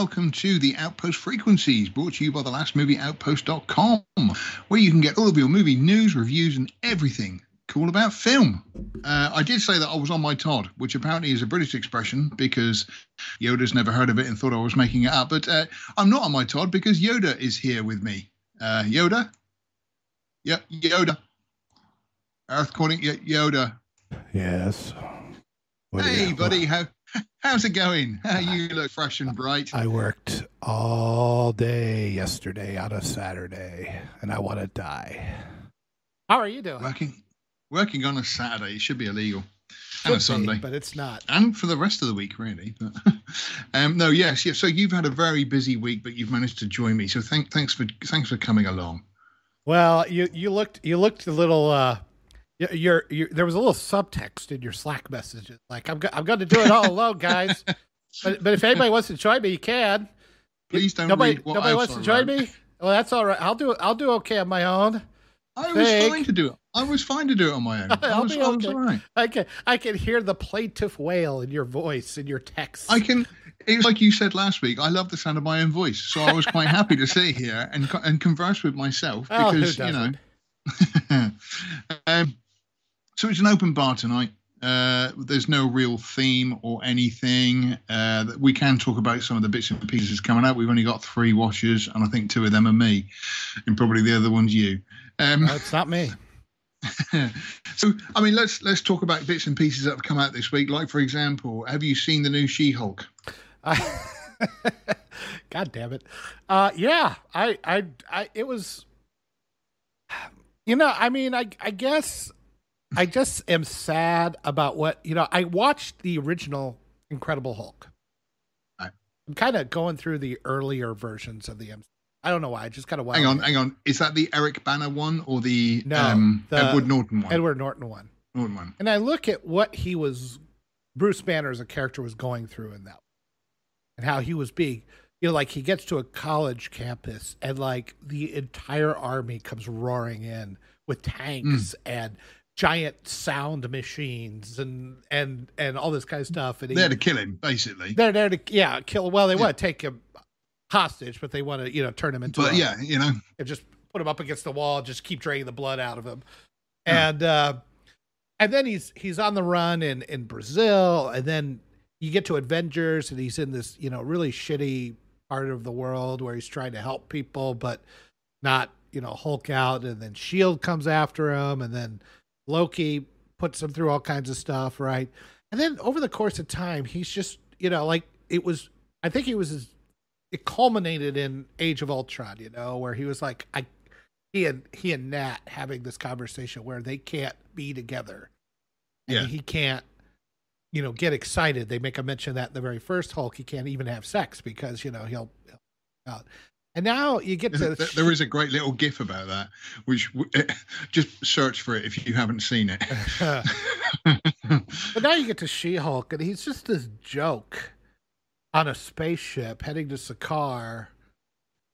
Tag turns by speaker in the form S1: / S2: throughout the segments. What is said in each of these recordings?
S1: Good evening and welcome to the Outpost Frequencies, brought to you by the last movie outpost.com, where you can get all of your movie news, reviews, and everything cool about film. Uh, I did say that I was on my Todd, which apparently is a British expression because Yoda's never heard of it and thought I was making it up. But uh, I'm not on my Todd because Yoda is here with me. Uh, Yoda? Yep, Yoda. Earth calling Yoda.
S2: Yes.
S1: What hey, buddy. How how's it going? you look fresh and bright.
S2: I worked all day yesterday on a Saturday, and I want to die.
S3: How are you doing?
S1: Working working on a Saturday. Should be illegal.
S3: Should and a Sunday, but it's not.
S1: And for the rest of the week, really. But um, no, yes, yes. So you've had a very busy week, but you've managed to join me. So thank, thanks for thanks for coming along.
S3: Well, you you looked you looked a little. uh you're, you're, there was a little subtext in your Slack messages, like I'm go, I'm going to do it all alone, guys. but but if anybody wants to join me, you can.
S1: Please don't.
S3: Nobody nobody wants to join me. Well, that's all right. I'll do I'll do okay on my own.
S1: I was Fake. fine to do it. I was fine to do it on my own. I was,
S3: okay. I was all right. I can I can hear the plaintive wail in your voice in your text.
S1: I can. It's like you said last week. I love the sound of my own voice, so I was quite happy to sit here and and converse with myself oh, because oh, you know. um, so it's an open bar tonight. Uh, there's no real theme or anything. Uh, we can talk about some of the bits and pieces coming out. We've only got three washers, and I think two of them are me, and probably the other one's you.
S3: Um, no, it's not me.
S1: so, I mean, let's let's talk about bits and pieces that have come out this week. Like, for example, have you seen the new She-Hulk?
S3: God damn it! Uh, yeah, I, I, I, it was. You know, I mean, I, I guess I just am sad about what you know. I watched the original Incredible Hulk. I'm kind of going through the earlier versions of the MCU. I don't know why. I just kind of
S1: hang on, hang on. Is that the Eric Bana one or the,
S3: no,
S1: um, the Edward Norton one?
S3: Edward Norton one.
S1: Norton one.
S3: And I look at what he was, Bruce Banner as a character was going through in that, and how he was being, you know, like he gets to a college campus and like the entire army comes roaring in with tanks mm. and giant sound machines and and and all this kind of stuff. And
S1: they're to kill him, basically.
S3: They're there to yeah kill. Well, they yeah. want to take him hostage, but they want to you know turn him into.
S1: But a, yeah, you know,
S3: and just put him up against the wall, just keep draining the blood out of him, and uh, and then he's he's on the run in in Brazil, and then you get to Avengers, and he's in this you know really shitty part of the world where he's trying to help people, but not you know Hulk out, and then Shield comes after him, and then Loki puts him through all kinds of stuff, right? And then over the course of time, he's just you know like it was. I think he was it culminated in Age of Ultron, you know, where he was like, I, he and he and Nat having this conversation where they can't be together.
S1: Yeah.
S3: he can't, you know, get excited. They make a mention that in the very first Hulk, he can't even have sex because you know he'll, he'll out. And now you get to
S1: there is a great little gif about that, which just search for it if you haven't seen it.
S3: but now you get to She-Hulk, and he's just this joke on a spaceship heading to Sakaar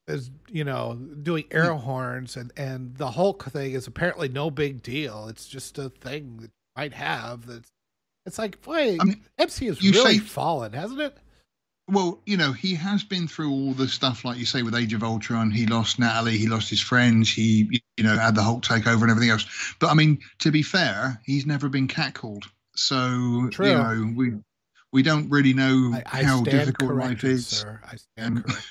S3: is you know doing hmm. air horns and and the Hulk thing is apparently no big deal. It's just a thing that you might have. That's it's like wait, I mean, MC has really say, fallen, hasn't it?
S1: Well, you know, he has been through all the stuff, like you say, with Age of Ultron. He lost Natalie, he lost his friends, he, you know, had the Hulk takeover and everything else. But I mean, to be fair, he's never been catcalled. So, True. you know, we we don't really know I, I how difficult life is. Sir. I stand
S3: correct.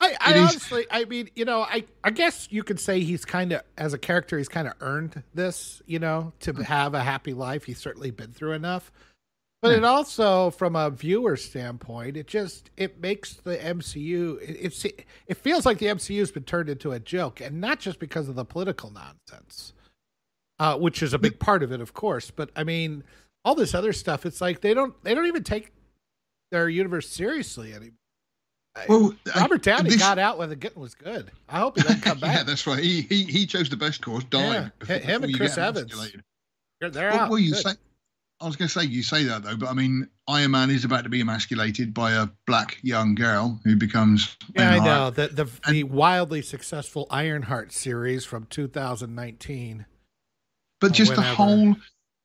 S3: I, I honestly, I mean, you know, I, I guess you could say he's kind of, as a character, he's kind of earned this, you know, to mm. have a happy life. He's certainly been through enough. But it also, from a viewer standpoint, it just it makes the MCU. It, it's it feels like the MCU has been turned into a joke, and not just because of the political nonsense, uh, which is a big part of it, of course. But I mean, all this other stuff. It's like they don't they don't even take their universe seriously anymore. Well, Robert Downey this, got out when the getting was good. I hope he doesn't come back.
S1: yeah, that's right. He he he chose the best course, dying.
S3: Yeah, him and Chris Evans. They're, they're well, out.
S1: Well, you say, I was going to say you say that though, but I mean, Iron Man is about to be emasculated by a black young girl who becomes.
S3: Yeah, I know the the, and, the wildly successful Ironheart series from 2019.
S1: But just whenever. the whole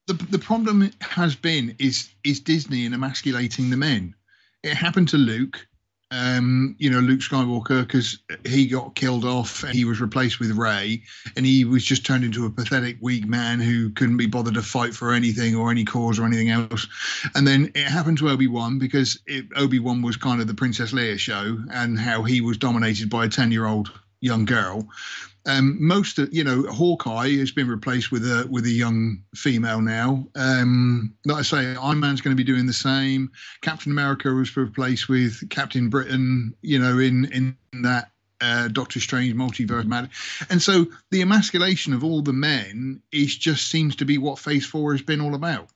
S1: the the problem has been is is Disney and emasculating the men. it happened to Luke. Um, you know, Luke Skywalker, because he got killed off and he was replaced with Rey, and he was just turned into a pathetic, weak man who couldn't be bothered to fight for anything or any cause or anything else. And then it happened to Obi Wan because Obi Wan was kind of the Princess Leia show and how he was dominated by a 10 year old young girl. Um, most of you know, Hawkeye has been replaced with a with a young female now. Um, like I say, Iron Man's going to be doing the same. Captain America was replaced with Captain Britain. You know, in in that uh, Doctor Strange multiverse matter. And so the emasculation of all the men is just seems to be what Phase Four has been all about.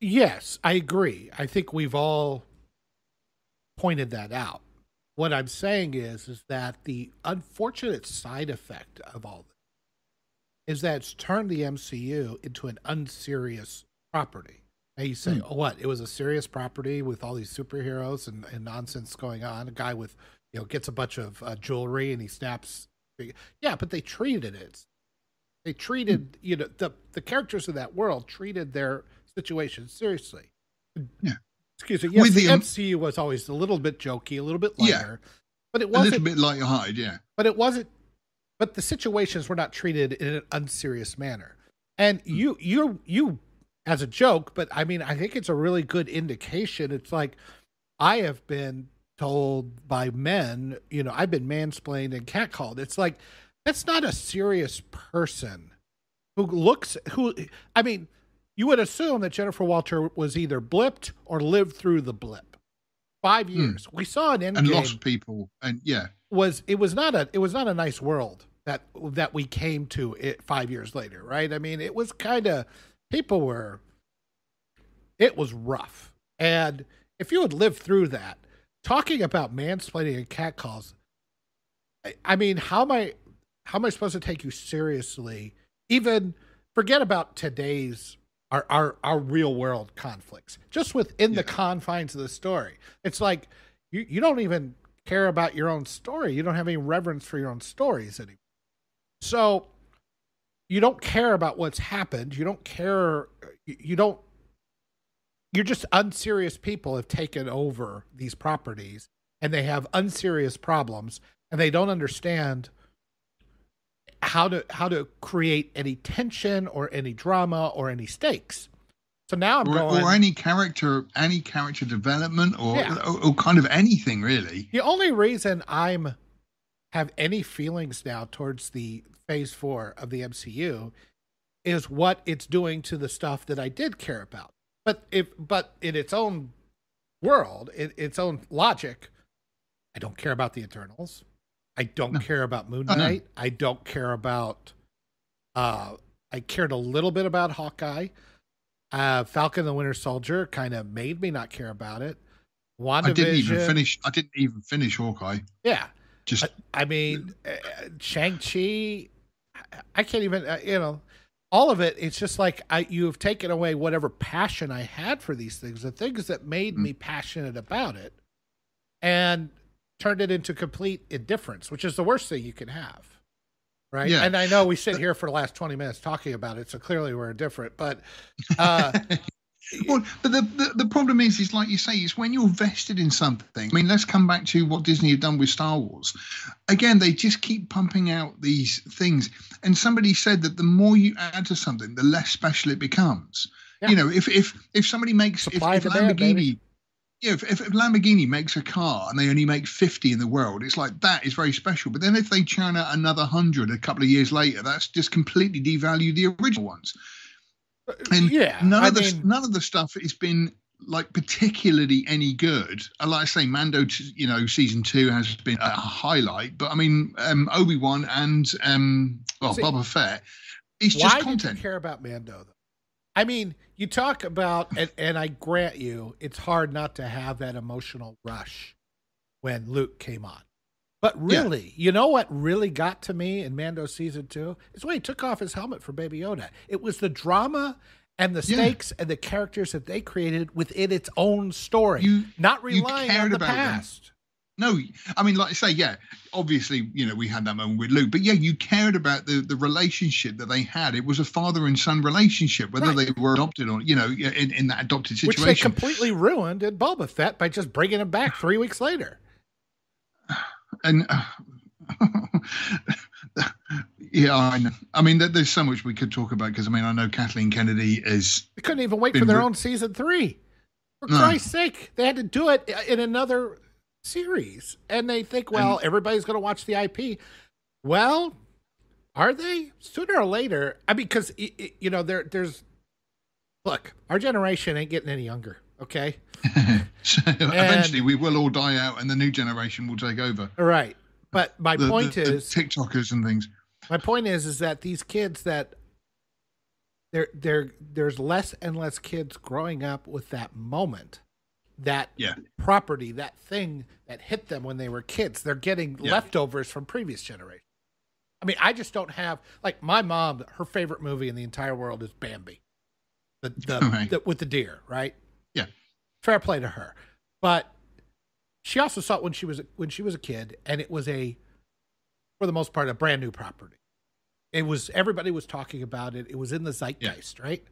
S3: Yes, I agree. I think we've all pointed that out what I'm saying is is that the unfortunate side effect of all this is that it's turned the MCU into an unserious property. And you say, hmm. oh, what? It was a serious property with all these superheroes and, and nonsense going on. A guy with, you know, gets a bunch of uh, jewelry and he snaps. Yeah, but they treated it. They treated, hmm. you know, the, the characters of that world treated their situation seriously.
S1: Yeah
S3: excuse me. Yes, With the, the MCU was always a little bit jokey, a little bit lighter, yeah, but it wasn't
S1: a little bit light-hearted, yeah.
S3: But it wasn't. But the situations were not treated in an unserious manner, and mm. you, you, you, as a joke. But I mean, I think it's a really good indication. It's like I have been told by men, you know, I've been mansplained and catcalled. It's like that's not a serious person who looks who. I mean you would assume that Jennifer Walter was either blipped or lived through the blip. Five hmm. years. We saw an end
S1: and lost people, and yeah,
S3: was it was not a it was not a nice world that that we came to it five years later, right? I mean, it was kind of people were. It was rough, and if you had lived through that, talking about mansplaining and catcalls, I, I mean, how am I how am I supposed to take you seriously? Even forget about today's our our, our real world conflicts just within yeah. the confines of the story. It's like you, you don't even care about your own story. You don't have any reverence for your own stories anymore. So you don't care about what's happened. You don't care you don't you're just unserious people have taken over these properties and they have unserious problems and they don't understand how to how to create any tension or any drama or any stakes. So now I'm
S1: or,
S3: going,
S1: or any character, any character development, or, yeah. or, or kind of anything really.
S3: The only reason I'm have any feelings now towards the Phase Four of the MCU is what it's doing to the stuff that I did care about. But if but in its own world, in its own logic, I don't care about the Eternals. I don't no. care about Moon Knight. I don't care about. Uh, I cared a little bit about Hawkeye. Uh, Falcon the Winter Soldier kind of made me not care about it.
S1: WandaVision, I didn't even finish. I didn't even finish Hawkeye.
S3: Yeah,
S1: just.
S3: I, I mean, uh, Shang Chi. I can't even. Uh, you know, all of it. It's just like I. You have taken away whatever passion I had for these things. The things that made mm. me passionate about it, and turned it into complete indifference, which is the worst thing you can have. Right. Yeah. And I know we sit here for the last 20 minutes talking about it, so clearly we're indifferent, but uh
S1: well, but the, the, the problem is, is like you say, is when you're vested in something. I mean, let's come back to what Disney have done with Star Wars. Again, they just keep pumping out these things, and somebody said that the more you add to something, the less special it becomes. Yeah. You know, if if if somebody makes Supply if, if Lamborghini, if, if, Lamborghini makes a car and they only make 50 in the world, it's like that is very special. But then if they churn out another 100 a couple of years later, that's just completely devalued the original ones. And yeah, none I of the none of the stuff has been like particularly any good. Uh, like I say, Mando, you know, season two has been a highlight. But I mean, um, Obi Wan and um, well, See, Boba Fett, it's just content.
S3: Care about Mando though? I mean, you talk about, and, and I grant you, it's hard not to have that emotional rush when Luke came on. But really, yeah. you know what really got to me in Mando season two? Is when he took off his helmet for Baby Yoda. It was the drama and the stakes yeah. and the characters that they created within its own story, you, not relying on the past. Them.
S1: No, I mean, like I say, yeah, obviously, you know, we had that moment with Luke, but yeah, you cared about the, the relationship that they had. It was a father and son relationship, whether
S3: Right.
S1: they were adopted or, you know, in, in that adopted situation.
S3: which they completely ruined in Boba Fett by just bringing him back three weeks later.
S1: and uh, yeah, I know. I mean, there's so much we could talk about because I mean, I know Kathleen Kennedy is
S3: They couldn't even wait for their
S1: re-
S3: own season three. For
S1: No.
S3: Christ's sake, they had to do it in another series, and they think, well, everybody's going to watch the IP. Well, are they? Sooner or later, I mean, because you know, there, there's look, our generation ain't getting any younger. Okay,
S1: so eventually we will all die out and the new generation will take over.
S3: all right. But my
S1: The,
S3: point
S1: the- the
S3: is,
S1: TikTokers and things.
S3: My point is, is that these kids that there, there, there's less and less kids growing up with that moment, that
S1: Yeah.
S3: property, that thing that hit them when they were kids. They're getting
S1: Yeah.
S3: leftovers from previous generations. I mean, I just don't have like my mom. Her favorite movie in the entire world is Bambi, the the,
S1: Right.
S3: the with the deer, right?
S1: Yeah.
S3: fair play to her, but she also saw it when she was when she was a kid, and it was a for the most part a brand new property. It was everybody was talking about it. It was in the zeitgeist, right?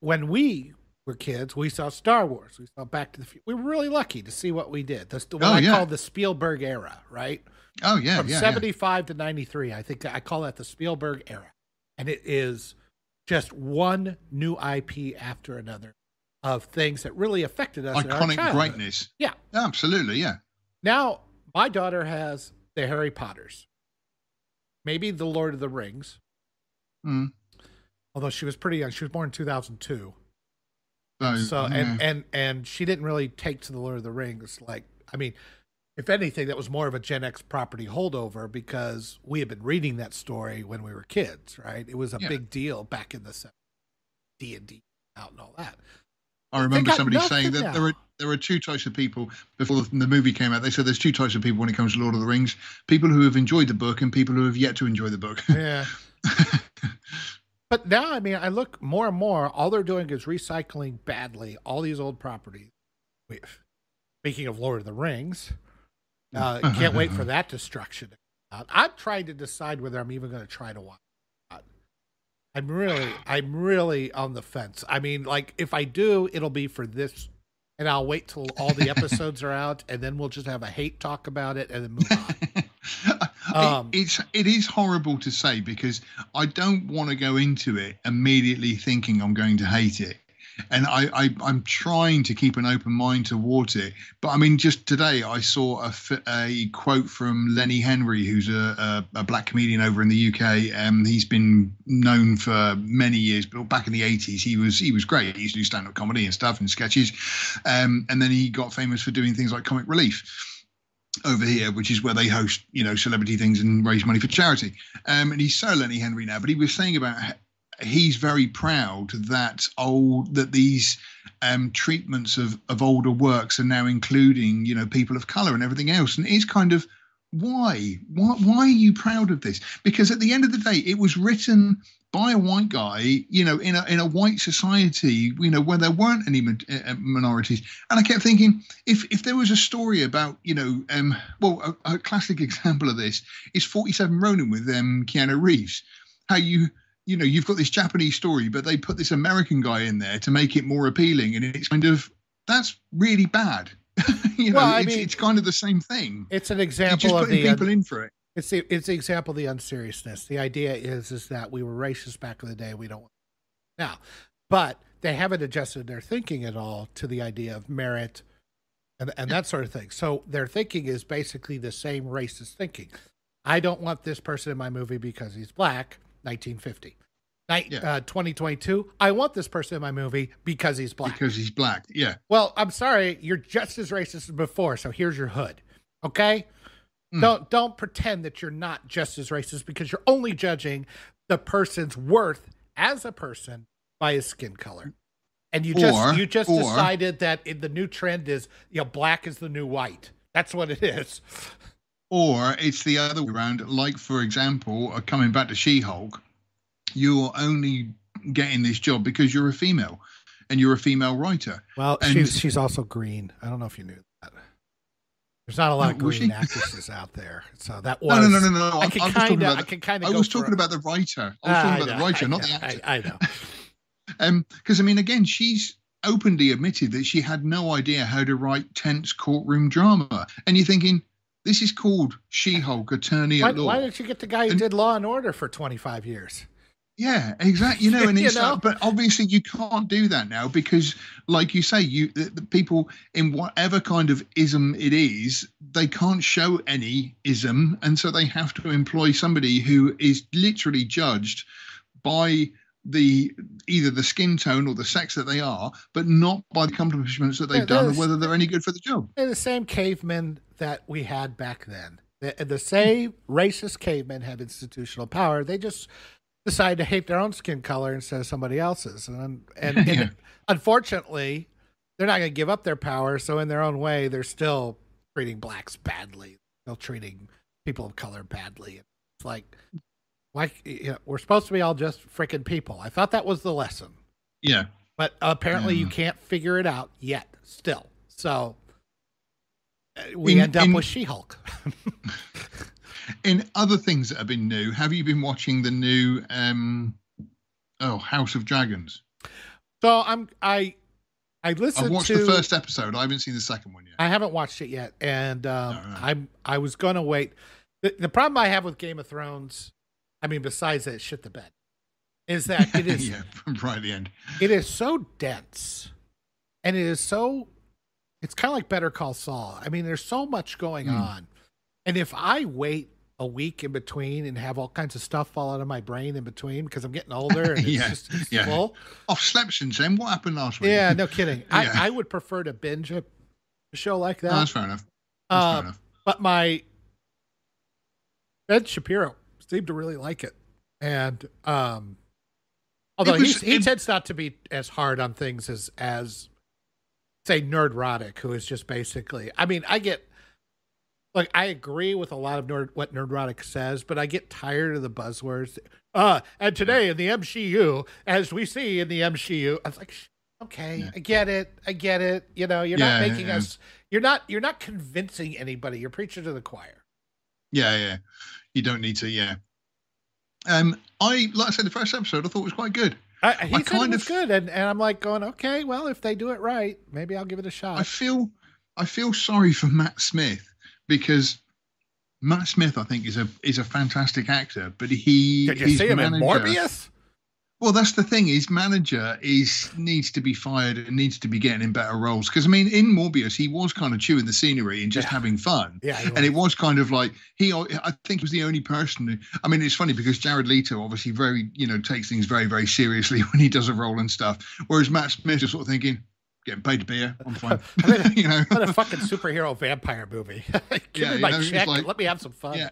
S3: When we were kids, we saw Star Wars. We saw Back to the Future. We were really lucky to see what we did. That's the what
S1: Oh,
S3: I
S1: yeah.
S3: call the Spielberg era, right?
S1: Oh yeah,
S3: From
S1: yeah, yeah.
S3: 75 to 93. I think I call that the Spielberg era. And it is just one new IP after another of things that really affected us.
S1: Iconic greatness.
S3: Yeah.
S1: Absolutely, yeah.
S3: Now, my daughter has the Harry Potters, maybe the Lord of the Rings,
S1: Mm.
S3: although she was pretty young. She was born in 2002.
S1: So,
S3: So,
S1: yeah.
S3: and, and, and she didn't really take to the Lord of the Rings. Like, I mean, if anything, that was more of a Gen X property holdover because we had been reading that story when we were kids, right? It was a
S1: Yeah.
S3: big deal back in the 70s, D and D out and all that.
S1: I remember somebody saying that
S3: now.
S1: there are there are two types of people before the, the movie came out. They said there's two types of people when it comes to Lord of the Rings: people who have enjoyed the book and people who have yet to enjoy the book.
S3: Yeah. But now, I mean, I look more and more. All they're doing is recycling badly all these old properties. Speaking of Lord of the Rings, uh, can't wait for that destruction. out. I'm trying to decide whether I'm even going to try to watch. it or not. I'm really, I'm really on the fence. I mean, like if I do, it'll be for this, and I'll wait till all the episodes are out, and then we'll just have a hate talk about it, and then move on.
S1: It-
S3: Um,
S1: it's it is horrible to say because I don't want to go into it immediately thinking I'm going to hate it, and I, I I'm trying to keep an open mind towards it. But I mean, just today I saw a, a quote from Lenny Henry, who's a, a, a black comedian over in the UK. Um, he's been known for many years, but back in the 80s he was he was great. He used to do stand up comedy and stuff and sketches, um, and then he got famous for doing things like comic relief over here, which is where they host, you know, celebrity things and raise money for charity. Um, and he's so Lenny Henry now, but he was saying about he's very proud that old that these um, treatments of of older works are now including, you know, people of color and everything else. And it's kind of why why why are you proud of this? Because at the end of the day, it was written by a white guy, you know, in a in a white society, you know, where there weren't any min- uh, minorities. And I kept thinking, if if there was a story about, you know, um, well, a, a classic example of this is Forty Seven Ronin with um, Keanu Reeves. How you you know you've got this Japanese story, but they put this American guy in there to make it more appealing, and it's kind of that's really bad. you know,
S3: Well, I
S1: it's,
S3: mean-
S1: it's kind of the same thing.
S3: It's an
S1: You're just
S3: example of
S1: putting
S3: the
S1: people in for it.
S3: It's the it's the example of the unseriousness. The idea is is that we were racist back in the day. We don't now, but they haven't adjusted their thinking at all to the idea of merit and and that sort of thing. So their thinking is basically the same racist thinking. I don't want this person in my movie because he's black. 1950. Night,
S1: Yeah.
S3: uh, 2022. I want this person in my movie because he's black.
S1: Because he's black. Yeah.
S3: Well, I'm sorry, you're just as racist as before, so here's your hood. Okay?
S1: Hmm.
S3: Don't don't pretend that you're not just as racist because you're only judging the person's worth as a person by his skin color. And you just you just
S1: or-
S3: decided that in the new trend is you know black is the new white. That's what it is.
S1: Or it's the other way around. Like, for example, uh, coming back to She Hulk, you're only getting this job because you're a female and you're a female writer.
S3: Well,
S1: And-
S3: she's she's also green. I don't know if you knew that. There's not a lot
S1: No,
S3: of
S1: was
S3: green actresses out there, so that was.
S1: No, no, no, no, no.
S3: I can kind of. I can kind of.
S1: I was talking about the writer. I was talking about the writer, not the actor.
S3: I, I know.
S1: Um, because I mean, again, she's openly admitted that she had no idea how to write tense courtroom drama, and you're thinking, this is called She-Hulk, Attorney
S3: Why,
S1: at Law.
S3: why didn't you get the guy who
S1: And-
S3: did Law and Order for 25 years?
S1: Yeah, exactly. You know, and
S3: You
S1: it's
S3: know?
S1: like, but obviously you can't do that now because, like you say, you the, the people in whatever kind of ism it is, they can't show any ism, and so they have to employ somebody who is literally judged by the either the skin tone or the sex that they are, but not by the accomplishments that they've done or whether they're any good for the job.
S3: They're the same cavemen that we had back then. The, the same racist cavemen have institutional power. They just decide to hate their own skin color instead of somebody else's. And and, and
S1: Yeah.
S3: unfortunately, they're not going to give up their power. So in their own way, they're still treating blacks badly. Still treating people of color badly. It's like, why? You know, we're supposed to be all just freaking people. I thought that was the lesson.
S1: Yeah.
S3: but apparently you can't figure it out yet still so uh, we
S1: In-
S3: end up
S1: in-
S3: with she-hulk
S1: In other things that have been new, have you been watching the new um oh House of Dragons?
S3: so i'm i i listened
S1: I've watched
S3: to
S1: the first episode. I haven't seen the second one yet.
S3: i haven't watched it yet and um
S1: All right.
S3: i'm i was gonna wait the, the problem i have with game of thrones i mean besides that shit the bed is that it is
S1: yeah, right at the end.
S3: it is so dense and it is so it's kind of like better call saul i mean there's so much going
S1: Hmm.
S3: on and if i wait a week in between and have all kinds of stuff fall out of my brain in between because i'm getting older and it's
S1: Yeah,
S3: just it's
S1: yeah.
S3: full
S1: I've slept since then. What happened last week?
S3: yeah no kidding
S1: Yeah.
S3: I, I would prefer to binge a show like
S1: No,
S3: that
S1: that's fair enough. That's
S3: Uh,
S1: fair enough.
S3: but my Ben Shapiro seemed to really like it, and um, although
S1: was-
S3: he he
S1: it-
S3: tends not to be as hard on things as as say nerd Nerdrotic, who is just basically. I mean, I get like I agree with a lot of nerd what Nerdrotic says, but I get tired of the buzzwords. Uh, and today in the MCU, as we see in the MCU, I was like. Okay,
S1: Yeah.
S3: I get it. I get it. You know, you're
S1: Yeah,
S3: not making
S1: yeah.
S3: us. You're not. You're not convincing anybody. You're preaching to the choir.
S1: Yeah, yeah. You don't need to. Yeah. Um, I like I said, the first episode I thought was quite good.
S3: I, he
S1: I kind of-
S3: good, and, and I'm like going, okay, well, if they do it right, maybe I'll give it a shot.
S1: I feel I feel sorry for Matt Smith because Matt Smith, I think, is a is a fantastic actor, but he
S3: Did you see him in
S1: manager-
S3: Morbius?
S1: Well, that's the thing. His manager is needs to be fired and needs to be getting in better roles. Because I mean, in Morbius, he was kind of chewing the scenery and just
S3: Yeah.
S1: having fun.
S3: Yeah,
S1: And it
S3: was.
S1: was kind of like he. I think he was the only person. Who, I mean, it's funny because Jared Leto obviously very, you know, takes things very, very seriously when he does a role and stuff. Whereas Matt Smith is sort of thinking, getting paid to be here, I'm fine.
S3: I mean,
S1: you know.
S3: what a fucking superhero vampire movie. give
S1: Yeah,
S3: me my
S1: know,
S3: check.
S1: like-
S3: let me have some fun.
S1: Yeah.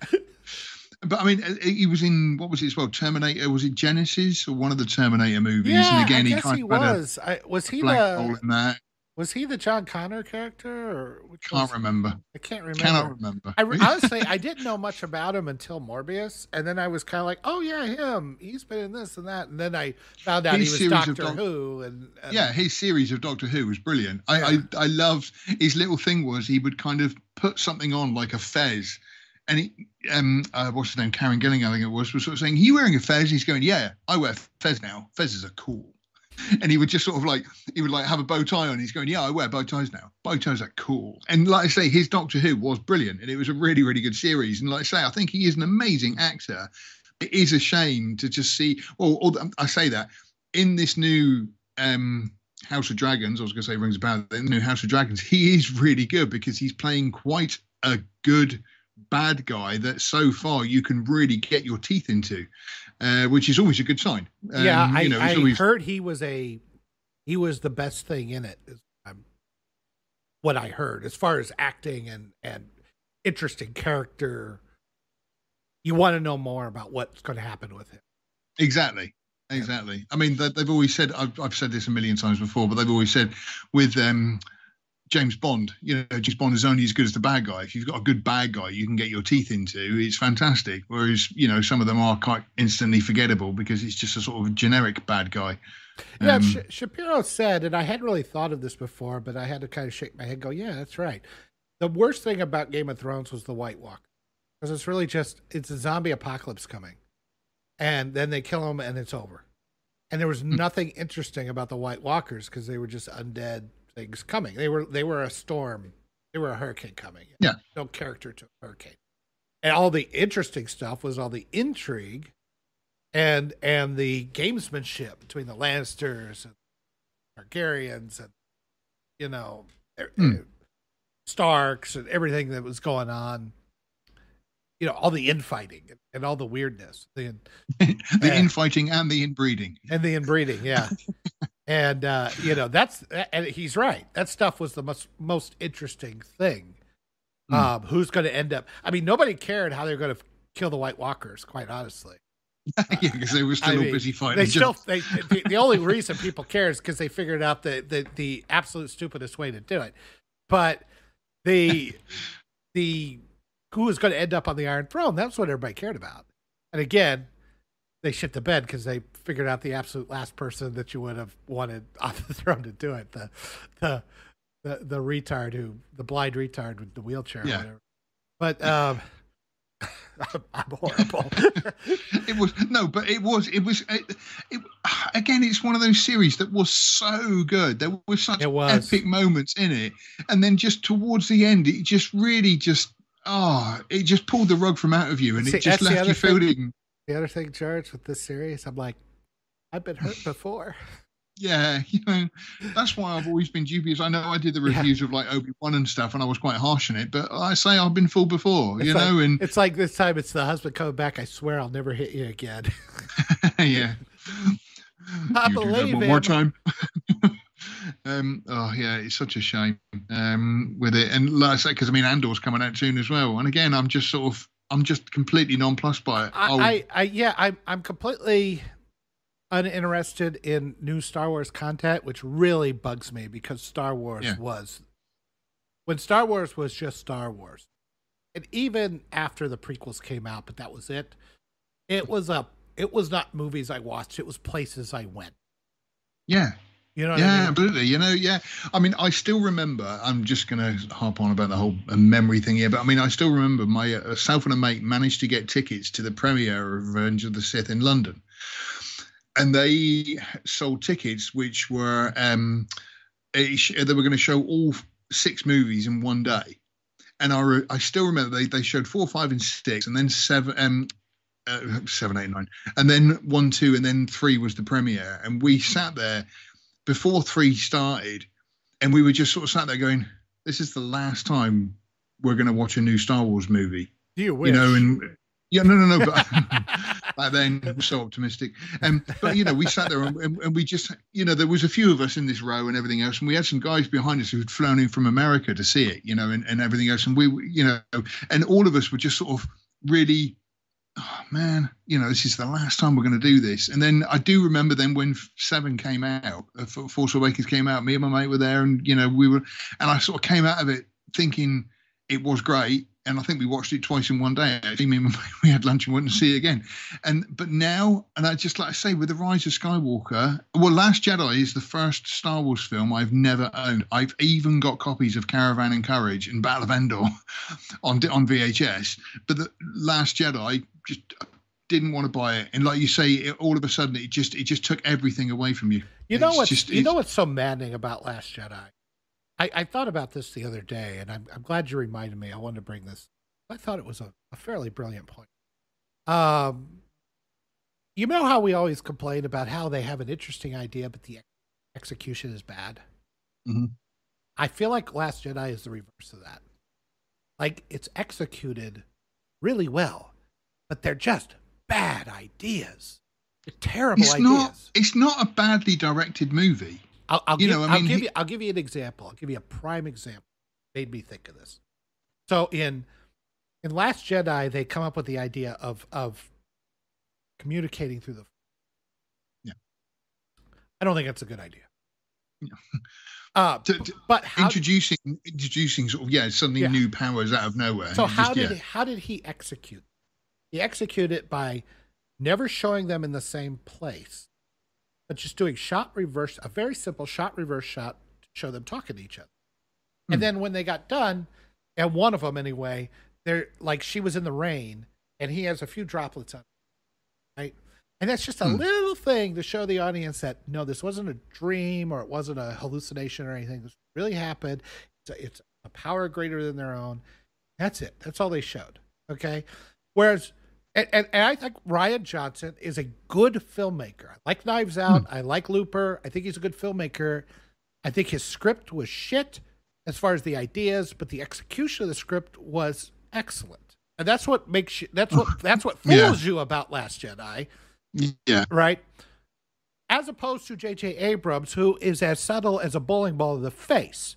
S1: But I mean, uh, he was in what was it as well? Terminator. Was it Genisys or one of the Terminator movies?
S3: Yeah,
S1: and again,
S3: I
S1: he
S3: guess
S1: kind
S3: he
S1: of
S3: was. I, was he
S1: black hole
S3: the
S1: in that.
S3: Was he the John Connor character or which
S1: Can't remember.
S3: I can't remember.
S1: Cannot remember.
S3: I re- honestly, I didn't know much about him until Morbius, and then I was kind of like, "Oh yeah, him. He's been in this and that." And then I found out
S1: His
S3: he was Doctor
S1: doc-
S3: Who, and, and
S1: yeah, his series of Doctor Who was brilliant. I,
S3: Yeah.
S1: I I loved his little thing was he would kind of put something on like a fez, and he um uh, what's his name Karen Gillan I think it was was sort of saying, "Are you wearing a fez?" He's going, "Yeah, I wear fez now. Fezes are cool." And he would just sort of like he would like have a bow tie on. He's going, "Yeah, I wear bow ties now. Bow ties are cool." And like I say, his Doctor Who was brilliant, and it was a really really good series. And like I say, I think he is an amazing actor. It is a shame to just see. Or, or I say that in this new um House of Dragons, I was going to say rings a bell. The new House of Dragons, he is really good because he's playing quite a good bad guy that so far you can really get your teeth into, uh, which is always a good sign. Um,
S3: yeah, I,
S1: you know,
S3: I
S1: always,
S3: heard he was a he was the best thing in it. Is um, what I heard as far as acting and and interesting character. You want to know more about what's going to happen with him.
S1: exactly. Exactly. I mean, they- they've always said. I've, I've said this a million times before, but they've always said with um, James Bond, you know, James Bond is only as good as the bad guy. If you've got a good bad guy, you can get your teeth into. It's fantastic. Whereas, you know, some of them are quite instantly forgettable because it's just a sort of generic bad guy.
S3: Yeah,
S1: Um,
S3: Sh- Shapiro said, and I hadn't really thought of this before, but I had to kind of shake my head, and go, yeah, that's right. the worst thing about Game of Thrones was the White Walk, because it's really just it's a zombie apocalypse coming, and then they kill them and it's over, and there was
S1: Hmm.
S3: nothing interesting about the White Walkers because they were just undead things coming. They were they were a storm, they were a hurricane coming.
S1: Yeah.
S3: no character to a hurricane, and all the interesting stuff was all the intrigue, and and the gamesmanship between the Lannisters and Targaryens and you know. er, Starks and everything that was going on. You know, all the infighting and, and all the weirdness, the
S1: the
S3: Yeah.
S1: infighting and the inbreeding.
S3: and the inbreeding, yeah. and uh, you know, that's and he's right. That stuff was the most most interesting thing.
S1: Hmm.
S3: Um, who's going to end up? I mean, nobody cared how they're going to kill the White Walkers. Quite honestly,
S1: yeah, because they were still
S3: I mean,
S1: busy fighting.
S3: they still they, the, the only reason people care is because they figured out the, the the absolute stupidest way to do it but the the who was going to end up on the iron throne that's what everybody cared about and again they shit the bed because they figured out the absolute last person that you would have wanted on the throne to do it the the the, the retard who the blind retard with the wheelchair or
S1: Yeah.
S3: whatever but um I'm, I'm horrible
S1: it was no, but it was it was it, it, again. It's one of those series that was so good. There were such
S3: was.
S1: epic moments in it, and then just towards the end, it just really just oh, it just pulled the rug from out of you, and
S3: See,
S1: it just left you
S3: thing. The other thing, George, with this series, I'm like, I've been hurt before.
S1: Yeah, you know, that's why I've always been dubious. I know I did the
S3: Yeah.
S1: reviews of like Obi Wan and stuff, and I was quite harsh on it, but I say I've been fooled before,
S3: It's
S1: you
S3: like-
S1: know, and
S3: It's like this time it's the husband coming back. I swear I'll never hit you again.
S1: yeah.
S3: I
S1: You
S3: believe
S1: one more time. um, oh yeah, it's such a shame um, with it, and like I say, because I mean Andor's coming out soon as well, and again, I'm just sort of, I'm just completely nonplussed by it.
S3: I, I, I, yeah, I'm, I'm completely uninterested in new Star Wars content, which really bugs me because Star Wars
S1: Yeah.
S3: was when Star Wars was just Star Wars, and even after the prequels came out, but that was it. It was a, it was not movies I watched. It was places I went.
S1: yeah,
S3: You know
S1: yeah,
S3: I mean?
S1: absolutely. You know, yeah. I mean, I still remember. I'm just going to harp on about the whole uh, memory thing here, but I mean, I still remember my uh, self and a mate managed to get tickets to the premiere of Revenge of the Sith in London, and they sold tickets which were um, they were going to show all six movies in one day, and I re- I still remember they they showed four, five, and six, and then seven. Um, uh, seven, eight, nine, and then one, two, and then three was the premiere. And we sat there before three started, and we were just sort of sat there going, "This is the last time we're going to watch a new Star Wars movie,"
S3: You wish.
S1: you know. And yeah, no, no, no. But back then, so optimistic. Um, but you know, we sat there and, and, and we just, you know, there was a few of us in this row and everything else, and we had some guys behind us who'd flown in from America to see it, you know, and, and everything else, and we, you know, and all of us were just sort of really oh man, you know, this is the last time we're going to do this. And then I do remember then when Seven came out, uh, Force Awakens came out, me and my mate were there, and you know, we were, and I sort of came out of it thinking it was great. And I think we watched it twice in one day. Actually, me and my mate, we had lunch and went to see it again. And but now, and I just like I say, with the Rise of Skywalker, well, Last Jedi is the first Star Wars film I've never owned. I've even got copies of Caravan and Courage and Battle of Endor on on VHS. But the Last Jedi just didn't want to buy it, and like you say, it, all of a sudden it just it just took everything away from you.
S3: You know
S1: It's
S3: what's
S1: just-
S3: you know what's so maddening about Last Jedi? I, I thought about this the other day, and I'm I'm glad you reminded me. I wanted to bring this. I thought it was a, a fairly brilliant point. Um, you know how we always complain about how they have an interesting idea, but the execution is bad.
S1: Mhm.
S3: I feel like Last Jedi is the reverse of that. Like it's executed really well, but they're just bad ideas. They're terrible
S1: It's
S3: ideas.
S1: not it's not a badly directed movie.
S3: I'll, I'll,
S1: You
S3: give,
S1: know, I
S3: I'll give you. I'll give you an example. I'll give you a prime example. Made me think of this. So in in Last Jedi, they come up with the idea of of communicating through the.
S1: Yeah.
S3: I don't think that's a good idea.
S1: Yeah.
S3: Uh,
S1: To- to-
S3: but how?
S1: introducing introducing sort of yeah suddenly
S3: Yeah.
S1: new powers out of nowhere.
S3: so how
S1: just-
S3: did
S1: yeah.
S3: how did he execute? He executed it by never showing them in the same place, but just doing shot reverse, a very simple shot reverse shot to show them talking to each other. And
S1: Hmm.
S3: then when they got done, and one of them anyway, they're like she was in the rain, and he has a few droplets on, right? And that's just a
S1: Hmm.
S3: little thing to show the audience that no, this wasn't a dream or it wasn't a hallucination or anything. This really happened. It's a, it's a power greater than their own. That's it. That's all they showed. Okay. Whereas, and, and, and I think Rian Johnson is a good filmmaker. I like Knives hmm. Out. I like Looper. I think he's a good filmmaker. I think his script was shit as far as the ideas, but the execution of the script was excellent. And that's what makes you, that's what, that's what
S1: Yeah.
S3: fools you about Last Jedi
S1: Yeah.
S3: right? As opposed to J.J. Abrams, who is as subtle as a bowling ball in the face.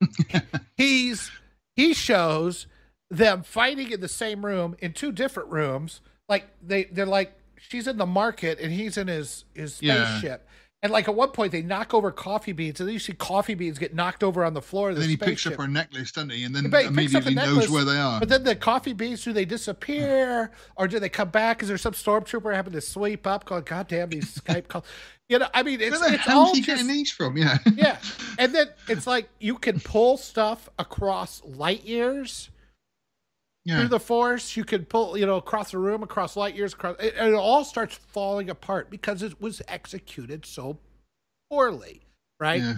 S3: He's he shows them fighting in the same room in two different rooms. Like they they're like she's in the market and he's in his his
S1: Yeah.
S3: spaceship. And like at one point they knock over coffee beans and then you see coffee beans get knocked over on the floor of
S1: And
S3: the
S1: then he picks up her necklace, doesn't he? And then
S3: he picks up the
S1: immediately knows where they are.
S3: But then the coffee beans, do they disappear or do they come back? Is there some stormtrooper having to sweep up going, God damn these Skype calls? You know, I mean, it's, it's all
S1: he
S3: just,
S1: getting these from? Yeah.
S3: yeah. And then it's like you can pull stuff across light years
S1: yeah.
S3: through the force. You can pull, you know, across the room, across light years, across, it, it all starts falling apart because it was executed so poorly, right?
S1: Yeah.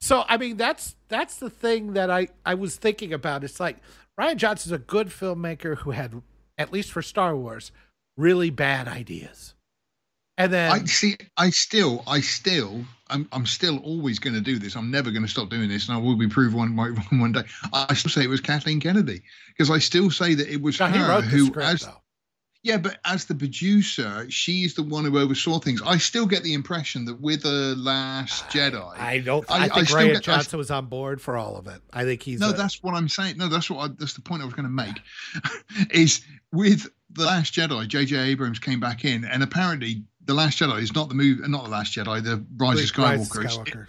S3: So I mean that's that's the thing that I I was thinking about. It's like Rian Johnson's a good filmmaker who had at least for Star Wars really bad ideas. And then
S1: I see. I still, I still, I'm, I'm still always going to do this. I'm never going to stop doing this, and I will be proved one one one day. I still say it was Kathleen Kennedy because I still say that it was
S3: God,
S1: her who,
S3: script
S1: as
S3: though.
S1: yeah, but as the producer, she's the one who oversaw things. I still get the impression that with the Last Jedi,
S3: I don't
S1: I-
S3: I,
S1: I
S3: think
S1: still
S3: Rian
S1: get- I-
S3: Johnson was on board for all of it. I think he's
S1: no,
S3: a-
S1: that's what I'm saying. No, that's what I, that's the point I was going to make. is with the Last Jedi, J.J. Abrams came back in, and apparently the Last Jedi is not the movie, not the Last Jedi, the Rise of
S3: Rise
S1: Skywalker. It's-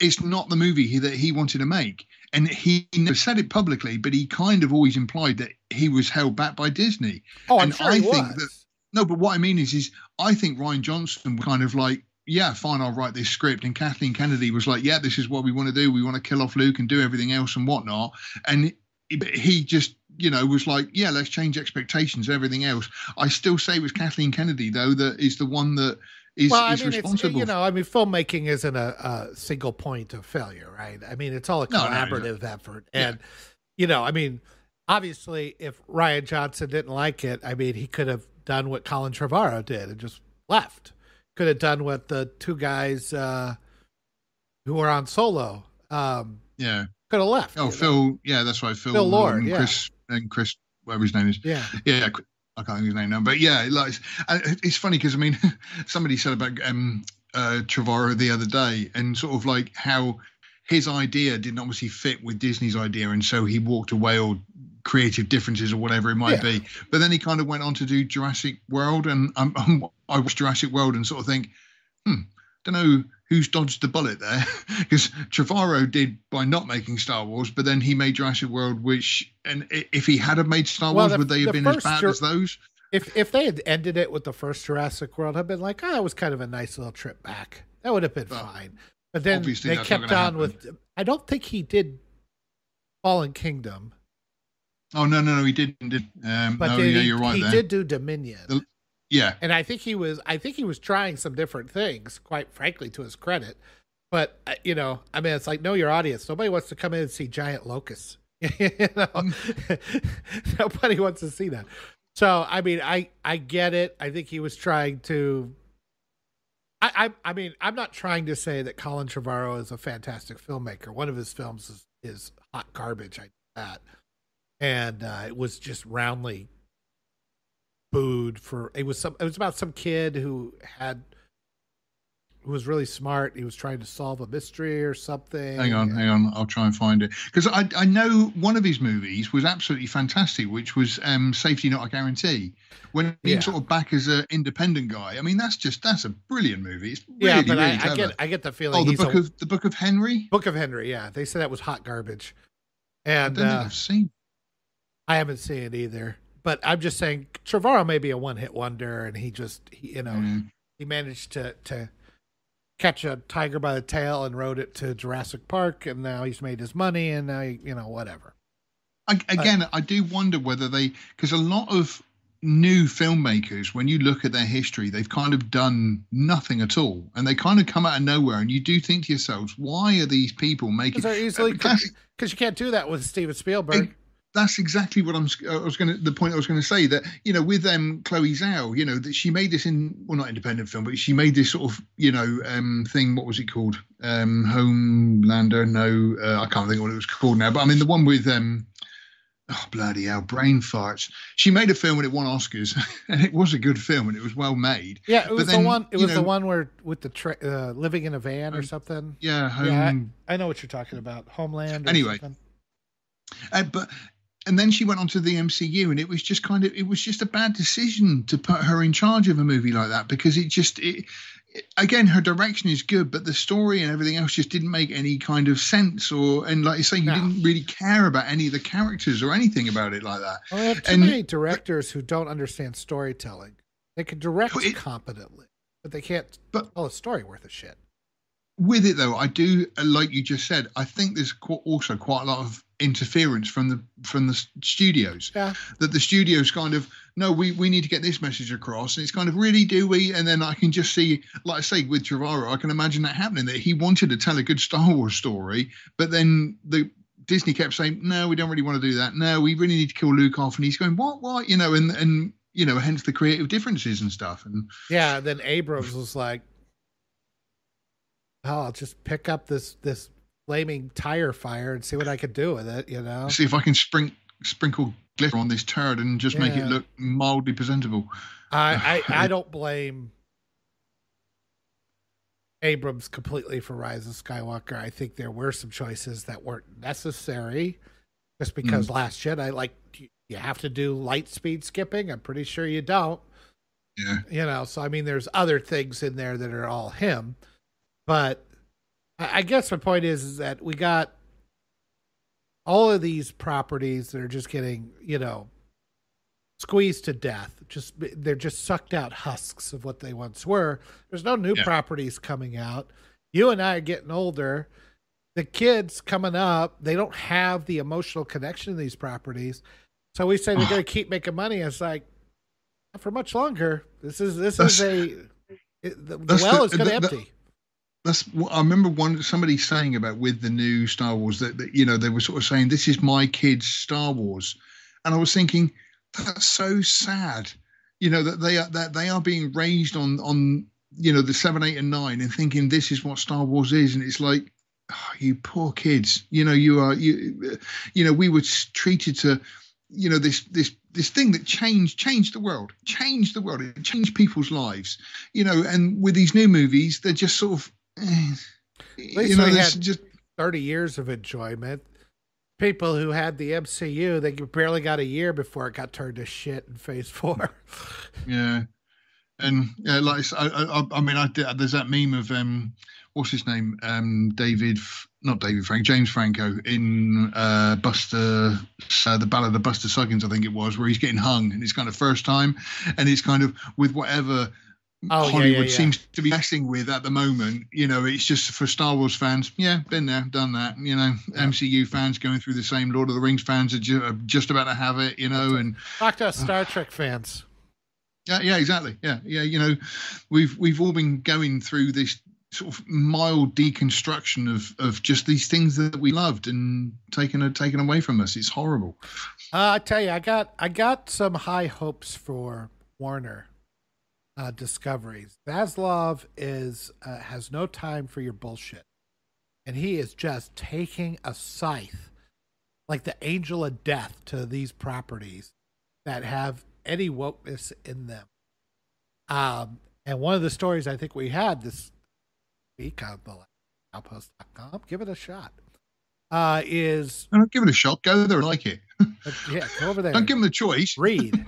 S1: It's not the movie he, that he wanted to make, and he never said it publicly, but he kind of always implied that he was held back by Disney.
S3: Oh, I'm
S1: and
S3: sure
S1: I
S3: he
S1: think
S3: was.
S1: that- No, but what I mean is, is I think Rian Johnson was kind of like, yeah, fine, I'll write this script, and Kathleen Kennedy was like, yeah, this is what we want to do. We want to kill off Luke and do everything else and whatnot. And he just, you know, was like, yeah, let's change expectations, everything else. I still say it was Kathleen Kennedy though that is the one that is,
S3: well, I
S1: is
S3: mean, it's
S1: responsible.
S3: you know, I mean, filmmaking isn't a, a single point of failure, right? I mean, it's all a
S1: No, no, no.
S3: collaborative effort,
S1: Yeah.
S3: and you know, I mean, obviously, if Rian Johnson didn't like it, I mean, he could have done what Colin Trevorrow did and just left. Could have done what the two guys uh, who were on Solo um,
S1: yeah.
S3: could have left.
S1: Oh,
S3: you know?
S1: Phil. Yeah, that's right. Phil,
S3: Phil Lord, yeah.
S1: Chris and Chris, whatever his name is.
S3: Yeah,
S1: Yeah, I can't think of his name now, but yeah, like it's, it's funny because I mean, somebody said about um uh Trevorrow the other day, and sort of like how his idea didn't obviously fit with Disney's idea, and so he walked away or creative differences or whatever it might
S3: Yeah.
S1: be. But then he kind of went on to do Jurassic World, and um, um, I watched Jurassic World and sort of think, hmm, don't know who's dodged the bullet there because Trevorrow did by not making Star Wars, but then he made Jurassic World, which and if he had have made Star
S3: Well,
S1: Wars,
S3: the-
S1: would they
S3: the
S1: have been as bad
S3: Jur-
S1: as those?
S3: if if they had ended it with the first Jurassic World, I'd been like, oh, it was kind of a nice little trip back. That would have been
S1: Well,
S3: fine. But then they kept on
S1: happen.
S3: with. I don't think he did Fallen Kingdom,
S1: Oh no, no, no, he didn't. Did, um,
S3: but
S1: no, yeah,
S3: he,
S1: you're right
S3: he
S1: there.
S3: did do Dominion,
S1: The- Yeah,
S3: and I think he was. I think he was trying some different things. Quite frankly, to his credit. But uh, you know, I mean, it's like know your audience. Nobody wants to come in and see giant locusts. you know, nobody wants to see that. So I mean, I I get it. I think he was trying to. I I, I mean, I'm not trying to say that Colin Trevorrow is a fantastic filmmaker. One of his films is, is hot garbage. I know that, and uh, it was just roundly booed for. It was some. It was about some kid who had. Who was really smart? He was trying to solve a mystery or something.
S1: hang on, hang on, I'll try and find it because I I know one of his movies was absolutely fantastic, which was um, Safety Not a Guarantee. When he
S3: Yeah.
S1: sort of back as an independent guy, I mean that's just that's a brilliant movie. It's really,
S3: yeah, but
S1: really
S3: I, I get I get the feeling
S1: oh, the
S3: he's
S1: book
S3: a,
S1: of the Book of Henry.
S3: Book of Henry. Yeah, they said that was hot garbage,
S1: I
S3: and
S1: don't think
S3: uh,
S1: I've seen.
S3: I haven't seen it either. But I'm just saying, Trevorrow may be a one hit wonder, and he just he, you know
S1: Mm.
S3: he managed to to catch a tiger by the tail and rode it to Jurassic Park, and now he's made his money, and now he, you know whatever.
S1: I, again, I do wonder whether they, because a lot of new filmmakers, when you look at their history, they've kind of done nothing at all, and they kind of come out of nowhere, and you do think to yourselves, why are these people making?
S3: Because you can't do that with Steven Spielberg
S1: that's exactly what I'm. I was going to the point I was going to say that you know with um Chloe Zhao, you know that she made this in well not independent film, but she made this sort of you know um thing. What was it called? Um Homelander? No, uh, I can't think what it was called now. But I mean the one with um. Oh bloody hell! Brain farts. She made a film and it won Oscars, and it was a good film and it was well made.
S3: Yeah, it was then, the one. It was know, the one where with the tra- uh, living in a van or something.
S1: Yeah, home,
S3: yeah. I, I, know what you're talking about. Homeland.
S1: anyway, uh, but and then she went on to the MCU, and it was just kind of it was just a bad decision to put her in charge of a movie like that because it just it, it, again her direction is good, but the story and everything else just didn't make any kind of sense. Or and like you say, you no. didn't really care about any of the characters or anything about it like that.
S3: Well, we have too and, many directors who don't understand storytelling. They can direct it, competently, but they can't but, tell a story worth of shit
S1: with it though, I do uh, like you just said. I think there's also quite a lot of interference from the from the studios.
S3: Yeah.
S1: That the studios kind of no, we we need to get this message across, and it's kind of really do we? And then I can just see, like I say, with Trevorrow, I can imagine that happening. That he wanted to tell a good Star Wars story, but then the Disney kept saying, no, we don't really want to do that. No, we really need to kill Luke off, and he's going, what, what, you know, and and you know, hence the creative differences and stuff. And
S3: yeah, then Abrams was like, oh, I'll just pick up this this flaming tire fire and see what I could do with it. You know,
S1: see if I can sprink, sprinkle glitter on this turd and just yeah. make it look mildly presentable.
S3: I, I I don't blame Abrams completely for Rise of Skywalker. I think there were some choices that weren't necessary, just because mm. Last Jedi, like you have to do light speed skipping. I'm pretty sure you don't.
S1: Yeah.
S3: You know, so I mean, there's other things in there that are all him. But I guess my point is, is that we got all of these properties that are just getting, you know, squeezed to death. Just they're just sucked out husks of what they once were. There's no new yeah. properties coming out. You and I are getting older. The kids coming up, they don't have the emotional connection to these properties. So we say they're going to keep making money. It's like not for much longer. This is this that's, is a it, the, the well is going to empty
S1: that's I remember one somebody saying about with the new Star Wars that, that you know they were sort of saying this is my kids Star Wars, and I was thinking that's so sad, you know that they are that they are being raised on on you know the seven, eight, and nine and thinking this is what Star Wars is, and it's like oh, you poor kids, you know you are you you know we were treated to you know this this this thing that changed changed the world changed the world. It changed people's lives you know. And with these new movies they're just sort of
S3: you know, had just 30 years of enjoyment. People who had the MCU, they barely got a year before it got turned to shit in Phase Four.
S1: yeah, and yeah, like I, I, I mean, I did, there's that meme of um, what's his name, um, David, not David Frank, James Franco in uh, Buster, uh, the Ballad of the Buster Suggins, I think it was, where he's getting hung and it's kind of first time, and it's kind of with whatever oh, Hollywood yeah, yeah, yeah. seems to be messing with at the moment. You know, it's just for Star Wars fans. Yeah, been there, done that. You know, MCU fans going through the same. Lord of the Rings fans are, ju- are just about to have it. You know, and
S3: talk to us Star uh, Trek fans.
S1: Yeah, yeah, exactly. Yeah, yeah. You know, we've we've all been going through this sort of mild deconstruction of of just these things that we loved and taken taken away from us. It's horrible.
S3: Uh, I tell you, I got I got some high hopes for Warner uh, discoveries. Zaslav is uh, has no time for your bullshit, and he is just taking a scythe, like the angel of death, to these properties that have any wokeness in them. Um, and one of the stories I think we had this week on the outpost.com, give it a shot. Uh, is
S1: don't give it a shot. Go there, like it.
S3: Uh, yeah, go over there.
S1: Don't give them the choice.
S3: Read.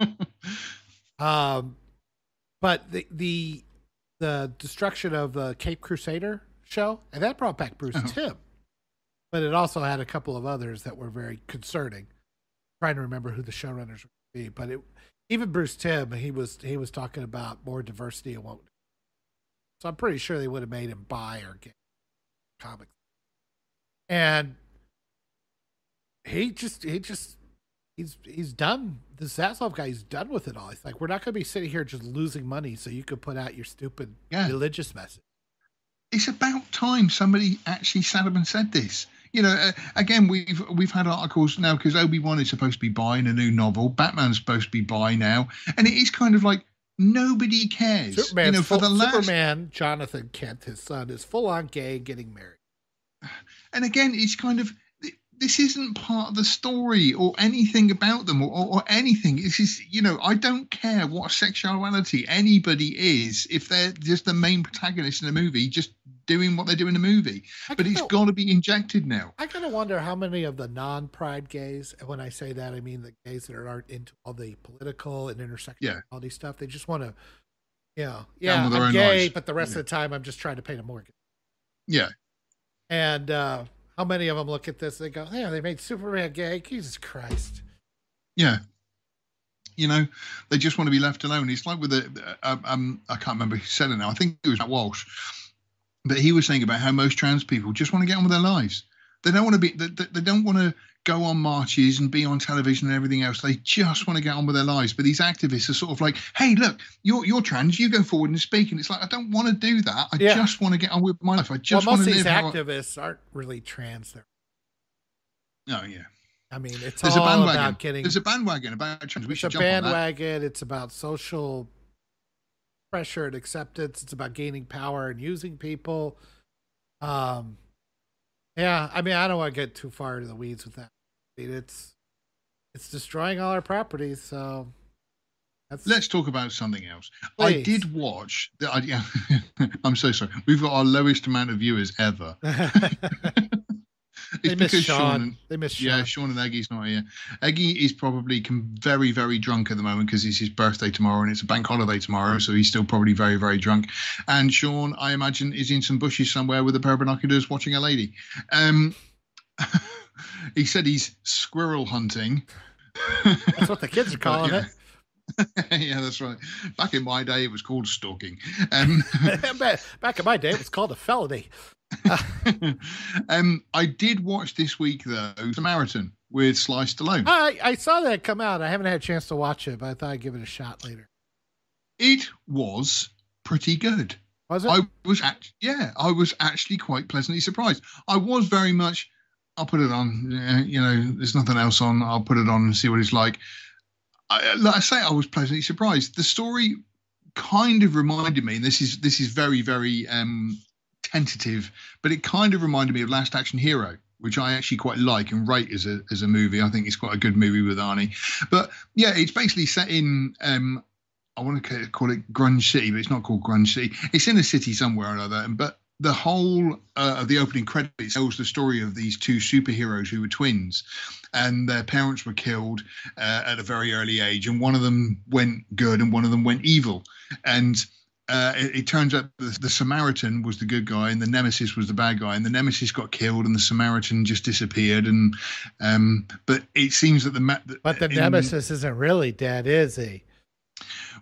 S3: um, but the the the destruction of the Caped Crusader show, and that brought back Bruce uh-huh. Timm. But it also had a couple of others that were very concerning. I'm trying to remember who the showrunners would be, but it even Bruce Timm, he was he was talking about more diversity and won't. So I'm pretty sure they would have made him buy or get comics. And he just he just he's he's done the Zaslav guy. He's done with it all. He's like, we're not going to be sitting here just losing money so you could put out your stupid
S1: Yeah.
S3: religious message.
S1: it's about time somebody actually sat up and said this. You know, uh, again, we've we've had articles now because Obi Wan is supposed to be buying a new novel. Batman's supposed to be buying now, and it is kind of like nobody cares.
S3: Superman's
S1: you know, for
S3: full,
S1: the last
S3: Superman, Jonathan Kent, his son, is full on gay and getting married.
S1: and again, it's kind of this isn't part of the story or anything about them or, or, or anything. This is, you know, I don't care what sexuality anybody is if they're just the main protagonist in a movie, just doing what they do in the movie.
S3: I
S1: But it's
S3: kinda-
S1: got to be injected now.
S3: I kind of wonder how many of the non-pride gays, and when I say that, I mean the gays that aren't into all the political and intersectionality stuff. They just want to, you know, yeah,
S1: with
S3: I'm gay,
S1: lives.
S3: but the rest
S1: Yeah.
S3: of the time I'm just trying to pay a mortgage.
S1: Yeah.
S3: And uh, how many of them look at this? They go, "Yeah, they made Superman gay." Jesus Christ!
S1: Yeah. You know, they just want to be left alone. It's like with the, uh, um, I can't remember who said it now. I think it was Matt Walsh, but he was saying about how most trans people just want to get on with their lives. They don't want to be, they they don't want to go on marches and be on television and everything else. They just want to get on with their lives. But these activists are sort of like, hey, look, you're you're trans, you go forward and speak. And it's like, I don't want to do that. I
S3: Yeah.
S1: just want to get on with my life. I just
S3: well, most
S1: want
S3: of
S1: to
S3: these
S1: live. how I-
S3: activists aren't really trans. They're,
S1: Oh yeah.
S3: I mean, it's
S1: There's a
S3: all
S1: bandwagon.
S3: about getting.
S1: There's a bandwagon about trans. We
S3: it's a
S1: should jump on that.
S3: bandwagon. It's about social pressure and acceptance. It's about gaining power and using people. Um, yeah, I mean, I don't want to get too far into the weeds with that. I mean, it's it's destroying all our properties. So that's
S1: Let's talk about something else. I did watch. The, I, yeah, I'm so sorry. We've got our lowest amount of viewers ever.
S3: they
S1: It's
S3: miss
S1: because
S3: Sean.
S1: and-
S3: they miss Sean.
S1: yeah, Sean and Eggie's not here. Eggie is probably com- very, very drunk at the moment because it's his birthday tomorrow and it's a bank holiday tomorrow, so he's still probably very, very drunk. And Sean, I imagine, is in some bushes somewhere with a pair of binoculars watching a lady. Um, he said he's squirrel hunting.
S3: That's what the kids are calling
S1: yeah. yeah, that's right. Back in my day, it was called stalking. Um,
S3: back in my day, it was called a felony.
S1: um, I did watch this week though Samaritan with Sly Stallone.
S3: I I saw that come out. I haven't had a chance to watch it, but I thought I'd give it a shot later.
S1: It was pretty good.
S3: Was it?
S1: I was act- yeah, I was actually quite pleasantly surprised. I was very much. I'll put it on. uh, You know, there's nothing else on. I'll put it on and see what it's like. I, like I say, I was pleasantly surprised. The story kind of reminded me, and this is this is very very um, tentative, but it kind of reminded me of Last Action Hero, which I actually quite like and rate as a as a movie. I think it's quite a good movie with Arnie. But yeah, it's basically set in. Um, I want to call it Grunge City, but it's not called Grunge City. It's in a city somewhere or another. But the whole uh, of the opening credits tells the story of these two superheroes who were twins, and their parents were killed uh, at a very early age, and one of them went good and one of them went evil, and. Uh, it, it turns out the, the Samaritan was the good guy and the Nemesis was the bad guy, and the Nemesis got killed and the Samaritan just disappeared. And um, but it seems that the ma-
S3: but the
S1: in-
S3: nemesis isn't really dead, is he?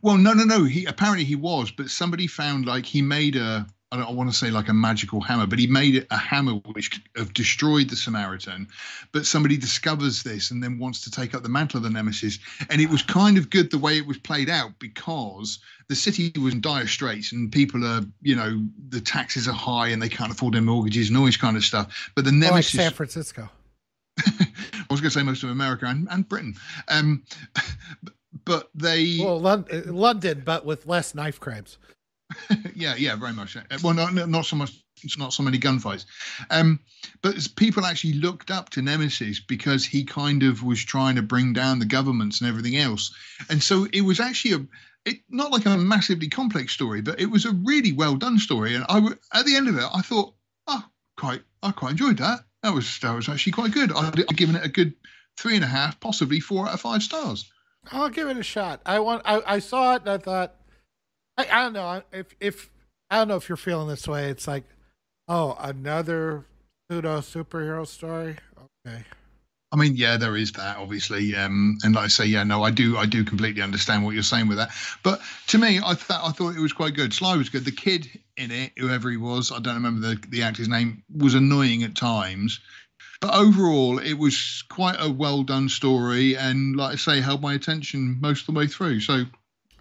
S1: well, no, no, no. He apparently he was, but somebody found like he made a. I don't want to say like a magical hammer, but he made it a hammer which could have destroyed the Samaritan. But somebody discovers this and then wants to take up the mantle of the Nemesis. And it was kind of good the way it was played out because the city was in dire straits and people are, you know, the taxes are high and they can't afford their mortgages and all this kind of stuff. But the
S3: More like
S1: Nemesis,
S3: San Francisco.
S1: I was going to say most of America and, and Britain. Um, but they.
S3: Well, London, but with less knife crimes.
S1: yeah, yeah, very much. Uh, Well, not not so much. It's not so many gunfights, um, but people actually looked up to Nemesis because he kind of was trying to bring down the governments and everything else, and so it was actually a. It, not like a massively complex story, but it was a really well done story. And I, at the end of it, I thought, oh, quite, I quite enjoyed that. That was that was actually quite good. I'd, I'd given it a good three and a half, possibly four out of five stars.
S3: I'll give it a shot. I want. I, I saw it and I thought, I, I don't know if if I don't know if you're feeling this way. It's like, oh, another pseudo superhero story. Okay.
S1: I mean, yeah, there is that obviously, um, and like I say, yeah, no, I do, I do completely understand what you're saying with that. But to me, I thought, I thought it was quite good. Sly was good. The kid in it, whoever he was, I don't remember the the actor's name, was annoying at times. but overall, it was quite a well done story, and like I say, held my attention most of the way through. So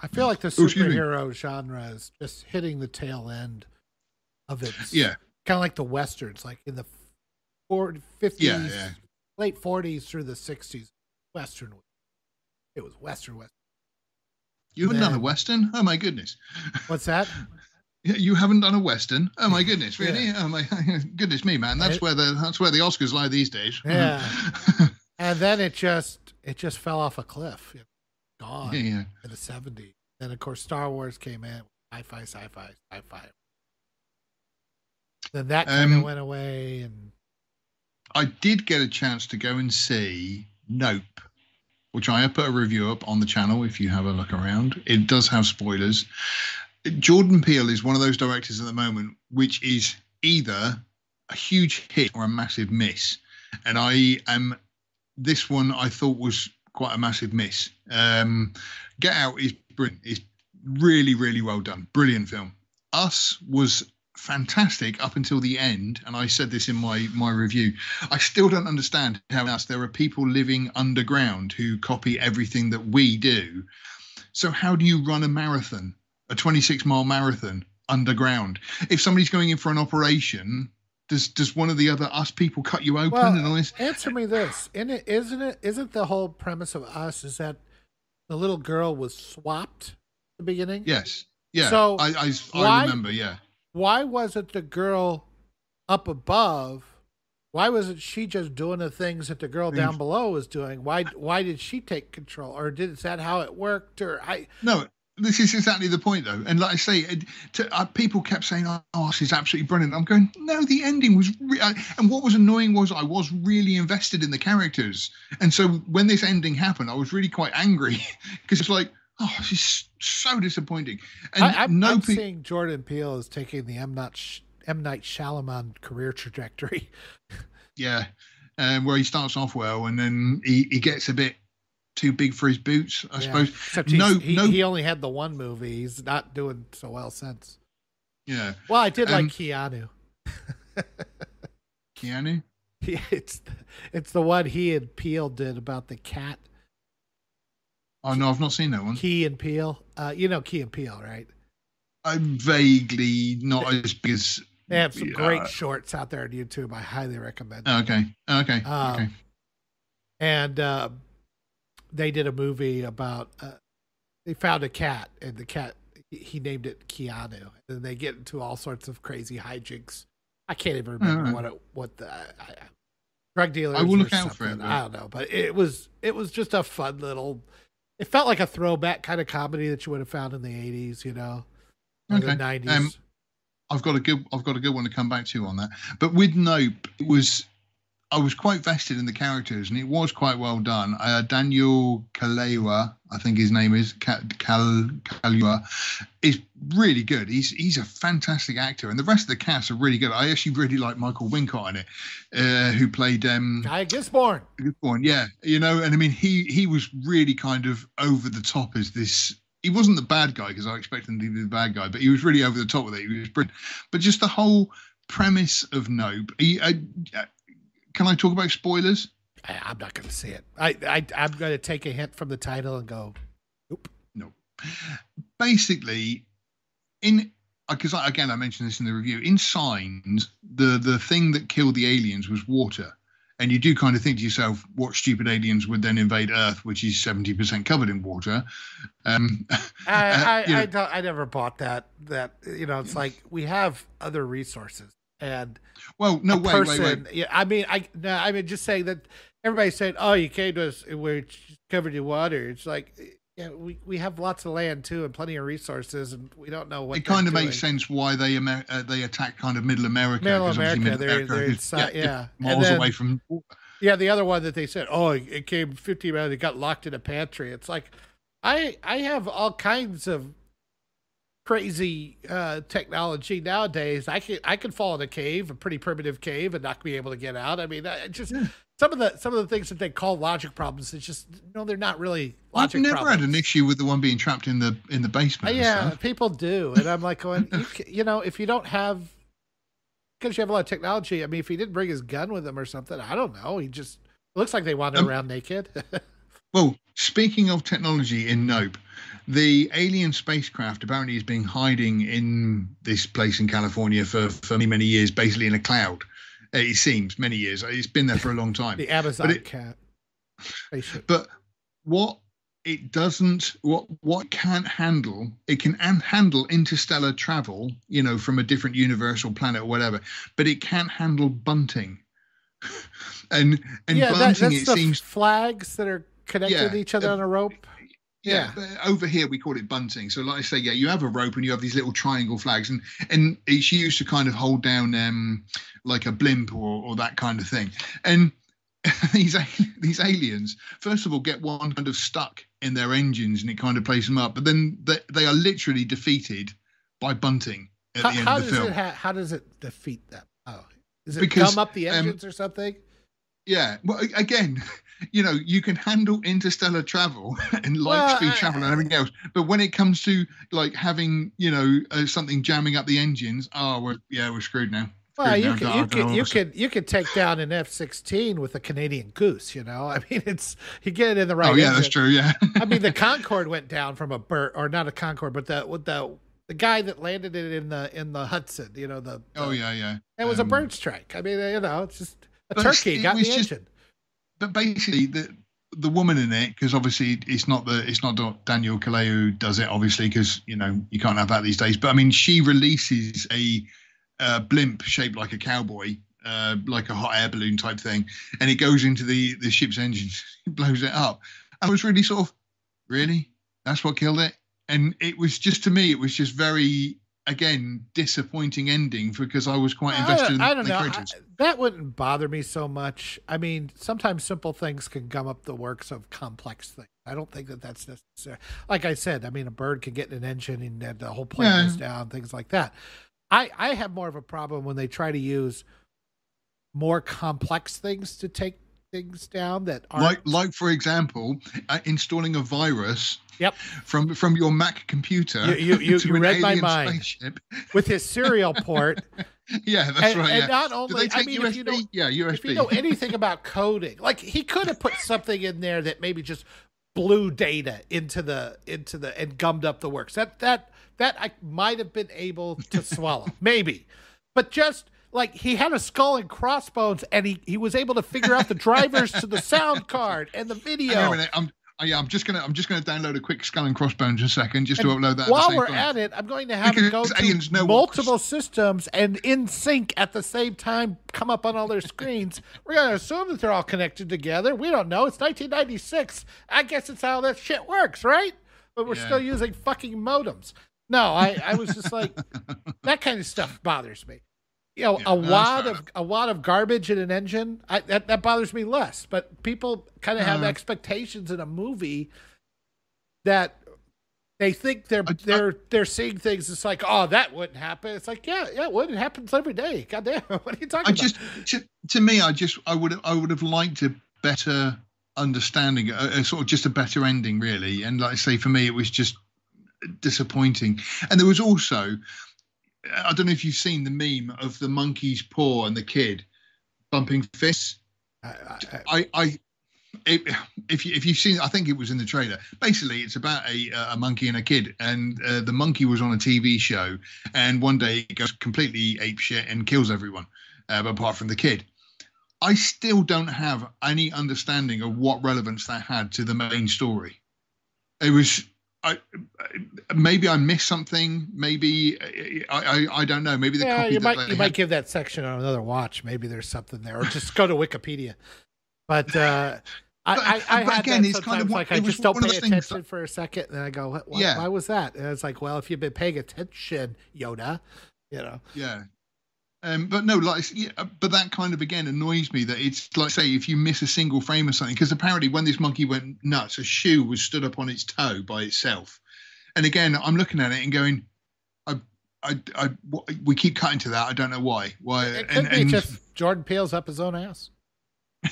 S3: I feel like the
S1: Oh,
S3: superhero genre is just hitting the tail end of it.
S1: yeah,
S3: kind of like the westerns, like in the 40, 50s,
S1: yeah, yeah.
S3: late 40s through the 60s. Western, it was Western Western.
S1: You haven't done a western? Oh my goodness!
S3: What's that?
S1: Yeah, You haven't done a western? Oh my goodness! Really?
S3: Yeah.
S1: Oh my goodness me, man! That's
S3: It-
S1: where the that's where the Oscars lie these days.
S3: Yeah. and then it just it just fell off a cliff, you know, gone
S1: yeah, yeah.
S3: in the 70s. Then of course Star Wars came in, sci-fi, sci-fi, sci-fi. Then that kind of
S1: Um,
S3: went away, and
S1: I did get a chance to go and see Nope, which I have put a review up on the channel if you have a look around. It does have spoilers. Jordan Peele is one of those directors at the moment which is either a huge hit or a massive miss. And I am this one I thought was quite a massive miss. Um, Get Out is brilliant. Really, really well done. Brilliant film. Us was fantastic up until the end, and I said this in my my review. I still don't understand how else there are people living underground who copy everything that we do. So how do you run a marathon, a 26 mile marathon underground? If somebody's going in for an operation, does does one of the other us people cut you open
S3: Well,
S1: and all this?
S3: answer me this: in it, isn't it? Isn't the whole premise of us is that the little girl was swapped at the beginning?
S1: Yes. Yeah.
S3: So,
S1: I I, I remember. Yeah.
S3: Why wasn't the girl up above? Why wasn't she just doing the things that the girl down below was doing? Why why did she take control? Or did is that how it worked? Or I
S1: No, this is exactly the point, though. And like I say, it, to, uh, people kept saying, "Oh, this is absolutely brilliant." I'm going, "No, the ending was." Re-. I, and what was annoying was I was really invested in the characters, and so when this ending happened, I was really quite angry because it's like, "Oh, this is so disappointing." And
S3: I, I'm,
S1: no
S3: I'm
S1: pe-
S3: seeing Jordan Peele is taking the M Night Sh- M Night Shyamalan career trajectory.
S1: yeah, um, where he starts off well, and then he, he gets a bit too big for his boots, I
S3: Yeah.
S1: suppose.
S3: Except
S1: No-
S3: he,
S1: no-
S3: he only had the one movie. He's not doing so well since.
S1: Yeah,
S3: Well, I did
S1: Um,
S3: like Keanu.
S1: Keanu.
S3: it's the, it's the one Key and Peele did about the cat.
S1: Oh no, I've not seen that one.
S3: Key and Peele. Uh, you know Key and Peele, right?
S1: I'm vaguely not as big as.
S3: They have some great shorts out there on YouTube. I highly recommend. them.
S1: Okay. Okay.
S3: Um,
S1: okay.
S3: And uh, they did a movie about. Uh, they found a cat, and the cat he named it Keanu, and they get into all sorts of crazy hijinks. I can't even remember
S1: Alright.
S3: what it, what the I, I- drug dealer.
S1: I will look out for it.
S3: I don't know, but it was it was just a fun little. It felt like a throwback kind of comedy that you would have found in the '80s, you know,
S1: Okay.
S3: the '90s.
S1: Um, I've got a good I've got a good one to come back to you on that. But with Nope, it was I was quite vested in the characters, and it was quite well done. Uh, Daniel Kaluuya, I think his name is Ka- Kal Kalua, is really good. He's he's a fantastic actor, and the rest of the cast are really good. I actually really like Michael Wincott in it, uh, who played um,
S3: Guy Gisborne.
S1: Point. Yeah, you know, and I mean, he he was really kind of over the top as this. He wasn't the bad guy because I expected him to be the bad guy, but he was really over the top with it. He was brilliant. But just the whole premise of Nope. He, I, uh, can I talk about spoilers?
S3: I, I'm not going to see it. I, I I'm going to take a hint from the title and go. Nope.
S1: No. Basically, in because again I mentioned this in the review. In Signs, the the thing that killed the aliens was water. And you do kind of think to yourself, what stupid aliens would then invade Earth, which is 70% covered in water? Um,
S3: I
S1: Uh,
S3: I, I, don't, I never bought that. That you know, it's like we have other resources and
S1: well, no, wait,
S3: person.
S1: wait, wait.
S3: Yeah, I mean, I no, I mean, just saying that everybody's saying, "Oh, you came to us where it's covered in water." It's like, yeah, we we have lots of land too and plenty of resources, and we don't know what
S1: it kind of
S3: doing.
S1: makes sense why they Amer- uh, they attack kind of Middle America.
S3: Middle America,
S1: Middle
S3: they're, they're
S1: is-
S3: inside, yeah, And
S1: miles
S3: then-
S1: away from.
S3: Yeah, the other one that they said, oh, it came 50 minutes, it got locked in a pantry. It's like, I I have all kinds of crazy uh, technology nowadays. I can I can fall in a cave, a pretty primitive cave, and not be able to get out. I mean, I just some of the some of the things that they call logic problems. It's just no, they're not really
S1: I've never
S3: problems.
S1: had an issue with the one being trapped in the in the basement.
S3: yeah, people do, and I'm like going, you, ca- you know, if you don't have because you have a lot of technology. I mean, if he didn't bring his gun with him or something, I don't know. He just looks like they wander
S1: Um,
S3: around naked.
S1: Well, speaking of technology in Nope, the alien spacecraft apparently has been hiding in this place in California for, for many, many years, basically in a cloud. Uh, It seems many years. It's been there for a long time.
S3: the Amazon
S1: it-
S3: cat spaceship.
S1: But what it doesn't, what what can't handle, it can an- handle interstellar travel, you know, from a different universe or planet or whatever, but it can't handle bunting. and and
S3: yeah, that,
S1: bunting,
S3: that's
S1: it seems
S3: flags that are connected
S1: Yeah,
S3: to each other
S1: uh,
S3: on a rope.
S1: Yeah, but over here we call it bunting. So, like I say, yeah, you have a rope and you have these little triangle flags, and and it's used to kind of hold down um like a blimp or or that kind of thing. And these these aliens, first of all, get one kind of stuck in their engines, and it kind of plays them up. But then they, they are literally defeated by bunting at
S3: How,
S1: the end
S3: how
S1: of the
S3: does
S1: film.
S3: it ha- how does it defeat them? Oh, does it
S1: Because,
S3: gum up the
S1: um,
S3: engines or something?
S1: Yeah. Well, again, you know, you can handle interstellar travel and light speed
S3: I-
S1: travel and everything else, but when it comes to like having, you know, uh, something jamming up the engines, oh, we're yeah, we're screwed now.
S3: Well, you can you
S1: don't know
S3: can
S1: what
S3: you could you could take down an F sixteen with a Canadian Goose. You know, I mean, it's you get it in the right.
S1: Oh yeah, that's true. Yeah.
S3: I mean, the Concorde went down from a bird, or not a Concorde, but the with the the guy that landed it in the in the Hudson. You know, the,
S1: oh yeah, yeah.
S3: It was a
S1: Um,
S3: bird strike. I mean, you know, it's just a turkey
S1: it
S3: got the
S1: just-
S3: engine.
S1: But basically, the the woman in it, because obviously it's not the it's not Daniel Kaluuya who does it, obviously, because you know you can't have that these days. But I mean, she releases a, blimp shaped like a cowboy, uh, like a hot air balloon type thing, and it goes into the the ship's engines, it blows it up. I was really sort of, really, that's what killed it, and it was just to me, it was just very again disappointing ending because I was quite invested in
S3: I don't
S1: the
S3: know. I- that wouldn't bother me so much. I mean, sometimes simple things can gum up the works of complex things. I don't think that that's necessary. Like I said, I mean, a bird can get in an engine and the whole plane
S1: Yeah.
S3: goes down, things like that. I, I have more of a problem when they try to use more complex things to take things down that aren't.
S1: like like for example uh, installing a virus
S3: Yep.
S1: from from your mac computer
S3: You- you- you- you read my mind.
S1: spaceship.
S3: with his serial port.
S1: yeah that's
S3: and,
S1: right
S3: and
S1: yeah
S3: not only, I mean, if you know,
S1: yeah usb
S3: if you know anything about coding, like he could have put something in there that maybe just blew data into the into the and gummed up the works. That that that I might have been able to swallow, maybe, but just like he had a skull and crossbones, and he he was able to figure out the drivers to the sound card and the
S1: Hang on a
S3: video.
S1: I'm, oh, yeah, I'm just gonna I'm just gonna download a quick skull and crossbones in a second just to upload that. at
S3: While we're
S1: time.
S3: at it, I'm going to have it go
S1: Because aliens know
S3: to multiple systems and in sync at the same time come up on all their screens. We're going to assume that they're all connected together. We don't know. It's 1996. I guess it's how that shit works, right? But we're
S1: Yeah.
S3: still using fucking modems. No, I, I was just like, that kind of stuff bothers me. You know,
S1: Yeah,
S3: a wad of a wad of garbage in an engine, I, that that bothers me less. But people kind of have
S1: Uh.
S3: expectations in a movie that they think they're
S1: I- I-
S3: they're they're seeing things. It's like, oh, that wouldn't happen. It's like, yeah, yeah, it would. It happens every day. God damn, what are you talking
S1: I
S3: about?
S1: just to, to me, I just I would I would have liked a better understanding, a, a sort of just a better ending, really. And like I say, for me, it was just disappointing. And there was also, I don't know if you've seen the meme of the monkey's paw and the kid bumping fists.
S3: I, I,
S1: I, it, if you if you've seen, I think it was in the trailer. Basically, it's about a a monkey and a kid, and uh, the monkey was on a TV show, and one day it goes completely ape shit and kills everyone, uh, apart from the kid. I still don't have any understanding of what relevance that had to the main story. It was. I, maybe I missed something. Maybe I, I, I don't know. Maybe the
S3: yeah,
S1: copy
S3: you might you
S1: had
S3: might give that section another watch. Maybe there's something there, or just go to Wikipedia. But uh, I,
S1: But-
S3: I, I had
S1: again,
S3: that
S1: it's kind of
S3: like I just don't pay attention for a second, and then I go, why,
S1: Yeah.
S3: why was that? And it's like, well, if you've been paying attention, Yoda, you know.
S1: Yeah. Um, but no, like, yeah, but that kind of again annoys me that it's like, say, if you miss a single frame or something, because apparently when this monkey went nuts, a shoe was stood up on its toe by itself. And again, I'm looking at it and going, I, I, I, we keep cutting to that. I don't know why. Why?
S3: It could
S1: and,
S3: be
S1: and
S3: just Jordan Peele's up his own ass.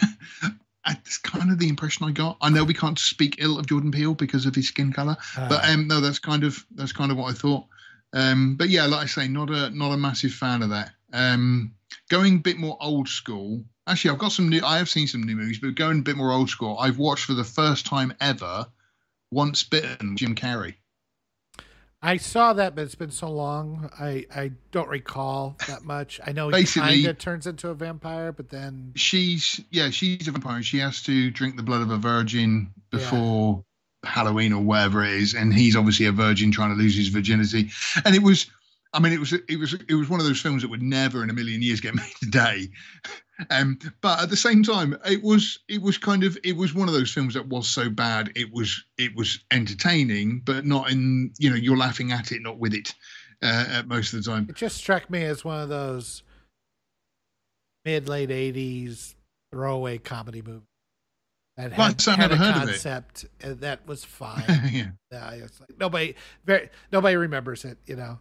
S1: that's kind of the impression I got. I know we can't speak ill of Jordan Peele because of his skin color, but
S3: Uh,
S1: um, no, that's kind of that's kind of what I thought. Um, but yeah, like I say, not a not a massive fan of that. Um, going a bit more old school. Actually, I've got some new. I have seen some new movies, but going a bit more old school. I've watched for the first time ever, Once Bitten, Jim Carrey.
S3: I saw that, but it's been so long. I I don't recall that much. I know he
S1: Basically-
S3: kind of turns into a vampire, but then
S1: She's yeah, she's a vampire. She has to drink the blood of a virgin before Halloween or wherever it is, and he's obviously a virgin trying to lose his virginity. And it was, I mean, it was it was it was one of those films that would never in a million years get made today. Um, but at the same time, it was it was kind of it was one of those films that was so bad it was it was entertaining, but not in you know you're laughing at it, not with it. Uh, at most of the time,
S3: it just struck me as one of those mid late '80s throwaway comedy movies that had,
S1: Right, so
S3: had
S1: never
S3: a
S1: heard of it.
S3: concept that was fine.
S1: yeah.
S3: yeah, it's like nobody very nobody remembers it, you know.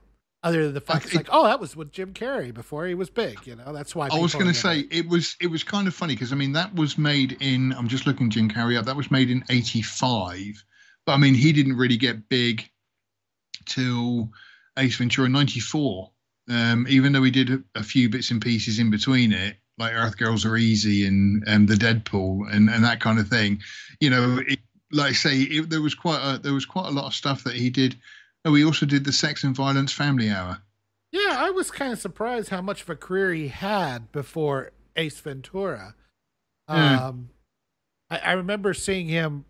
S3: Other than the fact it's
S1: it-
S3: like, oh, that was with Jim Carrey before he was big, you know. That's why
S1: I was going to say
S3: it.
S1: it was it was kind of funny because I mean that was made in I'm just looking Jim Carrey up that was made in '85, but I mean he didn't really get big till Ace Ventura '94. Um, even though he did a, a few bits and pieces in between it, like Earth Girls Are Easy and and the Deadpool and and that kind of thing, you know, it, like I say, it, there was quite a there was quite a lot of stuff that he did. Oh, he also did the Sex and Violence Family Hour.
S3: Yeah, I was kind of surprised how much of a career he had before Ace Ventura.
S1: Yeah.
S3: Um, I, I remember seeing him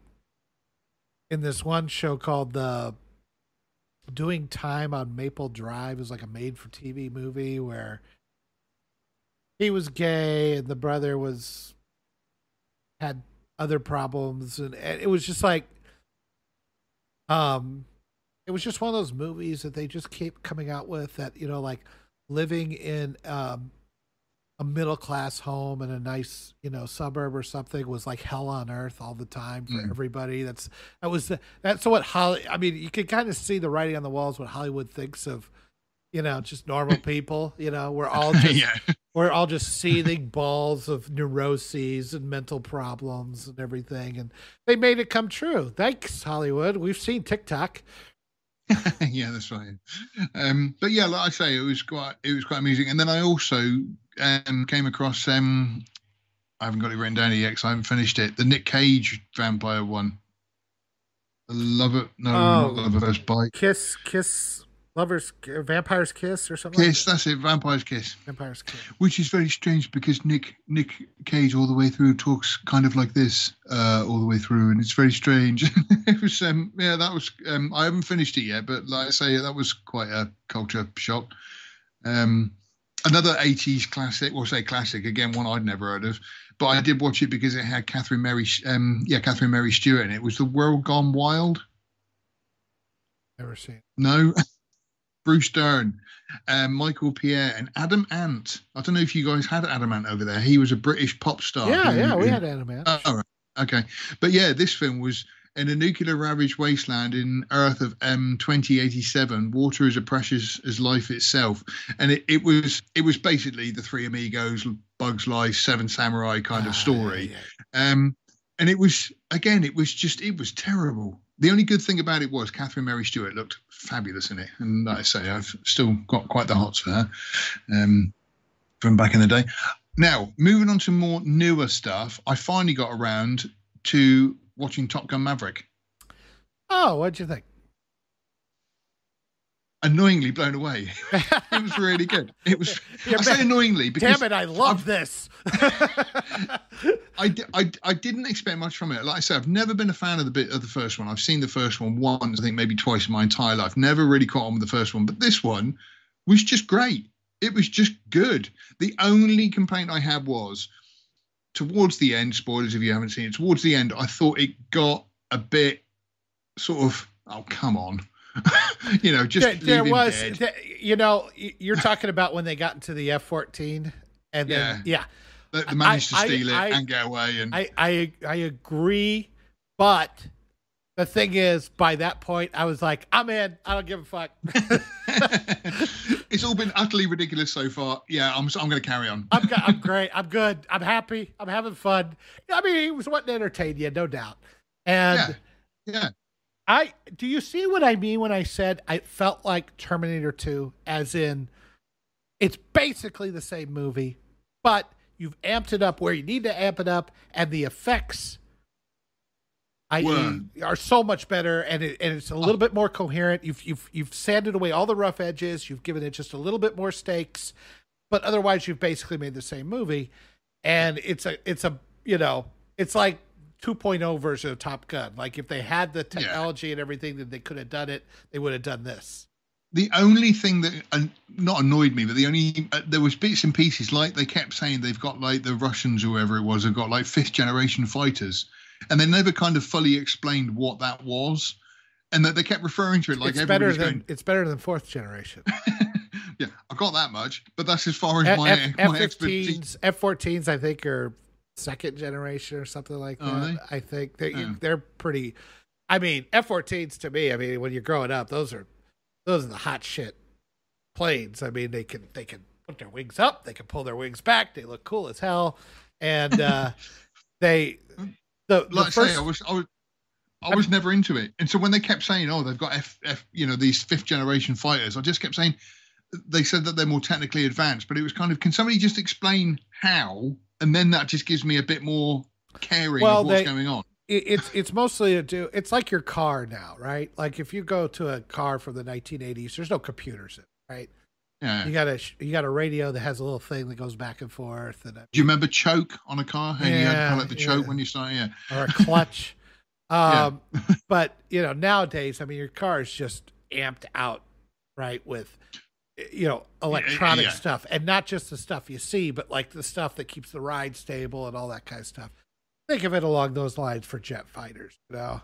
S3: in this one show called the Doing Time on Maple Drive. It was like a made-for-TV movie where he was gay and the brother was had other problems, and, and it was just like, um, it was just one of those movies that they just keep coming out with that you know like living in um a middle class home in a nice you know suburb or something was like hell on earth all the time for
S1: Mm.
S3: everybody that's that was the, that's what holly i mean you can kind of see the writing on the walls what hollywood thinks of you know just normal people you know we're all just
S1: yeah.
S3: we're all just seething balls of neuroses and mental problems and everything and they made it come true thanks hollywood we've seen tiktok
S1: yeah, that's right. Um, but yeah, like I say, it was quite it was quite amusing. And then I also um, came across um, I haven't got it written down yet because I haven't finished it. The Nick Cage vampire one. The it. no,
S3: Oh.
S1: not Love at First Bite.
S3: kiss kiss lovers vampires kiss or something
S1: Kiss, that's it, Vampire's Kiss,
S3: vampires kiss
S1: which is very strange because Nick Nick Cage all the way through talks kind of like this uh, all the way through, and it's very strange. it was um, yeah, that was um, I haven't finished it yet, but like I say, that was quite a culture shock. Um, another 80s classic, or say classic again, one I'd never heard of, but I did watch it because it had Catherine Mary, um, yeah, Catherine Mary Stewart in it. It was The World Gone Wild.
S3: never seen
S1: No, Bruce Dern, um, Michael Paré, and Adam Ant. I don't know if you guys had Adam Ant over there. He was a British pop star.
S3: yeah
S1: who-
S3: yeah we
S1: who-
S3: had Adam Ant.
S1: Oh, all right. Okay. But yeah, this film was in a nuclear ravaged wasteland in Earth of M 2087. Water is as precious as life itself. And it, it was it was basically the three amigos, Bugs Life, Seven Samurai kind
S3: Ah,
S1: of story.
S3: yeah, yeah.
S1: Um, and it was again, it was just it was terrible. The only good thing about it was Catherine Mary Stewart looked fabulous in it, and like I say, I've still got quite the hots for her um, from back in the day. Now, moving on to more newer stuff, I finally got around to watching Top Gun Maverick.
S3: oh what'd you think
S1: Annoyingly blown away. it was really good. It was.
S3: Yeah,
S1: I say annoyingly because
S3: damn it i love this
S1: I, I, I didn't expect much from it. Like I said, I've never been a fan of the bit of the first one. I've seen the first one once, I think maybe twice in my entire life. Never really caught on with the first one, but this one was just great. It was just good. The only complaint I had was towards the end. Spoilers if you haven't seen it. Towards the end, I thought it got a bit sort of oh come on, you know, just
S3: there, there was
S1: dead.
S3: th- you know you're talking about when they got into the f-14 and then yeah
S1: They, they managed
S3: I-
S1: to steal
S3: I-
S1: it
S3: I-
S1: and get away. And
S3: I, I I agree, but the thing is, by that point, I was like, I'm in. I don't give a fuck.
S1: it's all been utterly ridiculous so far. Yeah, I'm. I'm going to carry on.
S3: I'm I'm great. I'm good. I'm happy. I'm having fun. I mean, he was wanting to entertain you, no doubt. And
S1: Yeah, yeah.
S3: I do you see what I mean when I said I felt like Terminator 2, as in It's basically the same movie, but you've amped it up where you need to amp it up, and the effects I are so much better, and it, and it's a little bit more coherent. You've you've you've sanded away all the rough edges. You've given it just a little bit more stakes, but otherwise, you've basically made the same movie. And it's a it's a you know it's like 2.0 version of Top Gun. Like if they had the technology and everything that they could have done it, they would have done this.
S1: The only thing that uh, not annoyed me, but the only uh, there was bits and pieces like they kept saying they've got like the Russians or whoever it was have got like fifth generation fighters, and they never kind of fully explained what that was, and that they kept referring to it like
S3: it's better than
S1: going,
S3: it's better than fourth generation.
S1: yeah, I got that much, but that's as far as
S3: F
S1: my
S3: F
S1: my expertise.
S3: 15s, F 14s, I think are second generation or something like that.
S1: Oh, are?
S3: I think they
S1: Oh.
S3: they're pretty. I mean, F 14s to me. I mean, when you're growing up, those are those are the hot shit planes. I mean, they can they can put their wings up, they can pull their wings back. They look cool as hell, and uh, they the, the
S1: Like I
S3: first
S1: say, I was I was. I was never into it, and so when they kept saying, "Oh, they've got F, F, you know, these fifth generation fighters," I just kept saying, they said that they're more technically advanced, but it was kind of, can somebody just explain how? And then that just gives me a bit more caring
S3: Well,
S1: of what's
S3: they-
S1: going on.
S3: it, it's it's mostly to do. It's like your car now, right? Like if you go to a car from the 1980s, there's no computers in, it, right?
S1: Yeah.
S3: You got a you got a radio that has a little thing that goes back and forth, and
S1: Do you remember choke on a car? And you had to
S3: Yeah,
S1: kind of like the choke
S3: yeah.
S1: when you start. Yeah.
S3: or a clutch. um, but you know nowadays, I mean, your car is just amped out, right? With you know electronic
S1: yeah.
S3: stuff, and not just the stuff you see, but like the stuff that keeps the ride stable and all that kind of stuff. Think of it along those lines for jet fighters, you know.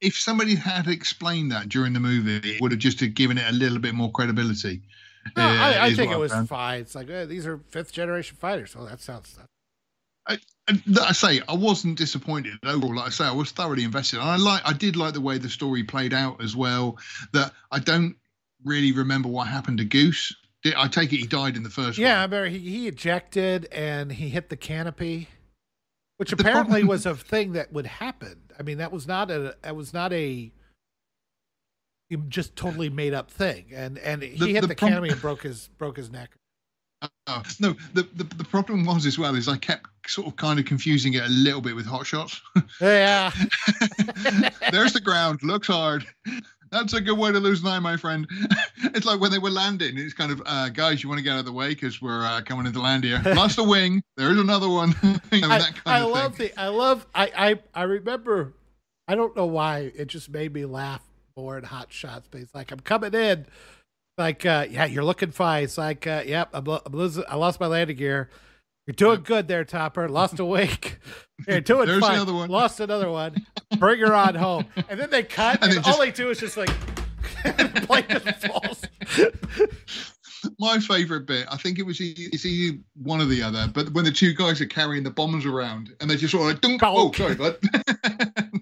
S1: If somebody had explained that during the movie, it would have just given it a little bit more credibility.
S3: No,
S1: uh,
S3: I, I think it
S1: I
S3: was
S1: found.
S3: fine. It's like these are fifth generation fighters. Oh, that sounds.
S1: Like I say, I wasn't disappointed overall. Like I say, I was thoroughly invested. And I like, I did like the way the story played out as well. That I don't really remember what happened to Goose. Did- I take it he died in the first
S3: Yeah, I remember he, he ejected and he hit the canopy, which
S1: The
S3: apparently
S1: problem-
S3: was a thing that would happen. I mean, that was not a that was not a just totally made up thing. And and he
S1: The-
S3: hit the,
S1: the prob-
S3: canopy and broke his broke his neck.
S1: Oh, no, the, the the problem was as well is I kept sort of kind of confusing it a little bit with hot shots.
S3: Yeah,
S1: There's the ground, looks hard. That's a good way to lose an eye, my friend. it's like when they were landing. It's kind of, uh, guys, you want to get out of the way because we're uh, coming into land here. Lost a wing. There's another one. you know,
S3: I,
S1: that kind
S3: I love
S1: thing.
S3: the I love I, I I remember I don't know why it just made me laugh more in hot shots but it's like I'm coming in like uh yeah you're looking fine it's like uh yep I'm, I'm losing I lost my landing gear you're doing good there Topper lost a wake you're doing
S1: There's
S3: fine
S1: another one.
S3: lost another one bring her on home and then they cut
S1: And
S3: and,
S1: it
S3: all they do is just like the plane just falls
S1: My favorite bit, I think it was it's either one or the other, but when the two guys are carrying the bombs around and they just sort of like, dunk, oh, sorry, bud.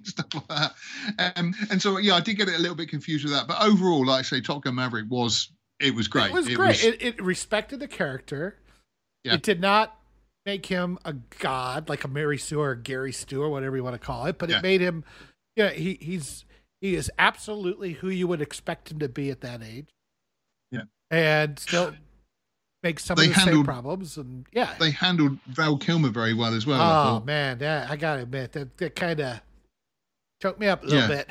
S1: Stuff like that. Um, and so, yeah, I did get it a little bit confused with that. But overall, like I say, Top Gun Maverick was, it was great.
S3: It was great. It, it respected the character.
S1: Yeah.
S3: It did not make him a god like a Mary Sue or Gary Stu or whatever you want to call it, but
S1: Yeah.
S3: it made him. Yeah, he he's he is absolutely who you would expect him to be at that age.
S1: Yeah.
S3: and still makes some
S1: They
S3: of the same problems. And yeah,
S1: they handled Val Kilmer very well as well.
S3: Oh man, that I gotta admit that that kind of choked me up a little
S1: Yeah.
S3: bit.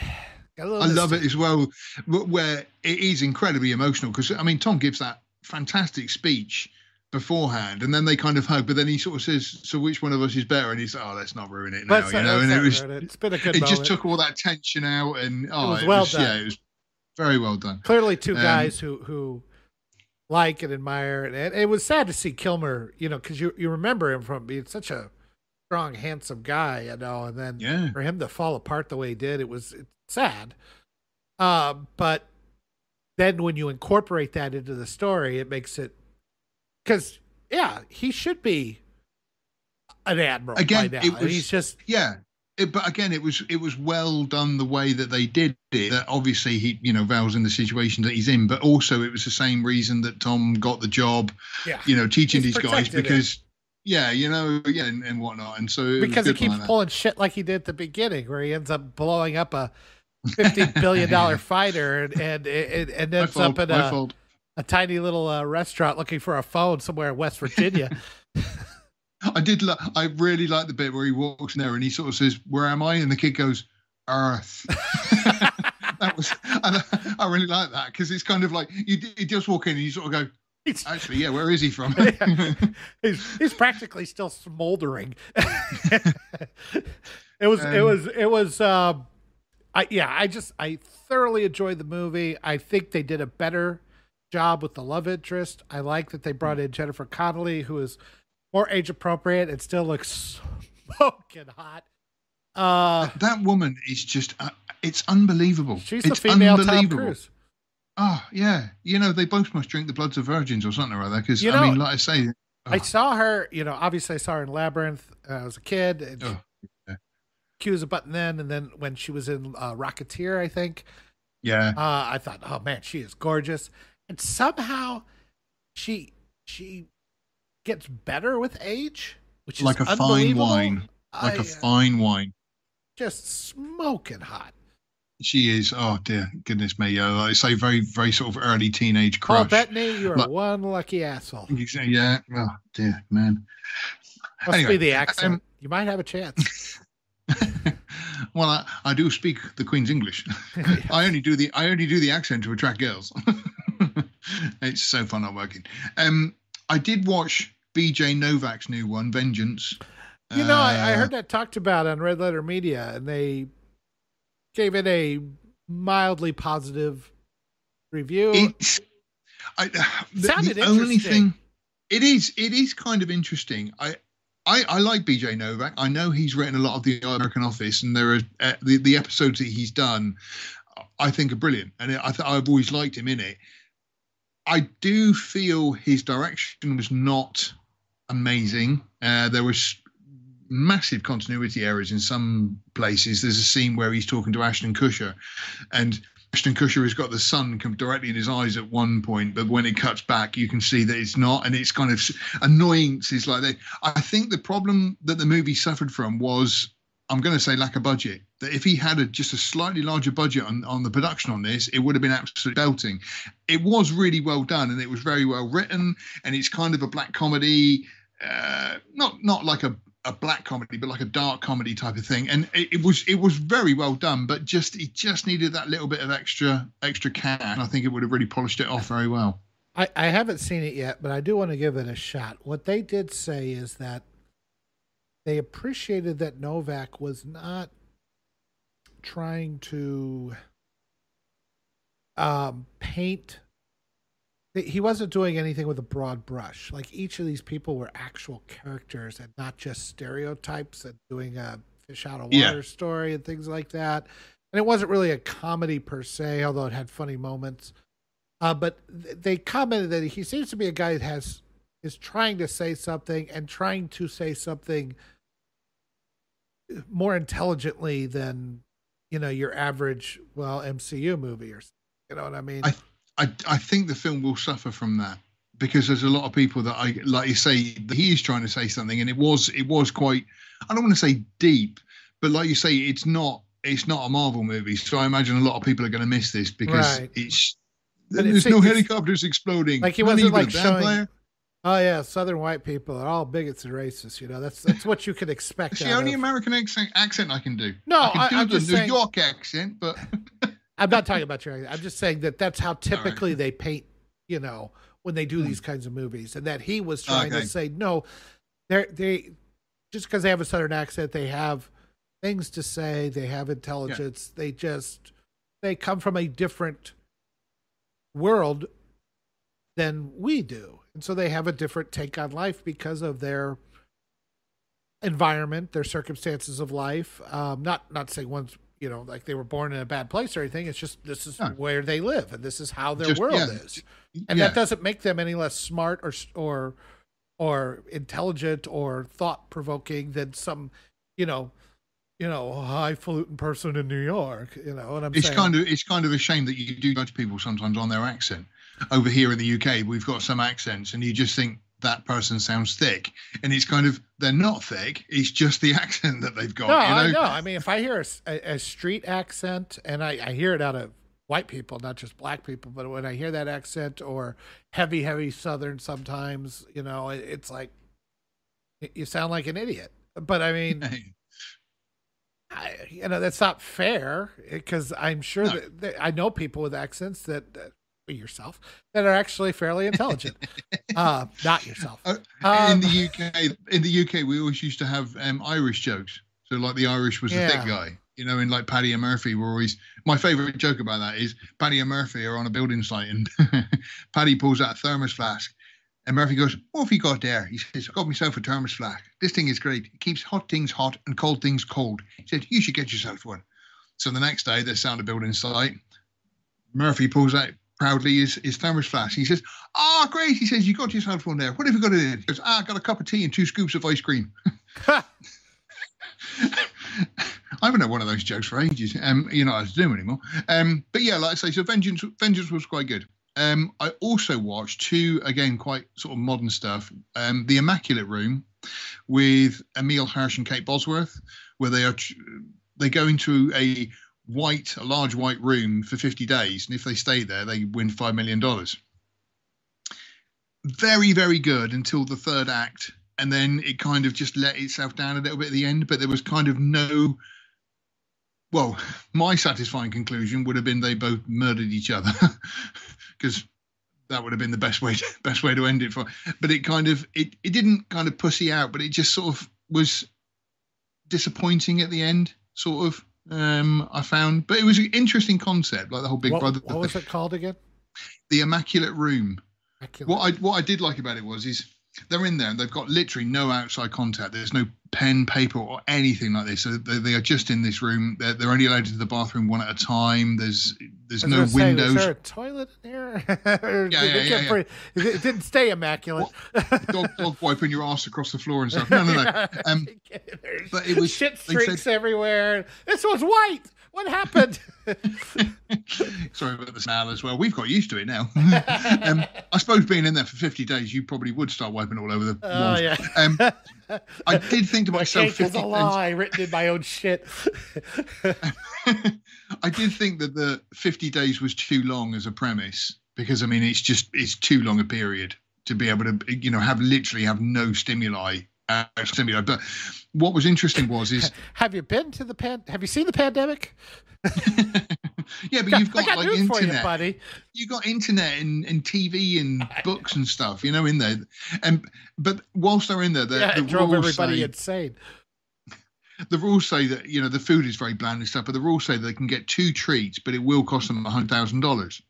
S3: A little
S1: I love it as well, wh- where it is incredibly emotional because I mean Tom gives that fantastic speech beforehand, and then they kind of hug, but then he sort of says, "So which one of us is better?" And he's like, "Oh, let's not ruin it now,"
S3: Let's
S1: you know. And it was,
S3: it. It's been a good.
S1: it
S3: moment.
S1: just took all that tension out, and oh, it
S3: was well done.
S1: Yeah, it was very well done.
S3: clearly two
S1: Um,
S3: guys who who like and admire it. And it was sad to see Kilmer, you know, because you you remember him from being such a strong, handsome guy, you know, and then
S1: Yeah,
S3: for him to fall apart the way he did, it was it's sad. Um, but then when you incorporate that into the story, it makes it because yeah, he should be an admiral
S1: Again,
S3: by now.
S1: it was-
S3: he's just
S1: yeah. It, but again, it was it was well done the way that they did it. That obviously he, you know, Val's in the situation that he's in, but also it was the same reason that Tom got the job
S3: yeah
S1: you know, teaching
S3: He's
S1: these guys
S3: it.
S1: because, yeah, you know, yeah, and, and whatnot. And so
S3: because he keeps
S1: like
S3: pulling shit like he did at the beginning, where he ends up blowing up a fifty billion dollar fighter and and and, and ends
S1: fault,
S3: up in a
S1: fault.
S3: A tiny little uh, restaurant looking for a phone somewhere in West Virginia.
S1: I did. Lo- I really like the bit where he walks in there and he sort of says, "Where am I?" and the kid goes, "Earth." that was. I, I really like that because it's kind of like you, you just walk in and you sort of go,
S3: He's,
S1: "Actually, yeah, where is he from?"
S3: he's, he's practically still smoldering. it was. it
S1: Um,
S3: was. It was. Um, I yeah. I just. I thoroughly enjoyed the movie. I think they did a better job with the love interest. I like that they brought in Jennifer Connelly, who is more age appropriate and still looks smoking hot. Uh,
S1: that woman is just. Uh, it's unbelievable.
S3: she's the
S1: it's
S3: female Tom
S1: unbelievable.
S3: Cruise.
S1: Oh yeah, you know they both must drink the bloods of virgins or something or other. Because
S3: You
S1: I
S3: know-
S1: mean, like I say,
S3: I
S1: oh,
S3: saw her, you know, obviously I saw her in Labyrinth uh, as a kid. And
S1: Oh, yeah.
S3: Was a button then, and then when she was in uh, Rocketeer, I think,
S1: yeah,
S3: uh, I thought, oh man, she is gorgeous. And somehow she she gets better with age, which is
S1: like a fine wine, like
S3: I,
S1: a
S3: uh,
S1: fine wine.
S3: just smoking hot.
S1: She is. Oh dear, goodness me. Yeah, like I say, very, very sort of early teenage crush.
S3: Bettany, you are
S1: Like-
S3: one lucky asshole.
S1: You say, Yeah. Oh dear, man.
S3: Must
S1: Anyway,
S3: be the accent.
S1: um,
S3: you might have a chance.
S1: well, I, I do speak the Queen's English. I only do the I only do the accent to attract girls. it's so fun not working. Um, I did watch B.J. Novak's new one, Vengeance.
S3: You know, I, I
S1: Uh,
S3: heard that talked about on Red Letter Media, and they gave it a mildly positive review.
S1: it's I, the,
S3: Sounded
S1: the only thing it is it is kind of interesting i I, I like BJ Novak. I know he's written a lot of the American Office, and there are uh, the the episodes that he's done. I think are brilliant, and I th- I've always liked him in it. I do feel his direction was not amazing. Uh, there was massive continuity errors in some places. There's a scene where he's talking to Ashton Kutcher, and Ashton Kutcher has got the sun come directly in his eyes at one point, but when it cuts back, you can see that it's not, and it's kind of annoyances like that. I think the problem that the movie suffered from was, I'm going to say, lack of budget. That if he had a, just a slightly larger budget on, on the production on this, it would have been absolute belting. It was really well done, and it was very well written, and it's kind of a black comedy, uh, not not like a a black comedy, but like a dark comedy type of thing. And it, it was it was very well done, but just it just needed that little bit of extra extra cash. And I think it would have really polished it off very well.
S3: I, I haven't seen it yet, but I do want to give it a shot. What they did say is that they appreciated that Novak was not trying to um, paint. He wasn't doing anything with a broad brush. Like each of these people were actual characters and not just stereotypes and doing a fish out of water
S1: Yeah.
S3: story and things like that. And it wasn't really a comedy per se, although it had funny moments. Uh, but th- they commented that he seems to be a guy that has is trying to say something and trying to say something more intelligently than you know your average well MCU movie or. You know what I mean?
S1: I I, I think the film will suffer from that because there's a lot of people that I like you say he is trying to say something and it was it was quite I don't want to say deep, but like you say, it's not it's not a Marvel movie. So I imagine a lot of people are going to miss this because
S3: Right.
S1: it's
S3: But
S1: there's
S3: it's-
S1: no helicopters exploding.
S3: like he wasn't, like, showing-. Oh yeah, Southern white people are all bigots and racists. You know that's that's what you can expect.
S1: It's the only
S3: of-
S1: American accent, accent I can do.
S3: No,
S1: I can
S3: I-
S1: do
S3: I'm
S1: the
S3: just
S1: New
S3: saying-
S1: York accent, but
S3: I'm not talking about your. I'm just saying that that's how typically they paint. You know when they do
S1: Hmm.
S3: these kinds of movies, and that he was trying
S1: Okay.
S3: to say no, they're they just because they have a southern accent, they have things to say, they have intelligence, they just they come from a different world than we do, and so they have a different take on life because of their environment, their circumstances of life. Um, not not saying one's you know like they were born in a bad place or anything. It's just this is where they live, and this is how their
S1: Just-
S3: world
S1: yeah,
S3: is, and
S1: yeah.
S3: that doesn't make them any less smart or or or intelligent or thought provoking than some you know you know highfalutin person in New York. You know what I'm
S1: it's
S3: saying?
S1: kind of it's kind of a shame that you do judge people sometimes on their accent. Over here in the UK, we've got some accents, and you just think that person sounds thick, and it's kind of they're not thick. It's just the accent that they've got.
S3: No,
S1: you know?
S3: I know. I mean, if I hear a, a street accent and I, I hear it out of white people, not just black people. But when I hear that accent or heavy, heavy Southern, sometimes you know it, it's like you sound like an idiot. But I mean, I, you know that's not fair because I'm sure no. that, that, I know people with accents that, that yourself that are actually fairly intelligent. uh, not yourself. Uh,
S1: um, in the UK, in the UK, we always used to have um, Irish jokes. So like the Irish was yeah. the thick guy, you know, and like Paddy and Murphy were always. My favourite joke about that is Paddy and Murphy are on a building site, and Paddy pulls out a thermos flask, and Murphy goes, "What have you got there?" He says, "I got myself a thermos flask. This thing is great. It keeps hot things hot and cold things cold." He said, "You should get yourself one." So the next day, they're sound a building site. Murphy pulls out proudly his, his thermos flask. He says, "Ah, oh, great!" He says, "You got yourself one there. What have you got in it?" He goes, "Ah, I got a cup of tea and two scoops of ice cream." I haven't had one of those jokes for ages. Um, you know, I do them anymore. Um, but yeah, like I say, so Vengeance, Vengeance was quite good. Um, I also watched two again quite sort of modern stuff. Um, the Immaculate Room with Emile Hirsch and Kate Bosworth, where they are they go into a white, a large white room for 50 days, and if they stay there, they win five million dollars. Very, very good until the third act, and then it kind of just let itself down a little bit at the end. But there was kind of no well, my satisfying conclusion would have been they both murdered each other because that would have been the best way to, best way to end it for. But it kind of it it didn't kind of pussy out, but it just sort of was disappointing at the end, sort of. Um, I found, but it was an interesting concept, like the whole Big
S3: what,
S1: Brother.
S3: What was it called again?
S1: The Immaculate Room. Immaculate. What I what I did like about it was is they're in there and they've got literally no outside contact. There's no pen, paper, or anything like this. So they, they are just in this room. They're, they're, only allowed to the bathroom one at a time. There's there's no windows. Say,
S3: there a toilet in there? yeah, yeah, yeah, yeah. It didn't stay immaculate.
S1: dog, dog wiping your ass across the floor and stuff. No, no, no. Um,
S3: but it was shit streaks said, everywhere. This was white. What happened?
S1: Sorry about the smell as well. We've got used to it now. um, I suppose being in there for 50 days, you probably would start wiping all over the oh, walls. Oh, yeah. Um, I did think to myself,
S3: my 50 a lie written in my own shit.
S1: I did think that the 50 days was too long as a premise because I mean it's just it's too long a period to be able to you know have literally have no stimuli But what was interesting was is
S3: have you been to the pan? Have you seen the pandemic?
S1: yeah, but you've got,
S3: got
S1: like internet,
S3: you, buddy.
S1: You got internet and, and TV and books and stuff, you know, in there. And but whilst they're in there, the,
S3: yeah,
S1: the
S3: drove everybody say, insane.
S1: The rules say that you know the food is very bland and stuff, but the rules say they can get two treats, but it will cost them a hundred thousand dollars.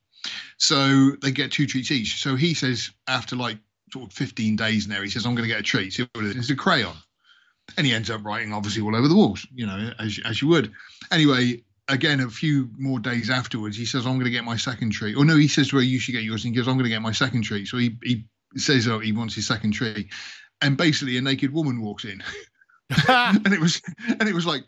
S1: So they get two treats each. So he says after like sort of fifteen days in there, he says I'm going to get a treat. So it's a crayon and he ends up writing obviously all over the walls, you know, as as you would. Anyway, again, a few more days afterwards, he says, "I'm going to get my second tree." Or no, he says, "Well, you should get yours." And he goes, "I'm going to get my second tree." So he he says, "Oh, he wants his second tree," and basically a naked woman walks in, and it was and it was like,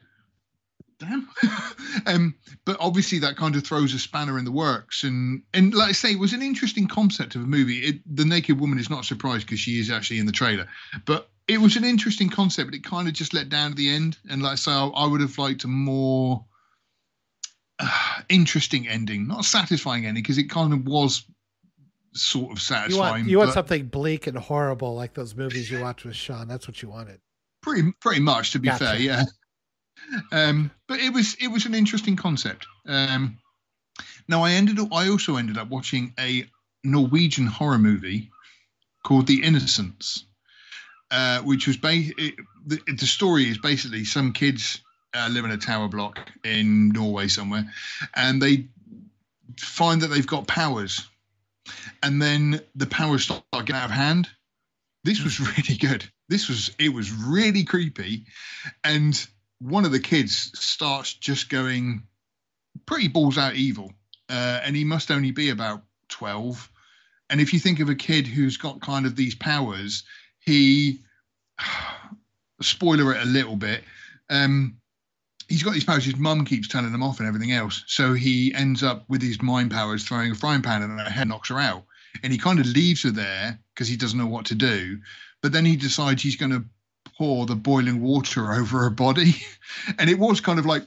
S1: damn. um, but obviously that kind of throws a spanner in the works, and and like I say, it was an interesting concept of a movie. It, the naked woman is not surprised because she is actually in the trailer, but it was an interesting concept, but it kind of just let down at the end. And like I say, I, I would have liked a more uh, interesting ending, not satisfying ending, because it kind of was sort of satisfying.
S3: You want, you want something bleak and horrible like those movies you watch with Sean. That's what you wanted.
S1: Pretty, pretty much, to be gotcha. fair, yeah. Um, but it was it was an interesting concept. Um, now I ended up I also ended up watching a Norwegian horror movie called The Innocents. Uh, which was ba- it, the, the, story is basically some kids uh, live in a tower block in Norway somewhere, and they find that they've got powers, and then the powers start getting out of hand. This was really good. This was it was really creepy, and one of the kids starts just going pretty balls out evil, uh, and he must only be about twelve. And if you think of a kid who's got kind of these powers, he spoiler it a little bit. Um, he's got these powers. His mum keeps telling him off and everything else. So he ends up with his mind powers throwing a frying pan and her head knocks her out. And he kind of leaves her there because he doesn't know what to do. But then he decides he's going to pour the boiling water over her body. and it was kind of like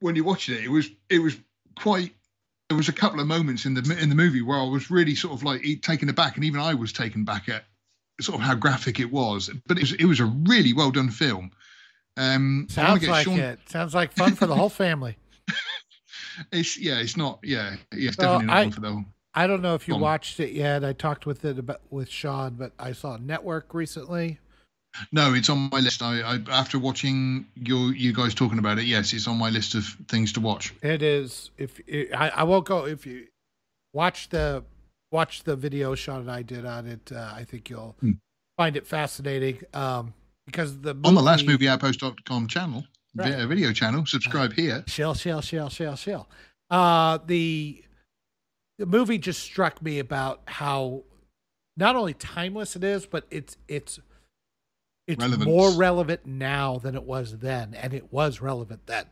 S1: when you watched it, it was it was quite. There was a couple of moments in the in the movie where I was really sort of like taken aback, and even I was taken back at sort of how graphic it was. But it was it was a really well done film. Um,
S3: Sounds like
S1: Sean-
S3: it. Sounds like fun for the whole family.
S1: It's yeah, it's not yeah, yeah it's
S3: So
S1: definitely not
S3: I-
S1: for the whole.
S3: I don't know if you watched it yet. I talked with it about with Sean, but I saw Network recently.
S1: No, it's on my list. I, I after watching your you guys talking about it, yes, it's on my list of things to watch.
S3: It is. If it, I, I won't go. If you watch the watch the video Sean and I did on it, uh, I think you'll
S1: Hmm.
S3: find it fascinating. Um, because the movie,
S1: On the last movie movieoutpost.com channel,
S3: Right.
S1: vi- video channel, subscribe here.
S3: Shill, shill, shill, shill, shill. Uh, the the movie just struck me about how not only timeless it is, but it's it's it's
S1: Relevance.
S3: more relevant now than it was then, and it was relevant then.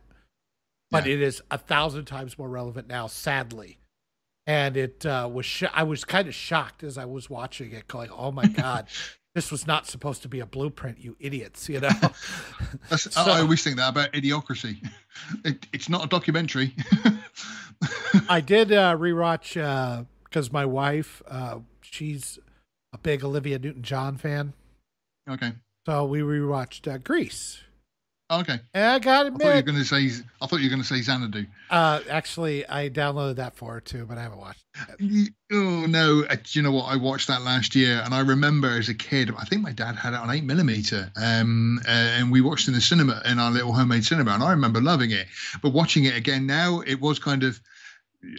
S3: But
S1: Yeah.
S3: it is a thousand times more relevant now, sadly. And it uh, was sh- I was kind of shocked as I was watching it, going, "Oh my god, this was not supposed to be a blueprint, you idiots!" You know. So-
S1: I always think that about Idiocracy. It, it's not a documentary.
S3: I did uh, rewatch because my wife, uh, she's a big Olivia Newton-John fan,
S1: okay,
S3: so we rewatched uh, Grease.
S1: okay.
S3: And I got it.
S1: I thought you were going to say. I thought you were going to say Xanadu.
S3: uh, actually, I downloaded that for her too, but I haven't watched it.
S1: Oh no! Uh, do you know what? I watched that last year, and I remember as a kid. I think my dad had it on eight millimeter, um, uh, and we watched in the cinema in our little homemade cinema, and I remember loving it. But watching it again now, it was kind of.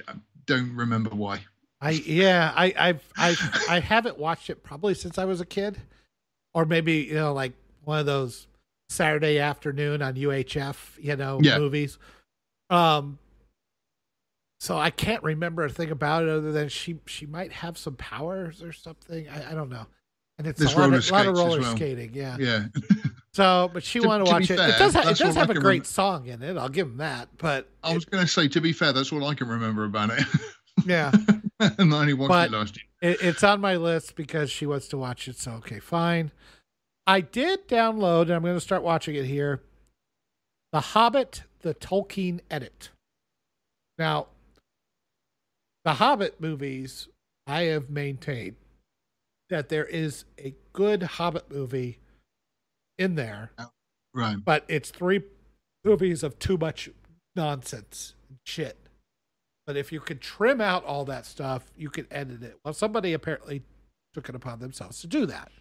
S1: I don't remember why.
S3: I yeah, I I've I I haven't watched it probably since I was a kid, or maybe you know like one of those Saturday afternoon on UHF you know
S1: Yeah.
S3: movies. Um. So I can't remember a thing about it other than she she might have some powers or something. I, I don't know. And it's
S1: There's
S3: a lot, of, lot of roller
S1: well.
S3: skating, yeah.
S1: Yeah,
S3: So, but she
S1: To-
S3: wanted to
S1: to
S3: watch it.
S1: fair,
S3: it does have, it does have a great
S1: remember.
S3: song in it. I'll give him that. But
S1: I was going to say. To be fair, that's all I can remember about it.
S3: yeah,
S1: only watched
S3: But-
S1: it last year.
S3: It, it's on my list because she wants to watch it. So okay, fine. I did download, and I'm going to start watching it here. The Hobbit: The Tolkien Edit. Now, the Hobbit movies, I have maintained that there is a good Hobbit movie in there, oh,
S1: Right.
S3: but it's three movies of too much nonsense and shit. But if you could trim out all that stuff, you could edit it. Well, somebody apparently took it upon themselves to do that,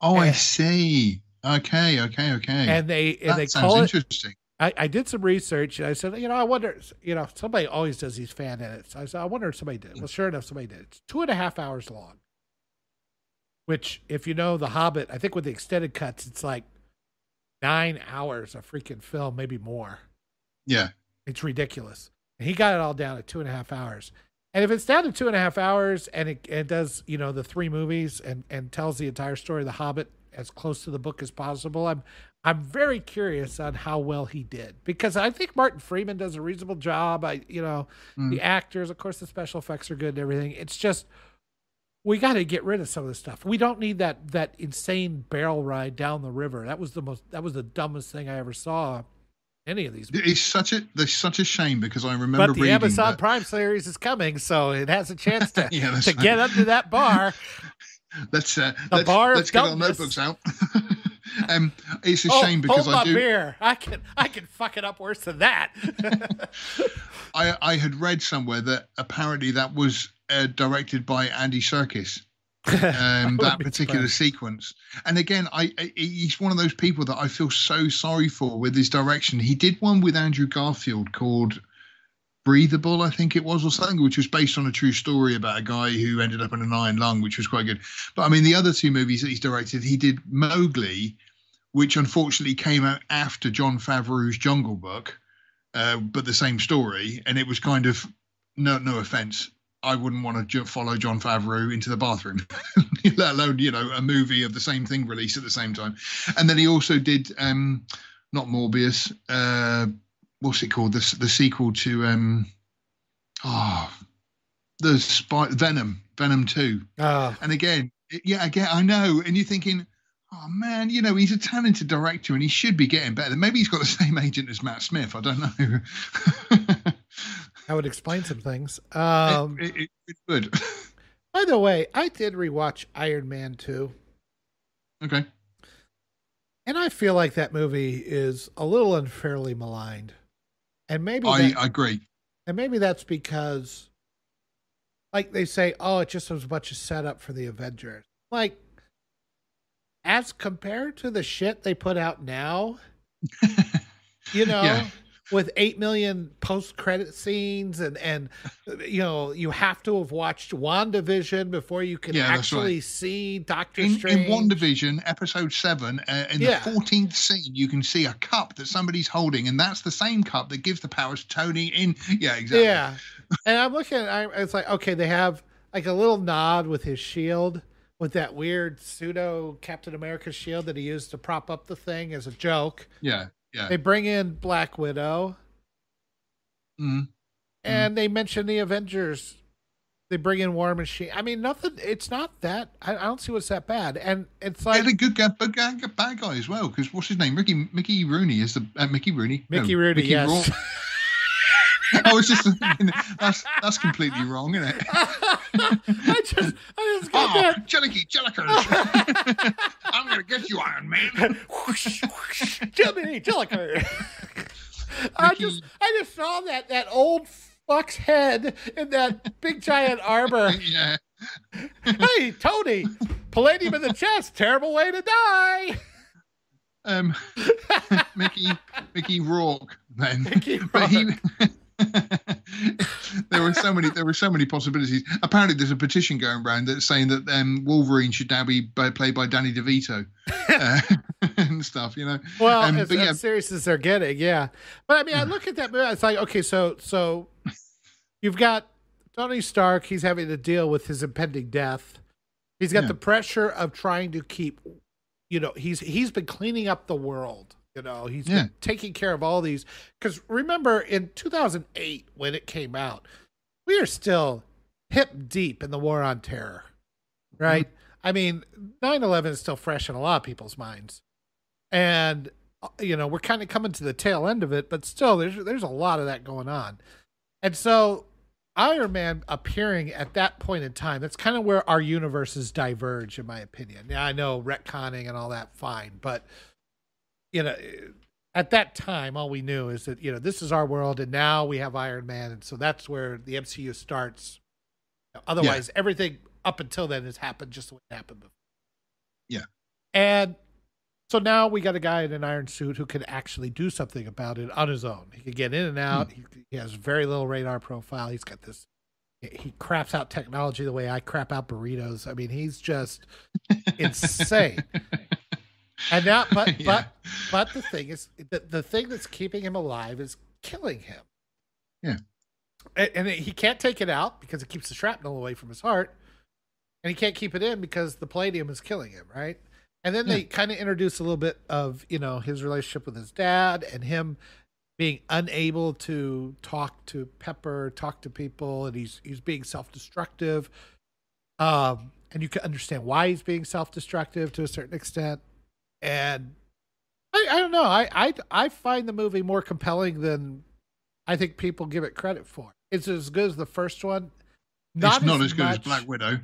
S1: Oh, I see. Okay, okay, okay.
S3: and they and
S1: that
S3: they
S1: sounds
S3: call it.
S1: interesting.
S3: I, I did some research, and I said, you know, I wonder, you know, somebody always does these fan edits. I said, I wonder if somebody did. Well, sure enough, somebody did. It's two and a half hours long. Which, if you know The Hobbit, I think with the extended cuts, it's like nine hours of freaking film, maybe more.
S1: Yeah.
S3: It's ridiculous. And he got it all down at two and a half hours. And if it's down to two and a half hours and it, it does, you know, the three movies and, and tells the entire story of The Hobbit as close to the book as possible, I'm I'm very curious on how well he did because I think Martin Freeman does a reasonable job. I, you know,
S1: Mm.
S3: the actors, of course, the special effects are good and everything. It's just we got to get rid of some of this stuff. We don't need that that insane barrel ride down the river. That was the most that was the dumbest thing I ever saw. Any of these
S1: It's such a there's such a shame because I remember
S3: but the Amazon
S1: that-
S3: Prime series is coming, so it has a chance to
S1: Yeah,
S3: to
S1: right.
S3: get under that bar.
S1: Let's uh,
S3: The
S1: let's,
S3: bar of
S1: let's get our notebooks out. um, it's a
S3: oh,
S1: shame because
S3: hold
S1: I
S3: my
S1: do.
S3: beer. I can I can fuck it up worse than that.
S1: I I had read somewhere that apparently that was uh, directed by Andy Serkis. Um,
S3: wouldn't
S1: that particular sequence, and again, I, I he's one of those people that I feel so sorry for with his direction. He did one with Andrew Garfield called Breathable, I think it was, or something, which was based on a true story about a guy who ended up in an iron lung, which was quite good. But I mean, the other two movies that he's directed, he did Mowgli, which unfortunately came out after Jon Favreau's Jungle Book, uh, but the same story, and it was kind of no no offense. I wouldn't want to follow Jon Favreau into the bathroom, let alone you know a movie of the same thing released at the same time. And then he also did um, not Morbius. Uh, what's it called? The the sequel to um, oh, the spy Venom, Venom Two.
S3: Oh,
S1: And again, yeah, again, I know. And you're thinking, oh man, you know, he's a talented director and he should be getting better. Maybe he's got the same agent as Matt Smith. I don't know.
S3: That would explain some things. Um,
S1: it, it, it would.
S3: by the way, I did rewatch Iron Man 2.
S1: okay.
S3: And I feel like that movie is a little unfairly maligned. And maybe
S1: I,
S3: that-
S1: I agree.
S3: and maybe that's because like they say, oh, it just was a bunch of setup for the Avengers. Like as compared to the shit they put out now, you know,
S1: Yeah.
S3: With eight million post credit scenes and and you know, you have to have watched WandaVision before you can
S1: Yeah,
S3: actually
S1: right.
S3: see Doctor
S1: In,
S3: Strange.
S1: in WandaVision, episode seven, uh, in
S3: Yeah.
S1: the 14th scene, you can see a cup that somebody's holding, and that's the same cup that gives the powers to Tony in. Yeah, exactly.
S3: Yeah. and I'm looking at I, it's like, okay, they have like a little nod with his shield, with that weird pseudo Captain America shield that he used to prop up the thing as a joke.
S1: Yeah. Yeah.
S3: They bring in Black Widow
S1: Mm.
S3: and they mention the Avengers. They bring in War Machine. I mean, nothing. It's not that. I, I don't see what's that bad. And it's
S1: Yeah,
S3: like
S1: the good guy, but bad guy as well. Because what's his name? Mickey Mickey Rooney is the uh, Mickey Rooney. No,
S3: Mickey Rooney.
S1: Mickey
S3: yes.
S1: Rourke. I was just thinking, that's that's completely wrong, isn't it?
S3: I just, I just got
S1: Oh,
S3: that.
S1: Jellicky Jellickers! I'm gonna get you, Iron Man.
S3: whoosh, whoosh, Jimmy Jelliker. I just I just saw that that old fuck's head in that big giant arbor.
S1: yeah.
S3: hey, Tony, palladium in the chest, terrible way to die.
S1: Um, Mickey Mickey Rourke then.
S3: Mickey
S1: But he. there were so many. There were so many possibilities. Apparently, there's a petition going around that's saying that um, Wolverine should now be by, played by Danny DeVito uh, and stuff. You know.
S3: Well,
S1: Um,
S3: as,
S1: but yeah.
S3: as serious as they're getting, yeah. But I mean, I look at that movie. It's like, okay, so so you've got Tony Stark. He's having to deal with his impending death. He's got
S1: Yeah.
S3: the pressure of trying to keep, you know, he's he's been cleaning up the world. You know, he's
S1: Yeah.
S3: taking care of all these. Because remember, in 2008 when it came out, we are still hip deep in the war on terror, right? I mean, 9/11 is still fresh in a lot of people's minds and uh, you know we're kind of coming to the tail end of it but still there's there's a lot of that going on and so iron man appearing at that point in time that's kind of where our universes diverge in my opinion yeah i know retconning and all that fine but you know at that time all we knew is that you know this is our world and now we have iron man and so that's where the mcu starts otherwise everything up until then has happened just the way it happened before
S1: Yeah.
S3: and so now we got a guy in an iron suit who can actually do something about it on his own. He can get in and out. Hmm. He, he has very little radar profile. He's got this. He craps out technology the way I crap out burritos. I mean, he's just insane. And now, but
S1: Yeah.
S3: but but the thing is, the, the thing that's keeping him alive is killing him.
S1: Yeah.
S3: And, and he can't take it out because it keeps the shrapnel away from his heart, and he can't keep it in because the palladium is killing him. Right. And then they kind of introduce a little bit of you know his relationship with his dad and him being unable to talk to Pepper, talk to people, and he's he's being self-destructive. Um, and you can understand why he's being self-destructive to a certain extent. And I, I don't know. I, I I find the movie more compelling than I think people give it credit for. It's as good as the first one.
S1: it's not as good as Black Widow.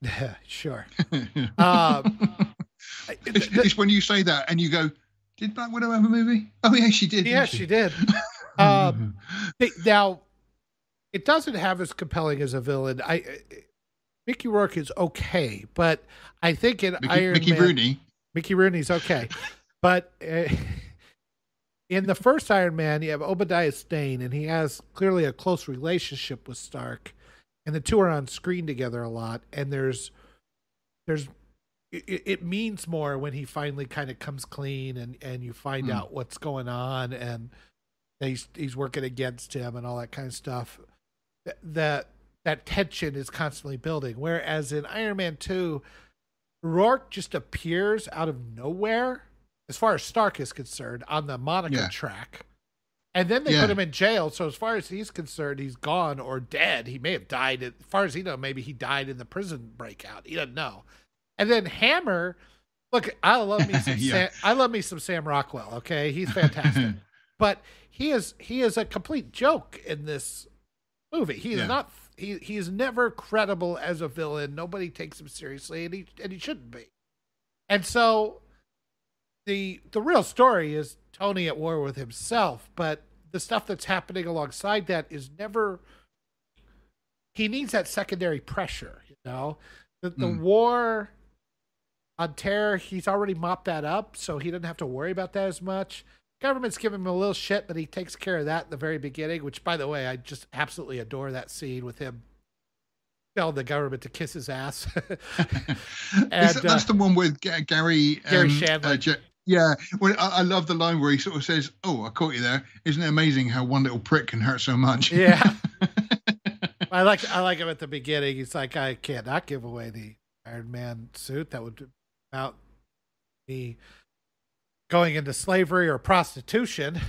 S3: Yeah, sure. Um,
S1: it's,
S3: the-
S1: it's when you say that and you go, "Did Black Widow have a movie? Oh yeah, she did.
S3: yeah,
S1: didn't
S3: she did. Um, They- now it doesn't have as compelling as a villain. I Mickey Rourke is okay, but I think in
S1: Mickey,
S3: Iron
S1: Mickey
S3: Man,
S1: Rooney.
S3: Mickey Rooney's okay, but uh, in the first Iron Man, you have Obadiah Stane, and he has clearly a close relationship with Stark, and the two are on screen together a lot. And there's, there's, it, it means more when he finally kind of comes clean, and and you find
S1: Hmm.
S3: out what's going on, and he's he's working against him, and all that kind of stuff. That that tension is constantly building. Whereas in Iron Man two, Rourke just appears out of nowhere, as far as Stark is concerned, on the Monaco
S1: Yeah.
S3: track. And then they
S1: Yeah.
S3: put him in jail. So as far as he's concerned, he's gone or dead. He may have died. As far as he knows, maybe he died in the prison breakout. He doesn't know. And then Hammer, look, I love me some
S1: Yeah.
S3: Sam, I love me some Sam Rockwell. Okay, he's fantastic. but he is he is a complete joke in this movie. He's
S1: Yeah.
S3: not. He he's never credible as a villain. Nobody takes him seriously, and he and he shouldn't be. And so, the the real story is Tony at war with himself. But the stuff that's happening alongside that is never. He needs that secondary pressure. You know, the the
S1: Mm.
S3: war on terror. He's already mopped that up, so he doesn't have to worry about that as much government's giving him a little shit, but he takes care of that in the very beginning. Which, by the way, I just absolutely adore that scene with him telling the government to kiss his ass. And,
S1: that, that's the one with Ga- Garry.
S3: Garry
S1: um,
S3: Shandling.
S1: uh, Ja- yeah, well, I, I love the line where he sort of says, "Oh, I caught you there. Isn't it amazing how one little prick can hurt so much?"
S3: yeah, I like I like him at the beginning. He's like, I can't not give away the Iron Man suit. That would about me going into slavery or prostitution.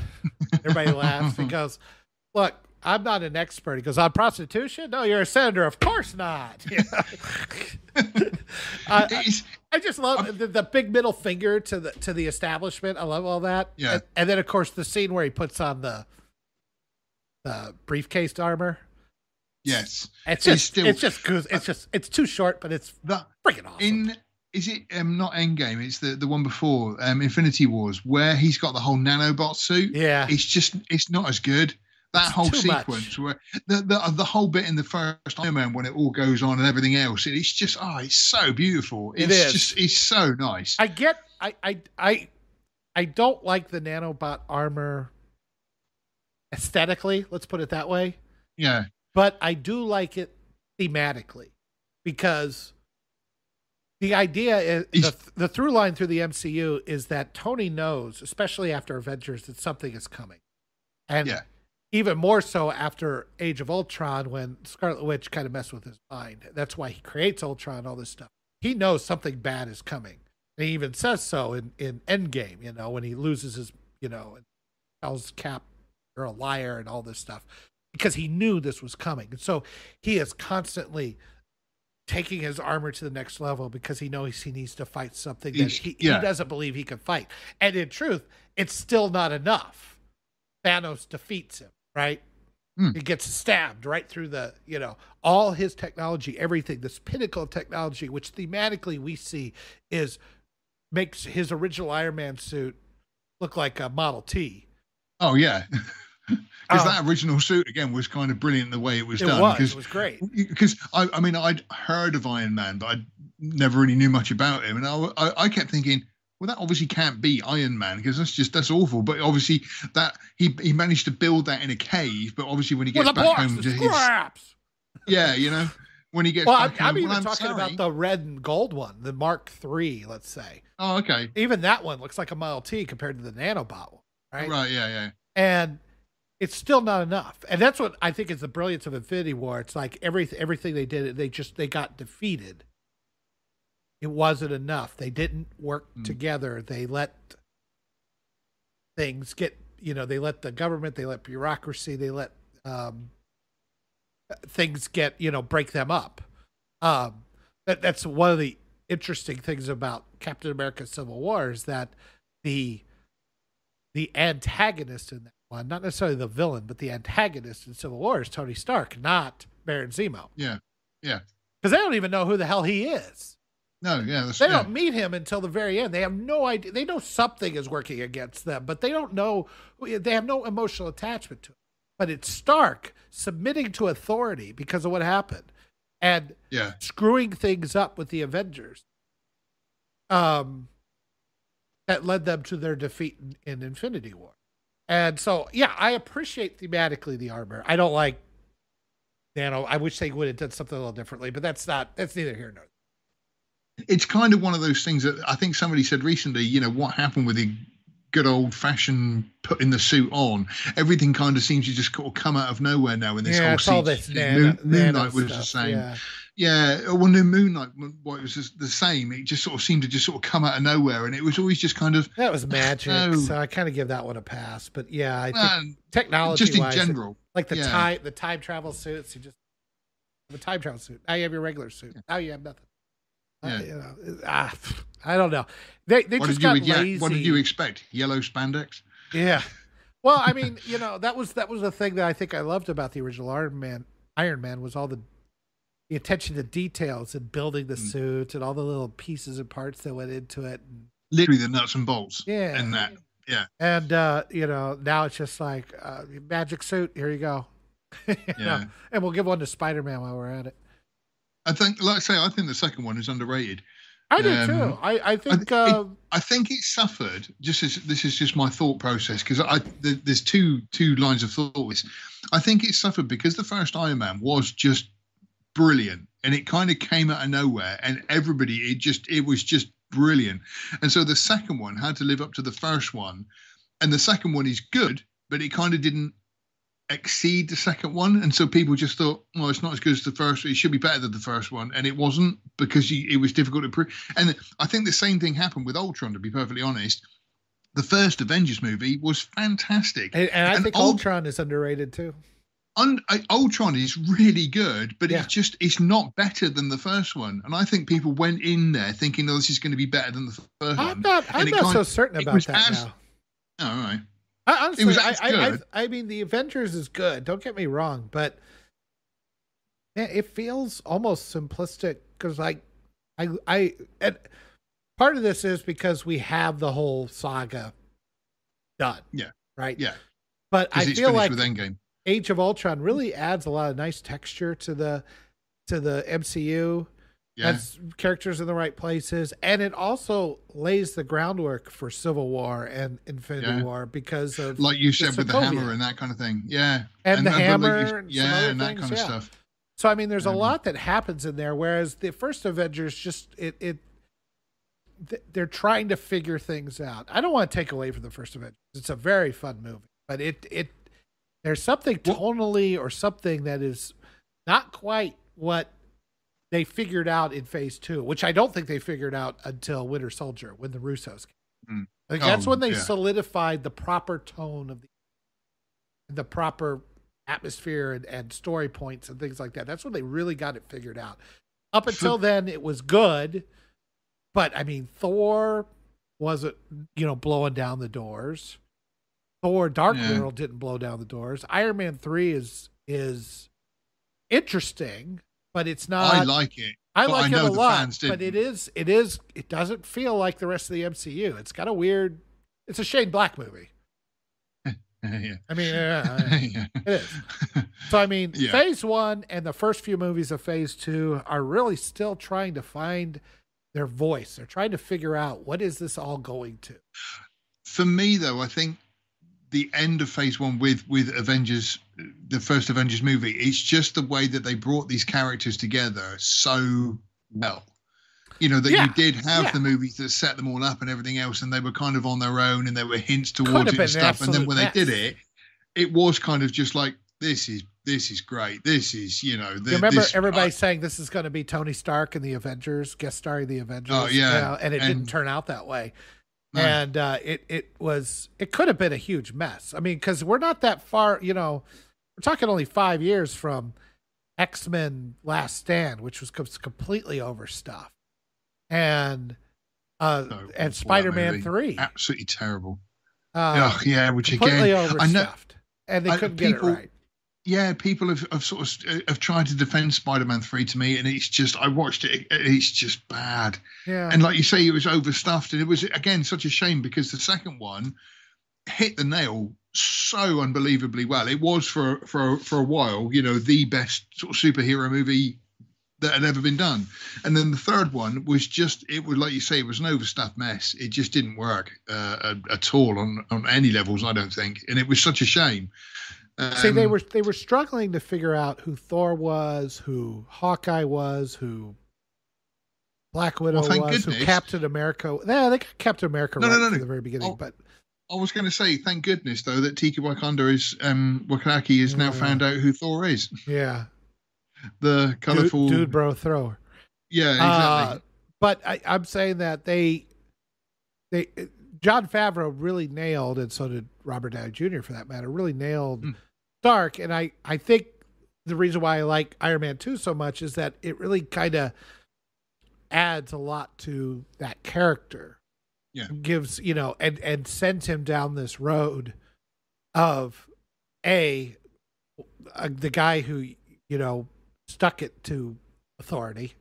S3: Everybody laughs. He goes, "Look, I'm not an expert." He goes, "On prostitution? No, you're a senator. Of course not." I,
S1: It's-
S3: I just love the, the big middle finger to the to the establishment. I love all that.
S1: Yeah.
S3: And, and then of course the scene where he puts on the the briefcase armor.
S1: yes,
S3: It's
S1: It's
S3: just
S1: still-
S3: it's just. It's just it's too short, but it's
S1: that
S3: freaking awesome.
S1: in is it um not Endgame? It's the the one before um Infinity Wars where he's got the whole nanobot suit.
S3: yeah.
S1: It's just it's not as good. That
S3: It's
S1: whole
S3: too much.
S1: sequence where the, the the whole bit in the first Iron Man when it all goes on and everything else, it's just oh, it's so beautiful.
S3: It
S1: It's just it's so nice.
S3: I get I I I I don't like the nanobot armor aesthetically, let's put it that way.
S1: yeah,
S3: but I do like it thematically because the idea is the, the through line through the MCU is that Tony knows, especially after Avengers, that something is coming, and
S1: Yeah.
S3: even more so after Age of Ultron when Scarlet Witch kind of messed with his mind. That's why he creates Ultron, and all this stuff. He knows something bad is coming, and he even says so in in Endgame. You know, when he loses his, you know, and tells Cap you're a liar and all this stuff because he knew this was coming. And so he is constantly taking his armor to the next level because he knows he needs to fight something that he,
S1: yeah.
S3: he doesn't believe he can fight. And in truth, it's still not enough. Thanos defeats him, right?
S1: Hmm.
S3: He gets stabbed right through the, you know, all his technology, everything, this pinnacle of technology, which thematically we see is makes his original Iron Man suit look like a Model T.
S1: oh yeah, because
S3: Oh.
S1: that original suit again was kind of brilliant the way it was
S3: It
S1: done.
S3: was.
S1: Because
S3: It was great.
S1: because I, I mean I'd heard of Iron Man, but I never really knew much about him, and I, I, I kept thinking, well, that obviously can't be Iron Man because that's just that's awful. But obviously that he he managed to build that in a cave, but obviously when he gets
S3: a
S1: back
S3: box
S1: home to his yeah, you know, when he gets
S3: Well,
S1: back
S3: I'm
S1: home,
S3: even
S1: well,
S3: talking
S1: sorry.
S3: about the red and gold one, the Mark III, let's say.
S1: Oh, okay,
S3: Even that one looks like a Model T compared to the nanobot one, right?
S1: right, yeah, yeah,
S3: And it's still not enough. And that's what I think is the brilliance of Infinity War. It's like every, everything they did, they just they got defeated. It wasn't enough. They didn't work
S1: Mm.
S3: together. They let things get, you know, they let the government, they let bureaucracy, they let um, things get, you know, break them up. Um, that that's one of the interesting things about Captain America: Civil War is that the the antagonist in that one, not necessarily the villain, but the antagonist in Civil War is Tony Stark, not Baron Zemo,
S1: yeah, yeah.
S3: because they don't even know who the hell he is.
S1: No, yeah,
S3: They
S1: yeah.
S3: don't meet him until the very end. They have no idea. They know something is working against them, but they don't know. They have no emotional attachment to it. But it's Stark submitting to authority because of what happened, and
S1: yeah.
S3: screwing things up with the Avengers. Um, that led them to their defeat in, in Infinity War. And so, yeah, I appreciate thematically the armor. I don't like Nano. I wish they would have done something a little differently, but that's not. That's neither here nor.
S1: it's kind of one of those things that I think somebody said recently, you know, what happened with the good old fashioned putting the suit on? Everything kind of seems to just kind of come out of nowhere now in this
S3: yeah,
S1: whole scene.
S3: this
S1: Moon,
S3: nano,
S1: Moon
S3: nano
S1: Knight was the same.
S3: Yeah.
S1: Yeah, well, no, Moon Knight, well, it was just the same. It just sort of seemed to just sort of come out of nowhere, and it was always just kind of
S3: That was magic, so I kind of give that one a pass. But yeah, I think
S1: uh,
S3: technology
S1: just in
S3: wise,
S1: general.
S3: like the
S1: yeah.
S3: time the time travel suits, you just have a time travel suit. Now you have your regular suit. Now you have nothing. Uh,
S1: Yeah.
S3: you know, ah, I don't know. They they
S1: What
S3: just
S1: you
S3: got
S1: yeah,
S3: lazy.
S1: What did you expect? Yellow spandex?
S3: Yeah. Well, I mean, you know, that was that was the thing that I think I loved about the original Iron Man Iron Man was all the the attention to details and building the
S1: Mm.
S3: suit and all the little pieces and parts that went into it.
S1: Literally the nuts and bolts.
S3: Yeah.
S1: And that. Yeah.
S3: And uh, you know, now it's just like uh, magic suit. Here you go. You know,
S1: Yeah.
S3: And we'll give one to Spider Man while we're at it.
S1: I think, like I say, I think the second one is underrated.
S3: I do
S1: Um,
S3: too. I I think
S1: think-
S3: uh,
S1: I think it suffered. Just as this is just my thought process because I th- there's two two lines of thought. with. I think it suffered because the first Iron Man was just brilliant, and it kind of came out of nowhere, and everybody it just it was just brilliant, and so the second one had to live up to the first one, and the second one is good, but it kind of didn't exceed the second one, and so people just thought, well, it's not as good as the first. It should be better than the first one, and it wasn't because you, it was difficult to prove. And I think the same thing happened with Ultron. To be perfectly honest, the first Avengers movie was fantastic.
S3: and, and I
S1: and
S3: think
S1: Ult-
S3: Ultron is underrated too.
S1: Un- I- uh, Ultron is really good, but
S3: Yeah.
S1: it's just it's not better than the first one. And I think people went in there thinking, "Oh, this is going to be better than the first
S3: I'm
S1: one."
S3: not. I'm not so certain about that
S1: as-
S3: now.
S1: Oh, all right.
S3: I, honestly,
S1: was
S3: I, I, I. I mean, the Avengers is good. Don't get me wrong, but man, it feels almost simplistic because, like, I, I, and part of this is because we have the whole saga done.
S1: Yeah.
S3: Right.
S1: Yeah.
S3: But I feel like
S1: with Endgame.
S3: Age of Ultron really adds a lot of nice texture to the to the MCU.
S1: Yeah.
S3: Characters in the right places, and it also lays the groundwork for Civil War and Infinity
S1: Yeah.
S3: War because of
S1: like you said with the hammer and that kind of thing. Yeah.
S3: And the
S1: but like
S3: hammer
S1: you-
S3: and
S1: yeah,
S3: other
S1: and that kind of
S3: yeah.
S1: stuff.
S3: So I mean, there's a lot that happens in there. Whereas the first Avengers, just it it they're trying to figure things out. I don't want to take away from the first Avengers. It's a very fun movie, but it it there's something tonally or something that is not quite what they figured out in Phase Two, which I don't think they figured out until Winter Soldier when the Russos came.
S1: Mm.
S3: I think that's
S1: Oh,
S3: when they
S1: yeah.
S3: solidified the proper tone of the the proper atmosphere and, and story points and things like that. That's when they really got it figured out. Up until then, it was good, but I mean, Thor wasn't, you know, blowing down the doors. Thor: Dark
S1: Yeah.
S3: World didn't blow down the doors. Iron Man three is is interesting, but it's not.
S1: I like it.
S3: I like
S1: I
S3: it a lot, but it is it doesn't feel like the rest of the MCU. It's got a weird. It's a Shane Black movie.
S1: yeah.
S3: I mean, uh,
S1: yeah.
S3: it is. So I mean,
S1: Yeah.
S3: Phase One and the first few movies of Phase Two are really still trying to find their voice. They're trying to figure out what is this all going to.
S1: For me, though, I think the end of Phase One with with Avengers, the first Avengers movie, it's just the way that they brought these characters together so well. You know that
S3: Yeah,
S1: you did have
S3: yeah.
S1: the movies that set them all up and everything else, and they were kind of on their own, and there were hints towards it and
S3: an
S1: stuff. And then when they did it, it was kind of just like this is this is great. This is you know. The,
S3: You remember
S1: this,
S3: everybody saying this is going to be Tony Stark and the Avengers, guest starring the Avengers.
S1: Oh, yeah,
S3: you know, and it didn't turn out that way. And uh, it it was it could have been a huge mess. I mean, because we're not that far. You know, we're talking only five years from X Men Last Stand, which was completely overstuffed, and uh, and Spider Man. Three,
S1: absolutely terrible.
S3: uh,
S1: oh yeah, which again, I know.
S3: overstuffed, and they
S1: I-
S3: couldn't
S1: people-
S3: get it right.
S1: Yeah, people have, have sort of have tried to defend Spider-Man Three to me, and it's just I watched it. It's just bad,
S3: Yeah,
S1: and like you say, it was overstuffed, and it was again such a shame because the second one hit the nail so unbelievably well. It was for for for a while, you know, the best sort of superhero movie that had ever been done. And then the third one was just it was like you say, it was an overstuffed mess. It just didn't work uh, at, at all on on any levels, I don't think, and it was such a shame.
S3: See, they
S1: Um,
S3: were they were struggling to figure out who Thor was, who Hawkeye was, who Black Widow
S1: Well,
S3: was, who. Captain America. Yeah, they got Captain America
S1: No,
S3: right
S1: no, no,
S3: from
S1: no.
S3: the very beginning,
S1: Oh,
S3: but
S1: I was going to say, thank goodness though that Tika Wakanda is um Wakaki has now found out who Thor is.
S3: yeah,
S1: The colourful,
S3: dude bro thrower.
S1: yeah,
S3: Uh,
S1: exactly.
S3: but I, I'm saying that they they Jon Favreau really nailed, and so did Robert Downey Jr. for that matter, really nailed
S1: Mm.
S3: Stark. And I I think the reason why I like Iron Man two so much is that it really kind of adds a lot to that character.
S1: Yeah.
S3: gives you know and and sends him down this road of a uh, the guy who you know, stuck it to authority,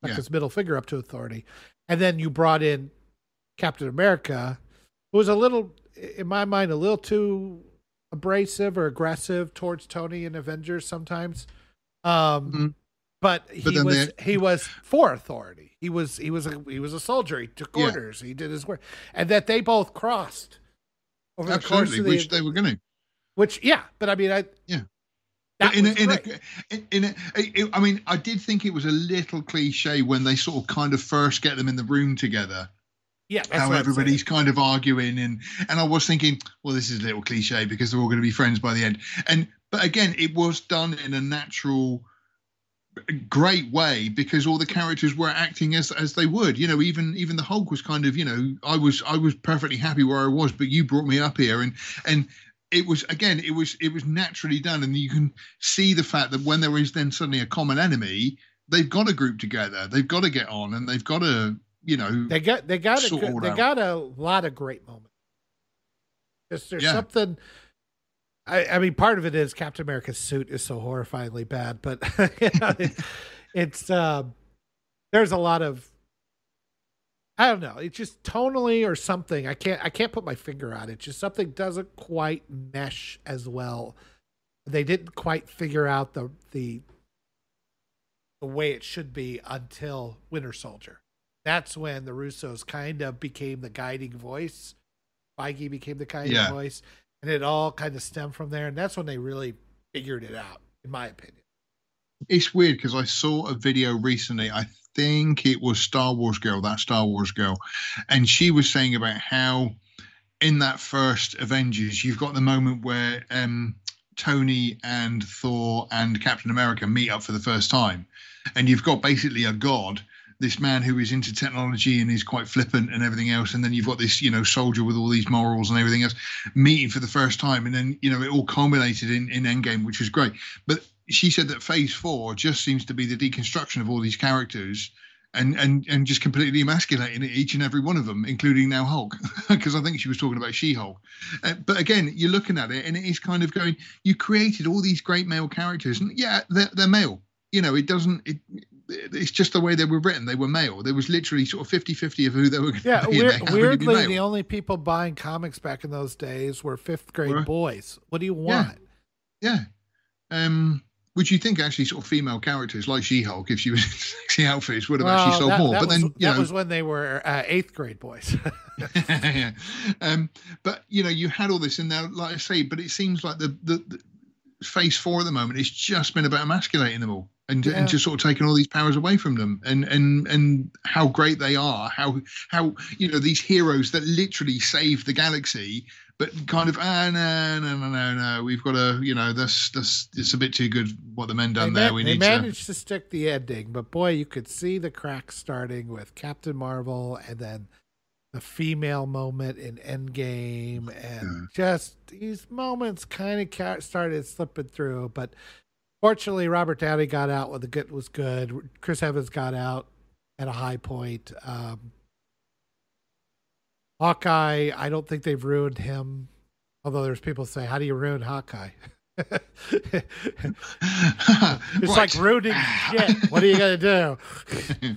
S3: stuck
S1: Yeah.
S3: his middle finger up to authority, and then you brought in Captain America, who was a little, in my mind, a little too abrasive or aggressive towards Tony and Avengers sometimes. Um,
S1: Mhm.
S3: but he
S1: But
S3: was
S1: they-
S3: he was for authority. He was he was a he was a soldier. He took
S1: Yeah.
S3: orders. He did his work, and that they both crossed over the course
S1: Absolutely,
S3: the
S1: which they were going to.
S3: which yeah. But I mean, I
S1: Yeah. in a, in a, in a, it- I mean, I did think it was a little cliche when they sort of kind of first get them in the room together.
S3: Yeah. That's
S1: how everybody's kind of arguing, and and I was thinking, well, this is a little cliche because they're all going to be friends by the end. And but again, it was done in a natural, great way because all the characters were acting as as they would. You know, even even the Hulk was kind of, you know, I was I was perfectly happy where I was, but you brought me up here, and and it was again it was it was naturally done and you can see the fact that when there is then suddenly a common enemy they've got to group together they've got to get on and they've got to you know
S3: They got they got a good, they got a lot of great moments. Just there's
S1: Yeah.
S3: something. I, I mean, part of it is Captain America's suit is so horrifyingly bad, but you know, it- it's um, there's a lot of I don't know. It's just tonally or something. I can't I can't put my finger on it. Just something doesn't quite mesh as well. They didn't quite figure out the the the way it should be until Winter Soldier. That's when the Russos kind of became the guiding voice. Feige became the guiding
S1: Yeah.
S3: voice, and it all kind of stemmed from there. And that's when they really figured it out, in my opinion.
S1: it's weird because I saw a video recently. I think it was Star Wars Girl, that Star Wars girl, and she was saying about how in that first Avengers, you've got the moment where um, Tony and Thor and Captain America meet up for the first time, and you've got basically a god. This man who is into technology and is quite flippant and everything else, and then you've got this, you know, soldier with all these morals and everything else, meeting for the first time, and then you know it all culminated in in Endgame, which was great. But she said that phase four just seems to be the deconstruction of all these characters and and and just completely emasculating each and every one of them including now hulk because i think she was talking about she-hulk uh, but again you're looking at it and it is kind of going you created all these great male characters and yeah they're, they're male you know it doesn't it it's just the way they were written they were male there was literally sort of 50 50 of who they were
S3: Yeah,
S1: to be and
S3: weir-
S1: they happened to be
S3: weirdly, the only people buying comics back in those days were fifth grade
S1: Were-
S3: boys. What do you want?
S1: Yeah. Um, which you think actually sort of female characters like She-Hulk, if she was in sexy outfits, would have actually sold
S3: that,
S1: more.
S3: that
S1: but
S3: was,
S1: then you
S3: that
S1: know,
S3: was when they were uh, eighth grade boys.
S1: yeah. um, but you know, you had all this, and now, like I say, but it seems like the the, the phase four at the moment, it's just been about emasculating them all. And,
S3: Yeah.
S1: and just sort of taking all these powers away from them and and and how great they are how how you know these heroes that literally save the galaxy but kind of ah no no no no no we've got to you know this this it's a bit too good what the men done
S3: they
S1: there
S3: man-
S1: we
S3: they
S1: need to
S3: managed to stick the ending, but boy, you could see the cracks starting with Captain Marvel and then the female moment in Endgame, and just these moments kind of started slipping through. But fortunately, Robert Downey got out when the good was good. Chris Evans got out at a high point. Um, Hawkeye, I don't think they've ruined him. Although there's people say, "How do you ruin Hawkeye?" It's like ruining shit. What are you gonna do?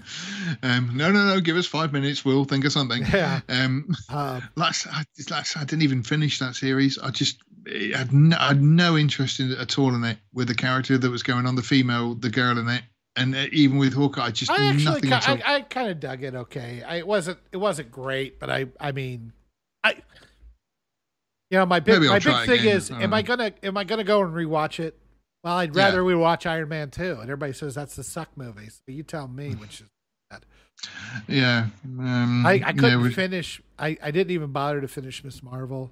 S1: um, no, no, no. Give us five minutes. We'll think of something.
S3: Yeah.
S1: Um,
S3: Uh,
S1: last, I, last, I didn't even finish that series. I just I had no, I had no interest in it at all in it with the character that was going on, the female, the girl in it, and uh, even with Hawkeye, just
S3: I
S1: nothing at all.
S3: I, I kind of dug it. Okay, I it wasn't, it wasn't great, but I, I mean, I, you know, my big, my big thing
S1: again.
S3: is,
S1: I
S3: am
S1: don't
S3: I gonna, am I gonna go and rewatch it? Well, I'd
S1: Yeah.
S3: rather we watch Iron Man two, and everybody says that's the suck movie. So you tell me which is. bad.
S1: yeah, um,
S3: I, I couldn't
S1: we-
S3: finish. I, I didn't even bother to finish Miss Marvel.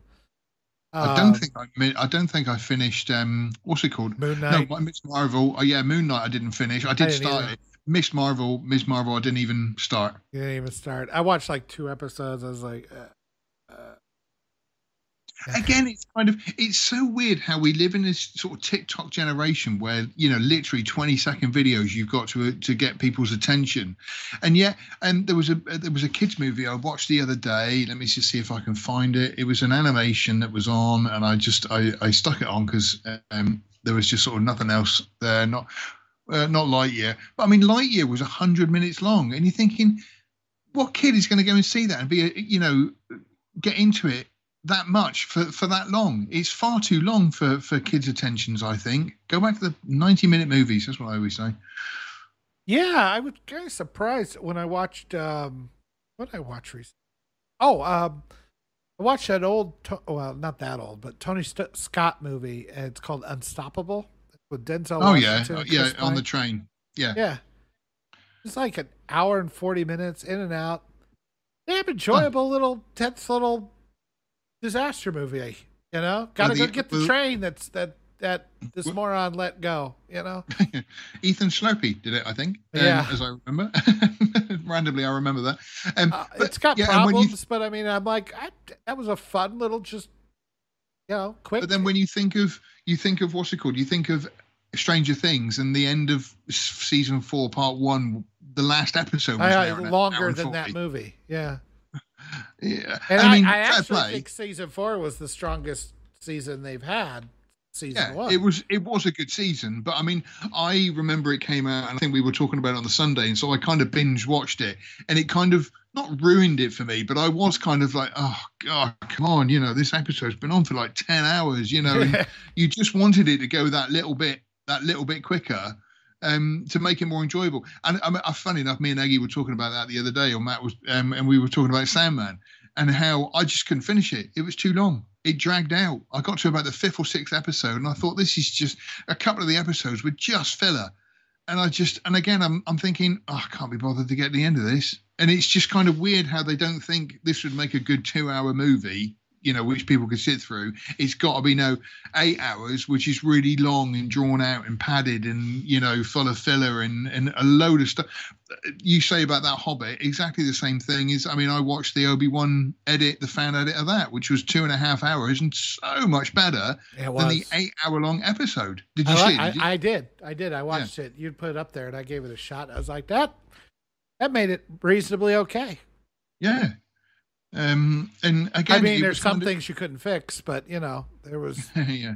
S1: I don't
S3: Um,
S1: think I, I don't think I finished. Um, what's it called?
S3: Moon
S1: No,
S3: Knight.
S1: my Miss Marvel. Oh yeah, Moon Knight. I didn't finish. I did
S3: didn't
S1: start
S3: either.
S1: it. Miss Marvel, Miss Marvel. I didn't even start.
S3: You didn't even start. I watched like two episodes. I was like, uh,
S1: again it's kind of it's so weird how we live in this sort of tiktok generation where you know literally 20 second videos you've got to to get people's attention. And yet and there was a there was a kids movie i watched the other day. Let me just see if i can find it. It was an animation that was on and i just i i stuck it on because um there was just sort of nothing else there. Not uh, not Lightyear, but I mean Lightyear was hundred minutes long, and you're thinking, what kid is going to go and see that and be you know get into it that much for, for that long. It's far too long for, for kids' attentions, I think. Go back to the 90 minute movies. That's what I always say.
S3: Yeah, I was kind of surprised when I watched, um, what did I watch recently? Oh, um, I watched that old, well, not that old, but Tony St- Scott movie. And it's called Unstoppable with Denzel.
S1: Oh, Washington yeah. Yeah, on the train. Yeah.
S3: Yeah. It's like an hour and 40 minutes in and out. They have enjoyable little, tense little disaster movie. You know, gotta go get the train that's that that this moron let go. You know,
S1: Ethan Suplee did it, I think. Um, yeah, as I remember. Randomly, I remember that.
S3: Um, uh, but, it's got yeah, problems, but I mean, I'm like, I, that was a fun little, just you know, quick.
S1: But then when you think of you think of what's it called? You think of Stranger Things and the end of season four, part one. The last episode was I,
S3: longer than that movie. Yeah.
S1: Yeah,
S3: and I, mean, I, I actually play. think season four was the strongest season they've had. Season yeah, one.
S1: it was it was a good season, but I mean, I remember it came out, and I think we were talking about it on the Sunday, and so I kind of binge watched it, and it kind of not ruined it for me, but I was kind of like, oh god, come on, you know, this episode's been on for like ten hours, you know, and you just wanted it to go that little bit, that little bit quicker um, to make it more enjoyable. And I mean, uh, funny enough, me and Aggie were talking about that the other day, or Matt was, um, and we were talking about Sandman and how I just couldn't finish it. It was too long. It dragged out. I got to about the fifth or sixth episode, and I thought this is just a couple of the episodes were just filler. And I just, and again, I'm, I'm thinking, oh, I can't be bothered to get to the end of this. And it's just kind of weird how they don't think this would make a good two-hour movie you know, which people can sit through. It's got to be no eight hours, which is really long and drawn out and padded and you know full of filler and and a load of stuff. You say about that Hobbit, exactly the same thing. Is I mean, I watched the Obi Wan edit, the fan edit of that, which was two and a half hours and so much better than the eight hour long episode. Did you I, see?
S3: Did you? I, I, did. I did. I watched yeah. it. You'd put it up there, and I gave it a shot. I was like, that that made it reasonably okay.
S1: Yeah, um, and again,
S3: I mean, there's some of, things you couldn't fix, but you know, there was.
S1: yeah.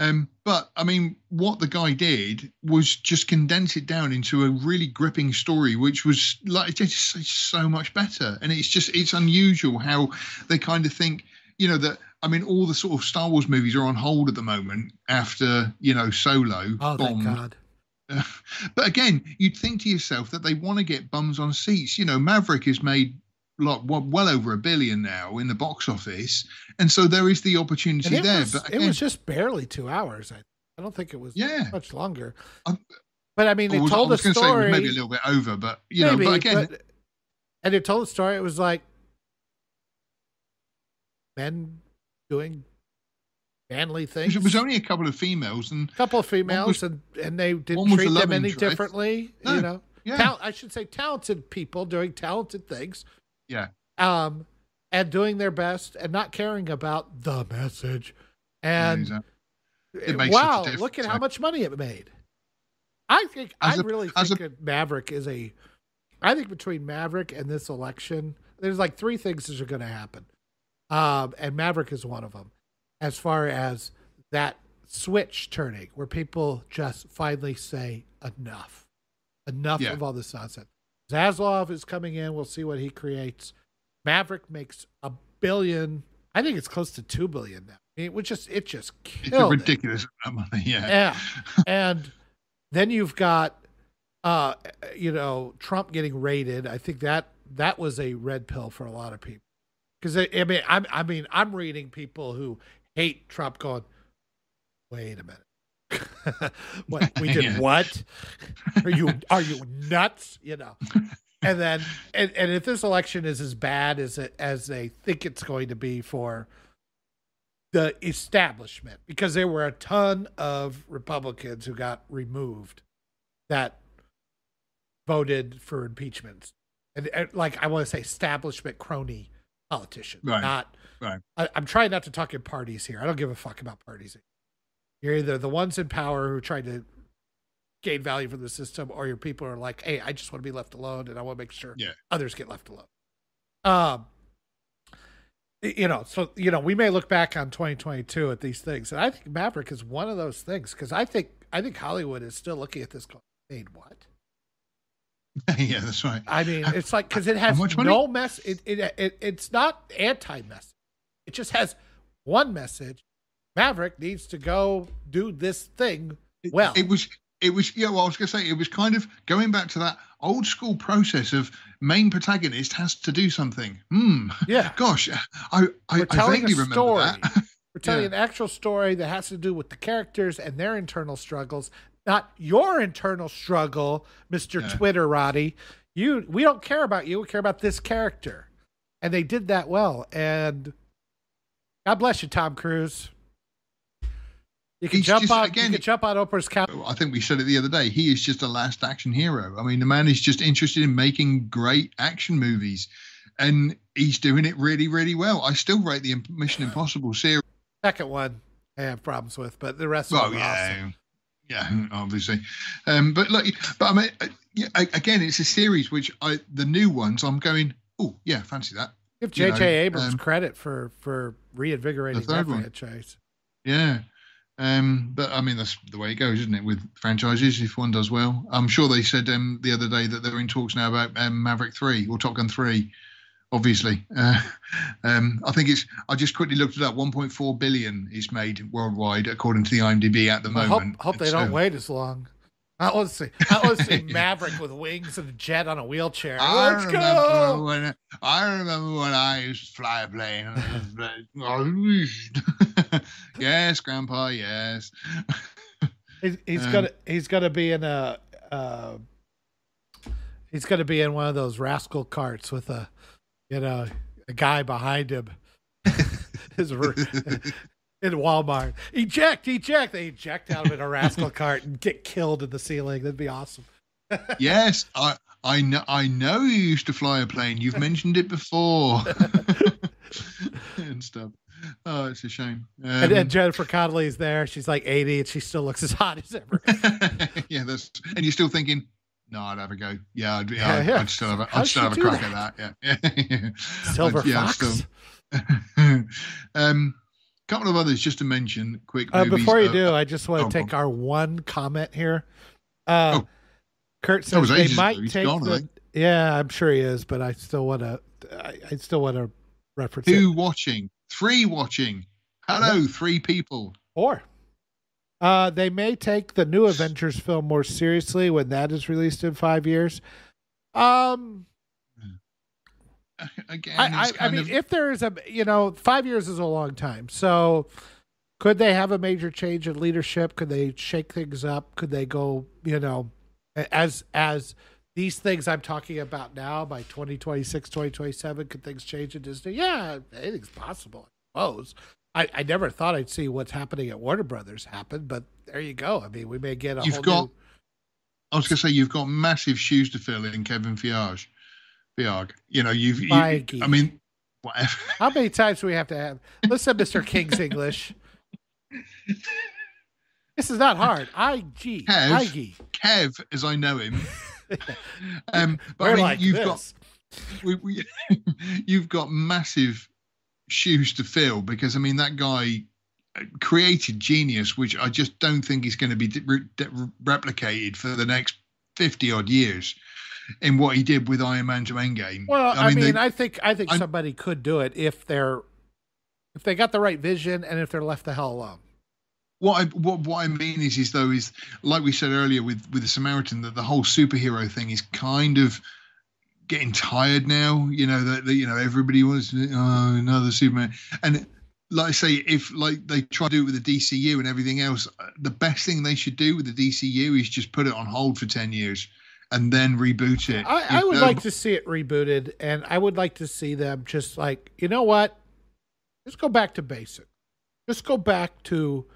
S1: Um, but I mean, what the guy did was just condense it down into a really gripping story, which was like just so much better. And it's just it's unusual how they kind of think, you know, that I mean, all the sort of Star Wars movies are on hold at the moment after you know Solo.
S3: Oh, bombed. thank God.
S1: but again, you'd think to yourself that they want to get bums on seats. You know, Maverick is made like well over a billion now in the box office, and so there is the opportunity there.
S3: Was,
S1: but
S3: again, it was just barely two hours. I, I don't think it was yeah much longer. I, but I mean, it
S1: was,
S3: told
S1: I was
S3: a story.
S1: Say maybe a little bit over, but you maybe, know, but again, but,
S3: and it told a story. It was like men doing manly things.
S1: It was only a couple of females and
S3: a couple of females, was, and and they didn't treat them any interest. differently. No, you know, yeah. Tal- I should say talented people doing talented things.
S1: Yeah.
S3: Um, and doing their best and not caring about the message. And wow, look at how much money it made. I think as I a, really think a, Maverick is a. I think between Maverick and this election, there's like three things that are going to happen, um, and Maverick is one of them. As far as that switch turning, where people just finally say enough, enough yeah. of all this nonsense. Zaslav is coming in. We'll see what he creates. Maverick makes a billion. I think it's close to two billion now. It was just it just killed. It's a
S1: ridiculous amount of money. Yeah.
S3: Yeah. and then you've got uh you know Trump getting raided. I think that that was a red pill for a lot of people. Because I, I mean I'm I mean I'm reading people who hate Trump going, wait a minute. What we did yeah. what are you are you nuts you know and then and, and if this election is as bad as it as they think it's going to be for the establishment because there were a ton of republicans who got removed that voted for impeachments and, and like i want to say establishment crony politician. right. not
S1: right
S3: I, i'm trying not to talk in parties here i don't give a fuck about parties you're either the ones in power who try to gain value from the system, or your people are like, "Hey, I just want to be left alone, and I want to make sure
S1: yeah.
S3: others get left alone." Um, you know, so you know, we may look back on 2022 at these things, and I think Maverick is one of those things because I think I think Hollywood is still looking at this going, made what?
S1: yeah, that's right.
S3: I mean, it's like because it has no mess. It, it it it's not anti message. It just has one message. Maverick needs to go do this thing well.
S1: It, it was it was yeah well i was going to say it was kind of going back to that old school process of main protagonist has to do something. Hmm.
S3: Yeah.
S1: Gosh i i, I vaguely remember story. that
S3: we're telling yeah. an actual story that has to do with the characters and their internal struggles not your internal struggle mr yeah. twitter roddy. You we don't care about you. We care about this character. And they did that well. And god bless you tom cruise you can jump on again. You can jump on Oprah's couch.
S1: I think we said it the other day. He is just a last action hero. I mean, the man is just interested in making great action movies, and he's doing it really, really well. I still rate the Mission Impossible series.
S3: Second one, I have problems with, but the rest. Oh
S1: yeah,
S3: awesome.
S1: yeah, obviously. Um, but like, but I mean, uh, again, it's a series which I the new ones. I'm going. Oh yeah, fancy that.
S3: Give J.J. Abrams um, credit for for reinvigorating that franchise.
S1: Yeah. Um, but I mean, that's the way it goes, isn't it? With franchises, if one does well, I'm sure they said um, the other day that they're in talks now about um, Maverick Three or Top Gun Three. Obviously, uh, um, I think it's. I just quickly looked it up. 1.4 billion is made worldwide, according to the IMDb at the moment.
S3: Hope, hope they so, don't wait as long. I want to see. I want to see Maverick with wings and a jet on a wheelchair. I Let's go.
S1: When, I remember when I used to fly a plane. Yes, Grandpa. Yes.
S3: he's, he's um, gonna. He's gonna be in a. Uh, he's gonna be in one of those rascal carts with a, you know, a guy behind him. His in Walmart. Eject, eject. They eject out of in a rascal cart and get killed in the ceiling. That'd be awesome.
S1: yes, I I know I know you used to fly a plane. You've mentioned it before. and stuff. Oh, it's a shame.
S3: Um, and then Jennifer Connelly's there. She's like 80 and she still looks as hot as ever.
S1: yeah, that's and you're still thinking, no, I'd have a go. Yeah, I'd, yeah, yeah. I'd still have a, I'd still have a crack that? at that. Yeah. yeah.
S3: Silver yeah, Fox.
S1: Still, um, couple of others just to mention quick.
S3: Uh, before you uh, do, I just want to oh, take our one comment here. Uh, oh. Kurt says they might take gone, the. Yeah, I'm sure he is, but I still want to. I, I, still want to reference.
S1: Two
S3: it.
S1: watching, three watching. Hello, three people.
S3: Four. Uh, they may take the new Avengers film more seriously when that is released in five years. Um,
S1: again.
S3: I, I, I mean, of... if there is a, you know, five years is a long time. So could they have a major change in leadership? Could they shake things up? Could they go, you know, as, as, these things I'm talking about now by 2026, 2027, could things change in Disney? Yeah, anything's possible, I suppose. I, I never thought I'd see what's happening at Warner Brothers happen, but there you go. I mean, we may get a
S1: You've got, new... I was going to say, you've got massive shoes to fill in Kevin Feige. Biog. You know, you've. You, I mean, whatever.
S3: How many times do we have to have? Listen, Mister King's English. this is not hard. I G.
S1: Kev, Kev, as I know him. um, but We're I mean, like you've this. got. We, we, you've got massive shoes to fill because I mean that guy created genius, which I just don't think is going to be re- replicated for the next fifty odd years in what he did with Iron Man to Endgame.
S3: Well, I mean, I, mean, they, I think I think I, somebody could do it if they're if they got the right vision and if they're left the hell alone.
S1: What I what what I mean is is though is like we said earlier with with the Samaritan that the whole superhero thing is kind of getting tired now. You know that, that you know everybody wants oh, another Superman and. Like I say, if like they try to do it with the DCU and everything else, uh, the best thing they should do with the DCU is just put it on hold for ten years and then reboot it.
S3: I, I would like to see it rebooted, and I would like to see them just like, you know what? Just go back to basic. Just go back to,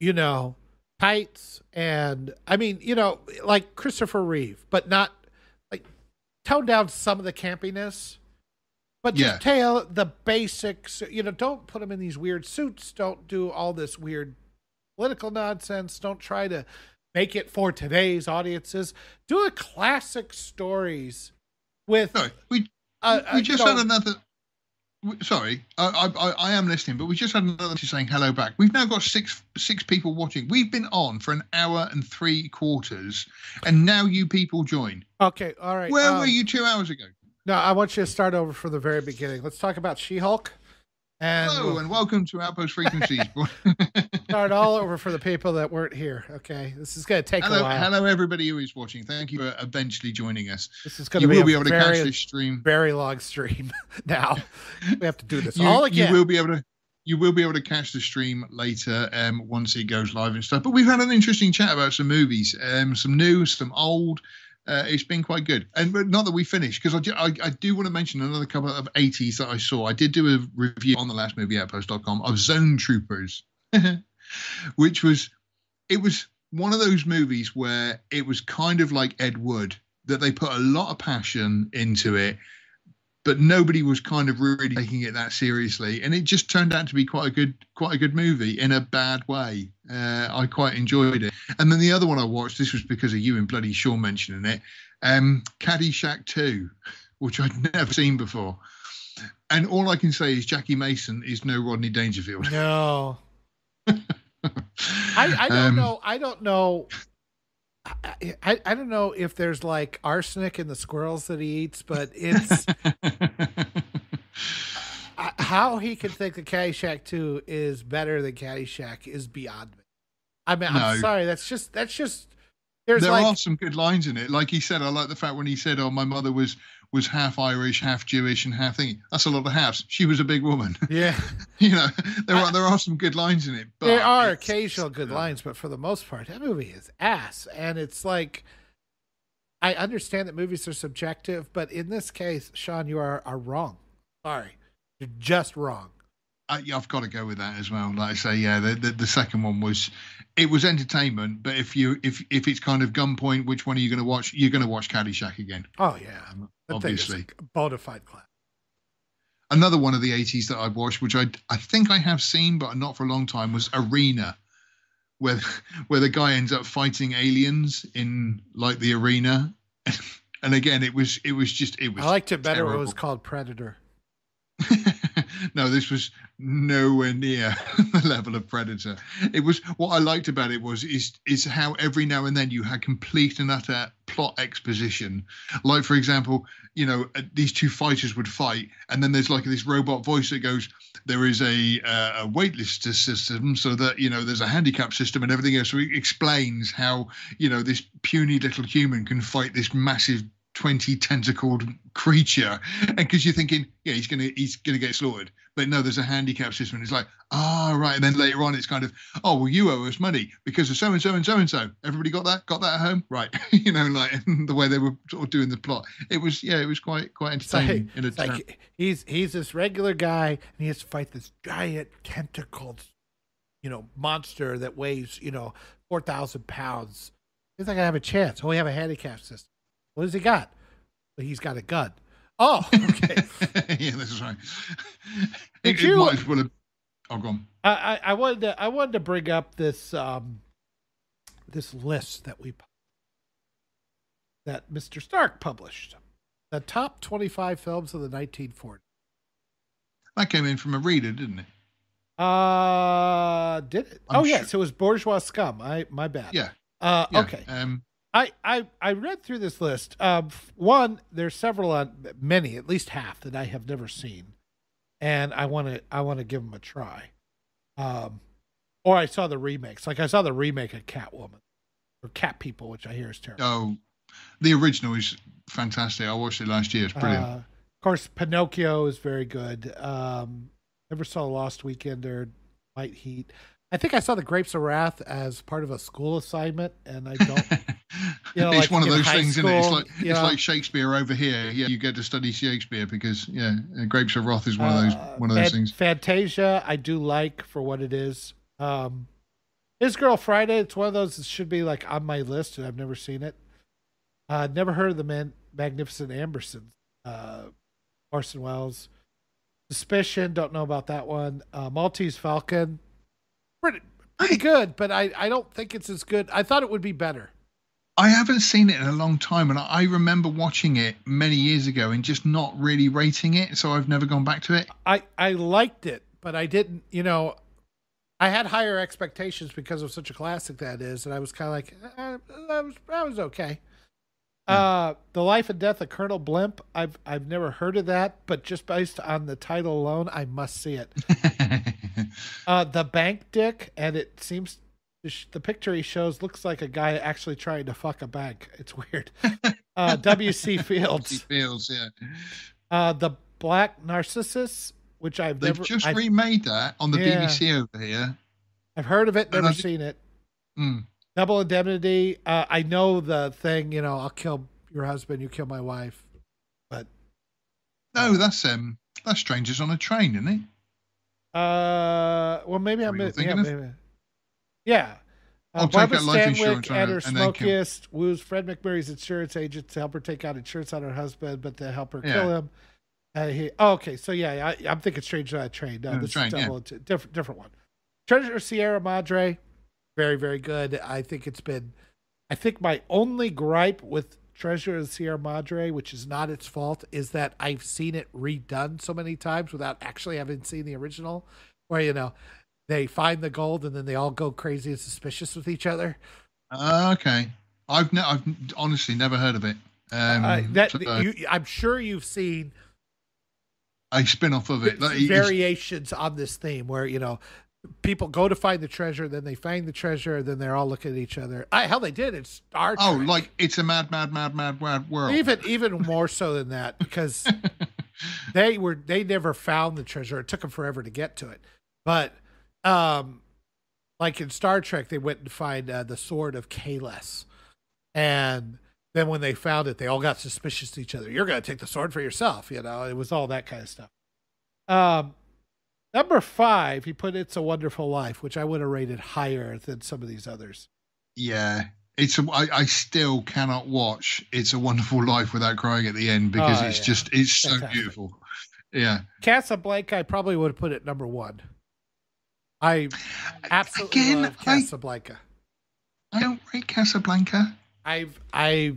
S3: you know, tights and I mean, you know, like Christopher Reeve, but not like tone down some of the campiness. But just yeah. tell the basics. You know, don't put them in these weird suits. Don't do all this weird political nonsense. Don't try to make it for today's audiences. Do a classic stories with.
S1: No, we uh, we just you know, had another. Sorry, I, I, I- am listening, but we just had another saying hello back. We've now got six six people watching. We've been on for an hour and three quarters, and now you people join.
S3: Okay, all right.
S1: Where
S3: um,
S1: were you two hours ago?
S3: No, I want you to start over from the very beginning. Let's talk about She-Hulk, and
S1: Hello,
S3: we'll
S1: and welcome to Outpost Frequencies.
S3: start all over for the people that weren't here. Okay, this is going to take a
S1: hello,
S3: while.
S1: hello, everybody who is watching. Thank you for eventually joining us.
S3: This is going to be
S1: will
S3: a
S1: be able to catch
S3: very,
S1: this stream.
S3: very long stream. now we have to do this
S1: You,
S3: all
S1: you will be able to. You will be able to catch the stream later um, once it goes live and stuff. But we've had an interesting chat about some movies, um, some new, some old. Uh, it's been quite good, and but not that we finished because I, do- I, I do want to mention another couple of 80s that I saw. I did do a review on the last movie outpost.com of Zone Troopers, which was it was one of those movies where it was kind of like Ed Wood that they put a lot of passion into it, but nobody was kind of really taking it that seriously, and it just turned out to be quite a good quite a good movie in a bad way. Uh, I quite enjoyed it. And then the other one I watched, this was because of you and bloody Sean mentioning it, um, Caddyshack Two, which I'd never seen before. And all I can say is Jackie Mason is no Rodney Dangerfield.
S3: no, I, I don't
S1: Um,
S3: know. I don't know. I, I, I don't know if there's like arsenic in the squirrels that he eats, but it's I- how he can think that Caddyshack 2 is better than Caddyshack is beyond me. I mean, I'm sorry. That's just that's just there's
S1: there
S3: like
S1: are some good lines in it. Like he said, I like the fact when he said, "Oh, my mother was was half Irish, half Jewish, and half thing." That's a lot of halves. She was a big woman.
S3: yeah.
S1: you know, there are there are some good lines in it. But
S3: there are occasional good
S1: uh,
S3: lines, but for the most part, that movie is ass. And it's like, I understand that movies are subjective, but in this case, Sean, you are, are wrong. Sorry. You're just wrong.
S1: I, I've got to go with that as well. Like I say, yeah, the, the the second one was it was entertainment, but if you if if it's kind of gunpoint, which one are you going to watch? You're going to watch Caddyshack again,
S3: Oh, yeah. That thing is
S1: obviously.
S3: a bona fide class.
S1: Another one of the 80s that I've watched, which I I think I have seen, but not for a long time, was Arena, where where the guy ends up fighting aliens in like the arena, and again it was it was just it was.
S3: I liked it better it was called Predator.
S1: no, this was nowhere near the level of Predator. It was what I liked about it was is is how every now and then you had complete and utter plot exposition. Like for example, you know uh, these two fighters would fight, and then there's like this robot voice that goes, "There is a uh, a waitlist system, so that you know there's a handicap system and everything else." So it explains how you know this puny little human can fight this massive 20 tentacled creature. And because you're thinking yeah he's gonna he's gonna get slaughtered. But no there's a handicap system. And it's like ah right. And then later on it's kind of oh well you owe us money because of so and so and so and so. Everybody got that? Got that at home? Right. You know like the way they were sort of doing the plot. It was yeah it was quite quite
S3: It's like,
S1: in a
S3: like he's he's this regular guy and he has to fight this giant tentacled, you know, monster that weighs, you know, four thousand pounds. He's not gonna have a chance. Oh, we have a handicap system. What does he got? Well, he's got a gun. Oh, okay.
S1: yeah that's right
S3: Did
S1: it, it
S3: you-
S1: might as well have oh go on
S3: I, I, I wanted to I wanted to bring up this um this list that we that Mr. Stark published. The top twenty five films of the nineteen forties.
S1: that came in from a reader didn't it
S3: Uh, did it?
S1: I'm
S3: oh
S1: sure-
S3: yes, it was bourgeois scum. I my bad.
S1: yeah,
S3: Uh,
S1: yeah.
S3: okay.
S1: um
S3: I, I I read through this list. Um, one, there's several on many, at least half that I have never seen, and I want to I want to give them a try. Um, or I saw the remakes. Like I saw the remake of Catwoman or Cat People, which I hear is terrible.
S1: oh the original is fantastic i watched it last year it's brilliant
S3: Uh, of course, Pinocchio is very good. Um, never saw Lost Weekend or White Heat. I think I saw The Grapes of Wrath as part of a school assignment, and I don't. you know,
S1: it's
S3: like
S1: one of those things, isn't it? It's like it's like Shakespeare over here. Yeah, you get to study Shakespeare because yeah, uh, Grapes of Wrath is one of those
S3: Uh,
S1: one of those things.
S3: Fantasia, I do like for what it is. Um, His Girl Friday, it's one of those that should be like on my list, and I've never seen it. Uh, never heard of the Man- Magnificent Ambersons. Uh, Orson Welles. Suspicion, don't know about that one. Uh, Maltese Falcon, pretty pretty good, but I, I don't think it's as good. I thought it would be better.
S1: I haven't seen it in a long time, and I remember watching it many years ago and just not really rating it, so I've never gone back to it.
S3: I I liked it, but I didn't. You know, I had higher expectations because of such a classic that is, and I was kind of like, eh, that was that was okay. Uh, the life and death of Colonel Blimp. I've I've never heard of that, but just based on the title alone, I must see it. uh, the Bank Dick, and it seems the picture he shows looks like a guy actually trying to fuck a bank. It's weird. Uh, W.C. Fields.
S1: Fields, yeah.
S3: Uh, the Black Narcissus, which I've
S1: They've
S3: never.
S1: just
S3: I,
S1: remade that on the
S3: Yeah.
S1: BBC over here.
S3: I've heard of it, never
S1: I ju-
S3: seen it.
S1: Mm.
S3: Double Indemnity. Uh, I know the thing. You know, I'll kill your husband, you kill my wife. But
S1: No, that's um, that's Strangers on a Train, isn't it?
S3: uh, well, maybe I'm.
S1: What are you
S3: Yeah,
S1: thinking of?
S3: Yeah. Uh,
S1: I'll
S3: Barbara
S1: out life insurance
S3: Stanwyck at
S1: her
S3: her
S1: and then kill-
S3: smokiest woos Fred MacMurray's insurance agent to help her take out insurance on her husband, but to help her
S1: Yeah.
S3: kill him. Uh, he, oh, okay, so yeah, I, I'm thinking Strange a Train. No,
S1: Yeah,
S3: this
S1: Train,
S3: is double, Int- different, different one. Treasure Sierra Madre, very, very good. I think it's been. I think my only gripe with Treasure of Sierra Madre, which is not its fault, is that I've seen it redone so many times without actually having seen the original, where you know they find the gold and then they all go crazy and suspicious with each other.
S1: Uh, okay. I've ne- I've honestly never heard of it. Um,
S3: Uh, that
S1: so,
S3: you, I'm sure you've seen
S1: a spin off of it. Is-
S3: variations on this theme where you know people go to find the treasure, then they find the treasure, then they're all looking at each other. I, hell, they did. It's Trek.
S1: oh, like it's a mad, mad, mad, mad, mad world.
S3: even even more so than that because they were they never found the treasure. It took them forever to get to it. But um, like in Star Trek, they went and find uh, the sword of Kahless, and then when they found it, they all got suspicious to each other. You're going to take the sword for yourself, you know. It was all that kind of stuff. Um, number five, he put "It's a Wonderful Life," which I would have rated higher than some of these others.
S1: yeah, it's a. I, I still cannot watch "It's a Wonderful Life" without crying at the end because
S3: Oh,
S1: it's
S3: yeah.
S1: just it's so
S3: Fantastic.
S1: beautiful. Yeah.
S3: Casablanca, I probably would have put it number one. I absolutely
S1: Again,
S3: love
S1: I-
S3: Casablanca.
S1: I don't rate Casablanca.
S3: I've I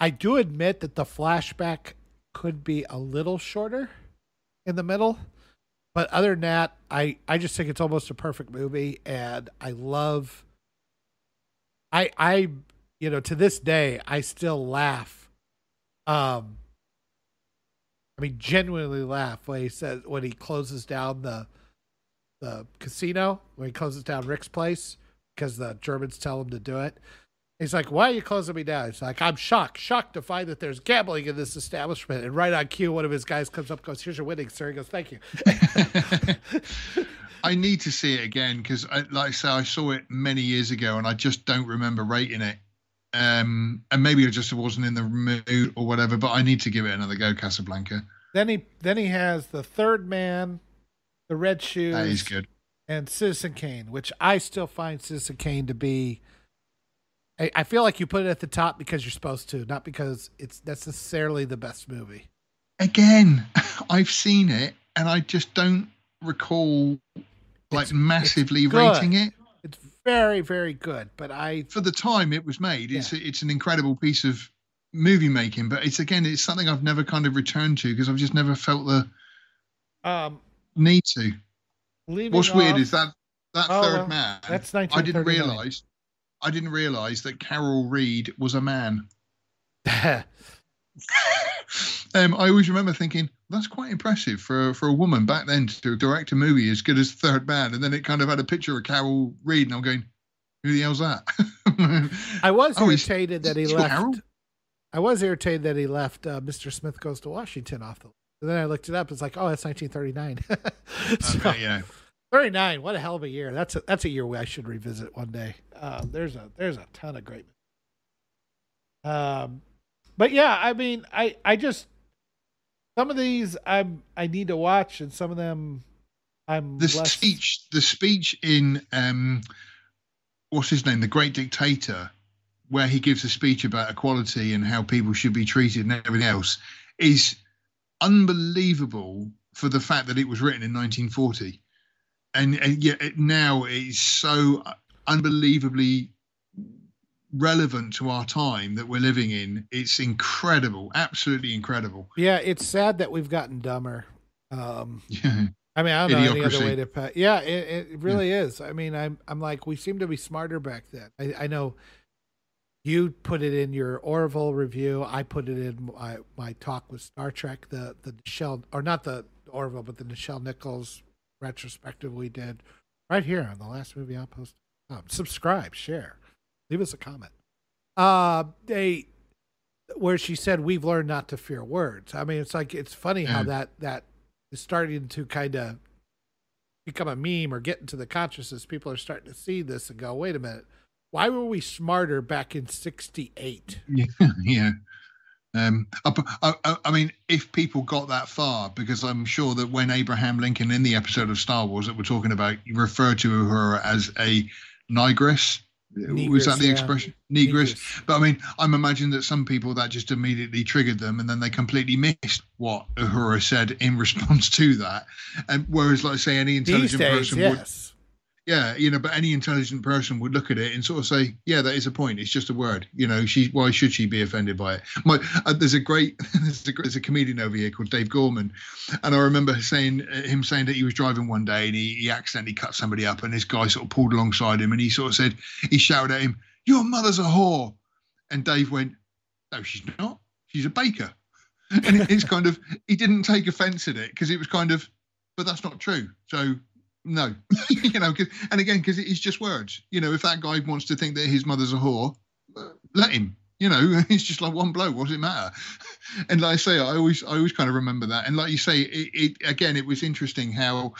S3: I do admit that the flashback could be a little shorter in the middle, but other than that, I I just think it's almost a perfect movie, and I love. I I you know to this day I still laugh. Um. I mean, genuinely laugh when he says when he closes down the the casino when he closes down Rick's place because the Germans tell him to do it. He's like, "Why are you closing me down?" He's like, "I'm shocked, shocked to find that there's gambling in this establishment." And right on cue, one of his guys comes up, and goes, "Here's your winnings, sir." He goes, "Thank you."
S1: I need to see it again because, like I say, I saw it many years ago and I just don't remember rating it. Um, and maybe I just wasn't in the mood or whatever. But I need to give it another go, Casablanca.
S3: then he then he has the Third Man, the Red Shoes,
S1: That is good.
S3: and Citizen Kane, which I still find Citizen Kane to be. I, I feel like you put it at the top because you're supposed to, not because it's necessarily the best movie.
S1: Again, I've seen it and I just don't recall like
S3: It's-
S1: massively
S3: it's
S1: rating it.
S3: It's very, very good, but I
S1: For the time it was made, it's it's an incredible piece of movie making. But it's again, it's something I've never kind of returned to because I've just never felt the
S3: um
S1: need to.
S3: leaving.
S1: What's weird is that that
S3: Oh,
S1: third
S3: well,
S1: man.
S3: that's
S1: I didn't realize. I didn't realize that Carol Reed was a man. Um, I always remember thinking that's quite impressive for for a woman back then to direct a movie as good as Third Man, and then it kind of had a picture of Carol Reed, and I'm going, who the hell's that?
S3: I was
S1: Oh,
S3: irritated that he left.
S1: Harold?
S3: I was irritated that he left uh, Mr. Smith Goes to Washington off the. And then I looked it up. It's like, oh, that's 1939. so,
S1: Okay, yeah.
S3: 39. What a hell of a year. That's a, that's a year I should revisit one day. Um, there's a there's a ton of great. Um, but yeah, I mean, I I just some of these I'm I need to watch, and some of them I'm
S1: The speech, the speech in um, what's his name, the Great Dictator, where he gives a speech about equality and how people should be treated and everything else, is unbelievable for the fact that it was written in 1940, and, and yet it, now it's so unbelievably relevant to our time that we're living in. It's incredible, absolutely incredible.
S3: Yeah, it's sad that we've gotten dumber. Um,
S1: Yeah.
S3: I mean, I don't know any other way to put. Yeah, it, it really is. I mean, I'm I'm like we seem to be smarter back then. I, I know you put it in your Orville review. I put it in my my talk with Star Trek. The the Nichelle or not the Orville, but the Nichelle Nichols retrospective we did right here on the last movie outpost. Um, subscribe, share, leave us a comment. Uh, they where she said we've learned not to fear words. I mean, it's like it's funny how
S1: Yeah.
S3: that that is starting to kind of become a meme or get into the consciousness. People are starting to see this and go, wait a minute, why were we smarter back in '68?
S1: Yeah, yeah. Um, I, I, I mean, if people got that far, because I'm sure that when Abraham Lincoln in the episode of Star Wars that we're talking about, referred to her as a negress. Was that the
S3: yeah.
S1: expression? Negress. But I mean, I'm imagining that some people that just immediately triggered them, and then they completely missed what Uhura said in response to that. And whereas, like say, any intelligent
S3: days,
S1: person would,
S3: yes.
S1: Yeah, you know, but any intelligent person would look at it and sort of say, "Yeah, that is a point. It's just a word. You know, she. Why should she be offended by it?" My, uh, there's a great, there's a, there's a comedian over here called Dave Gorman, and I remember saying uh, him saying that he was driving one day and he, he accidentally cut somebody up, and this guy sort of pulled alongside him, and he sort of said, he shouted at him, "Your mother's a whore," and Dave went, "No, she's not. She's a baker." And it- it's kind of he didn't take offence at it because it was kind of, but that's not true. So no, you know, and again, because it is just words. You know, if that guy wants to think that his mother's a whore, uh, let him. You know, it's just like one blow. What does it matter? And like I say, I always, I always kind of remember that. And like you say, it, it again, it was interesting how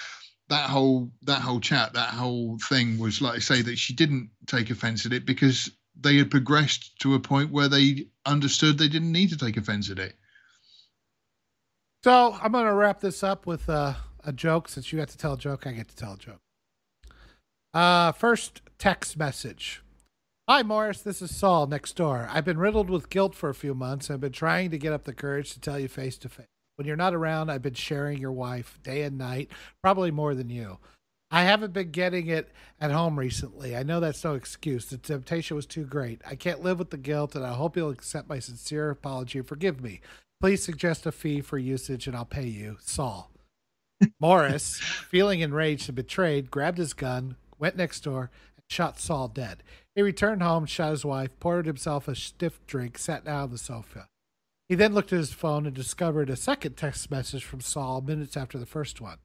S1: that whole that whole chat, that whole thing was like I say that she didn't take offence at it because they had progressed to a point where they understood they didn't need to take offence at it.
S3: So I'm going to wrap this up with uh, a joke. Since you got to tell a joke, I get to tell a joke. Uh, first text message. Hi, Morris. This is Saul next door. I've been riddled with guilt for a few months I've been trying to get up the courage to tell you face to face. When you're not around, I've been sharing your wife day and night, probably more than you. I haven't been getting it at home recently. I know that's no excuse. The temptation was too great. I can't live with the guilt, and I hope you'll accept my sincere apology and forgive me. Please suggest a fee for usage and I'll pay you. Saul. Morris, feeling enraged and betrayed, grabbed his gun, went next door, and shot Saul dead. He returned home, shot his wife, poured himself a stiff drink, sat down on the sofa. He then looked at his phone and discovered a second text message from Saul minutes after the first one.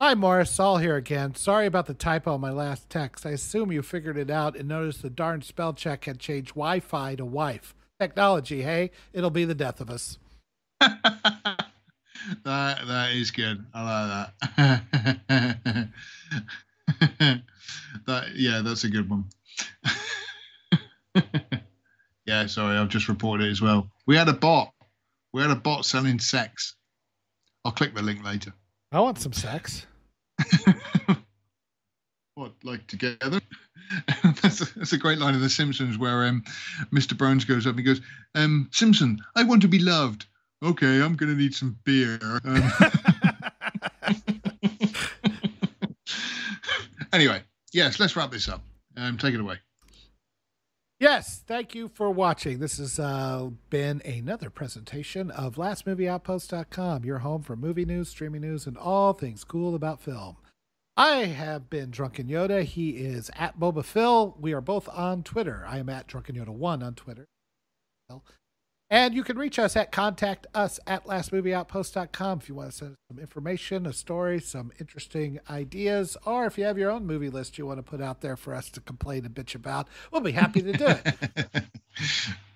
S3: Hi, Morris. Saul here again. Sorry about the typo on my last text. I assume you figured it out and noticed the darn spell check had changed Wi Fi to wife. Technology, hey? It'll be the death of us.
S1: that that is good. I like that. that yeah, that's a good one. yeah, sorry, I've just reported it as well. We had a bot. We had a bot selling sex. I'll click the link later.
S3: I want some sex.
S1: What, like together? that's, a, that's a great line in The Simpsons where um, Mr. Burns goes up and he goes, um, Simpson, I want to be loved. Okay, I'm going to need some beer. Um, anyway, yes, let's wrap this up. Um, take it away.
S3: Yes, thank you for watching. This has uh, been another presentation of LastMovieOutpost.com, your home for movie news, streaming news, and all things cool about film. I have been Drunken Yoda. He is at Boba Phil. We are both on Twitter. I am at Drunken Yoda1 on Twitter. And you can reach us at contact us at lastmovieoutpost.com if you want to send some information, a story, some interesting ideas, or if you have your own movie list you want to put out there for us to complain and bitch about, we'll be happy to do it.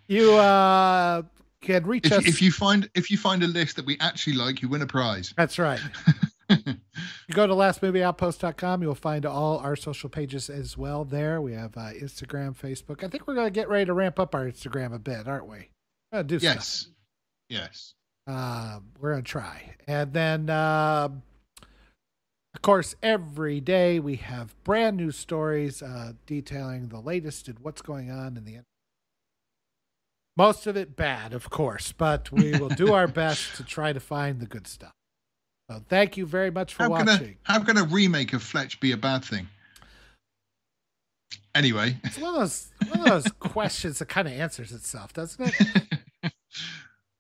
S3: You uh, can reach
S1: if,
S3: us.
S1: if you find if you find a list that we actually like, you win a prize.
S3: That's right. you go to lastmovieoutpost.com, you'll find all our social pages as well there. We have uh, Instagram, Facebook. I think we're going to get ready to ramp up our Instagram a bit, aren't we? We're do stuff.
S1: yes, yes.
S3: Uh, we're going to try. And then, uh, of course, every day we have brand new stories uh, detailing the latest and what's going on in the most of it bad, of course, but we will do our best to try to find the good stuff. So thank you very much for
S1: How can,
S3: watching.
S1: a, how can a remake of Fletch be a bad thing? Anyway,
S3: It's one of those One of those questions that kind of answers itself, doesn't it?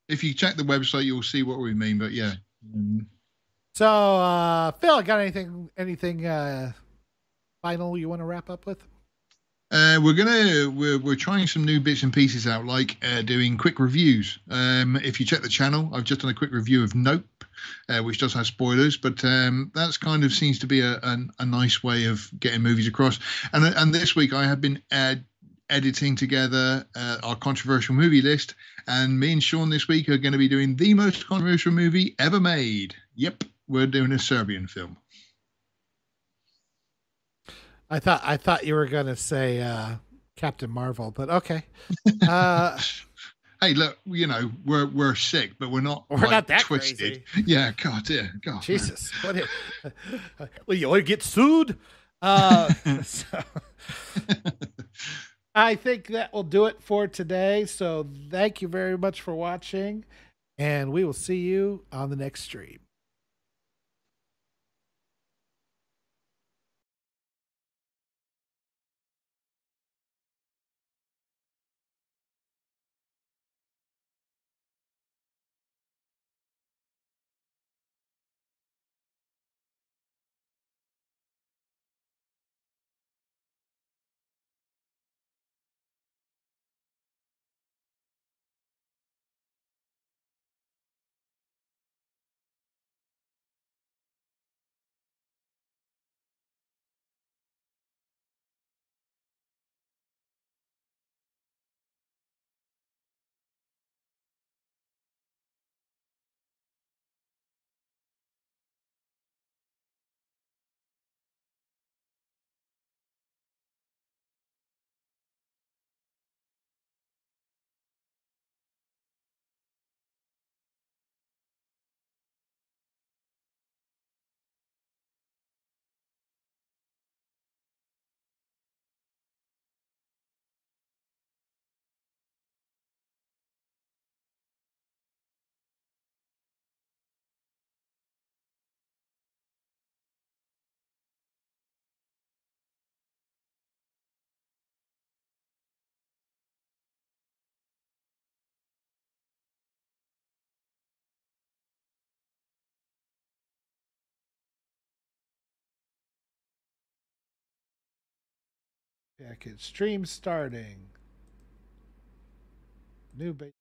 S1: if you check the website, you'll see what we mean. But yeah.
S3: So, uh, Phil, got anything anything uh, final you want to wrap up with?
S1: Uh, we're gonna we're we're trying some new bits and pieces out, like uh, doing quick reviews. Um, if you check the channel, I've just done a quick review of Nope, uh, which does have spoilers, but um, that's kind of seems to be a, a, a nice way of getting movies across. And and this week I have been editing together uh, our controversial movie list, and me and Sean this week are going to be doing the most controversial movie ever made. Yep, we're doing a Serbian film.
S3: I thought I thought you were gonna say uh, Captain Marvel, but okay. Uh,
S1: hey, look, you know we're we're sick, but we're not
S3: we're
S1: like,
S3: not that
S1: twisted.
S3: crazy.
S1: Yeah, God, yeah, God,
S3: Jesus, what? Is, well, you to get sued? Uh, so, I think that will do it for today. So thank you very much for watching, and we will see you on the next stream. Package stream starting. New base.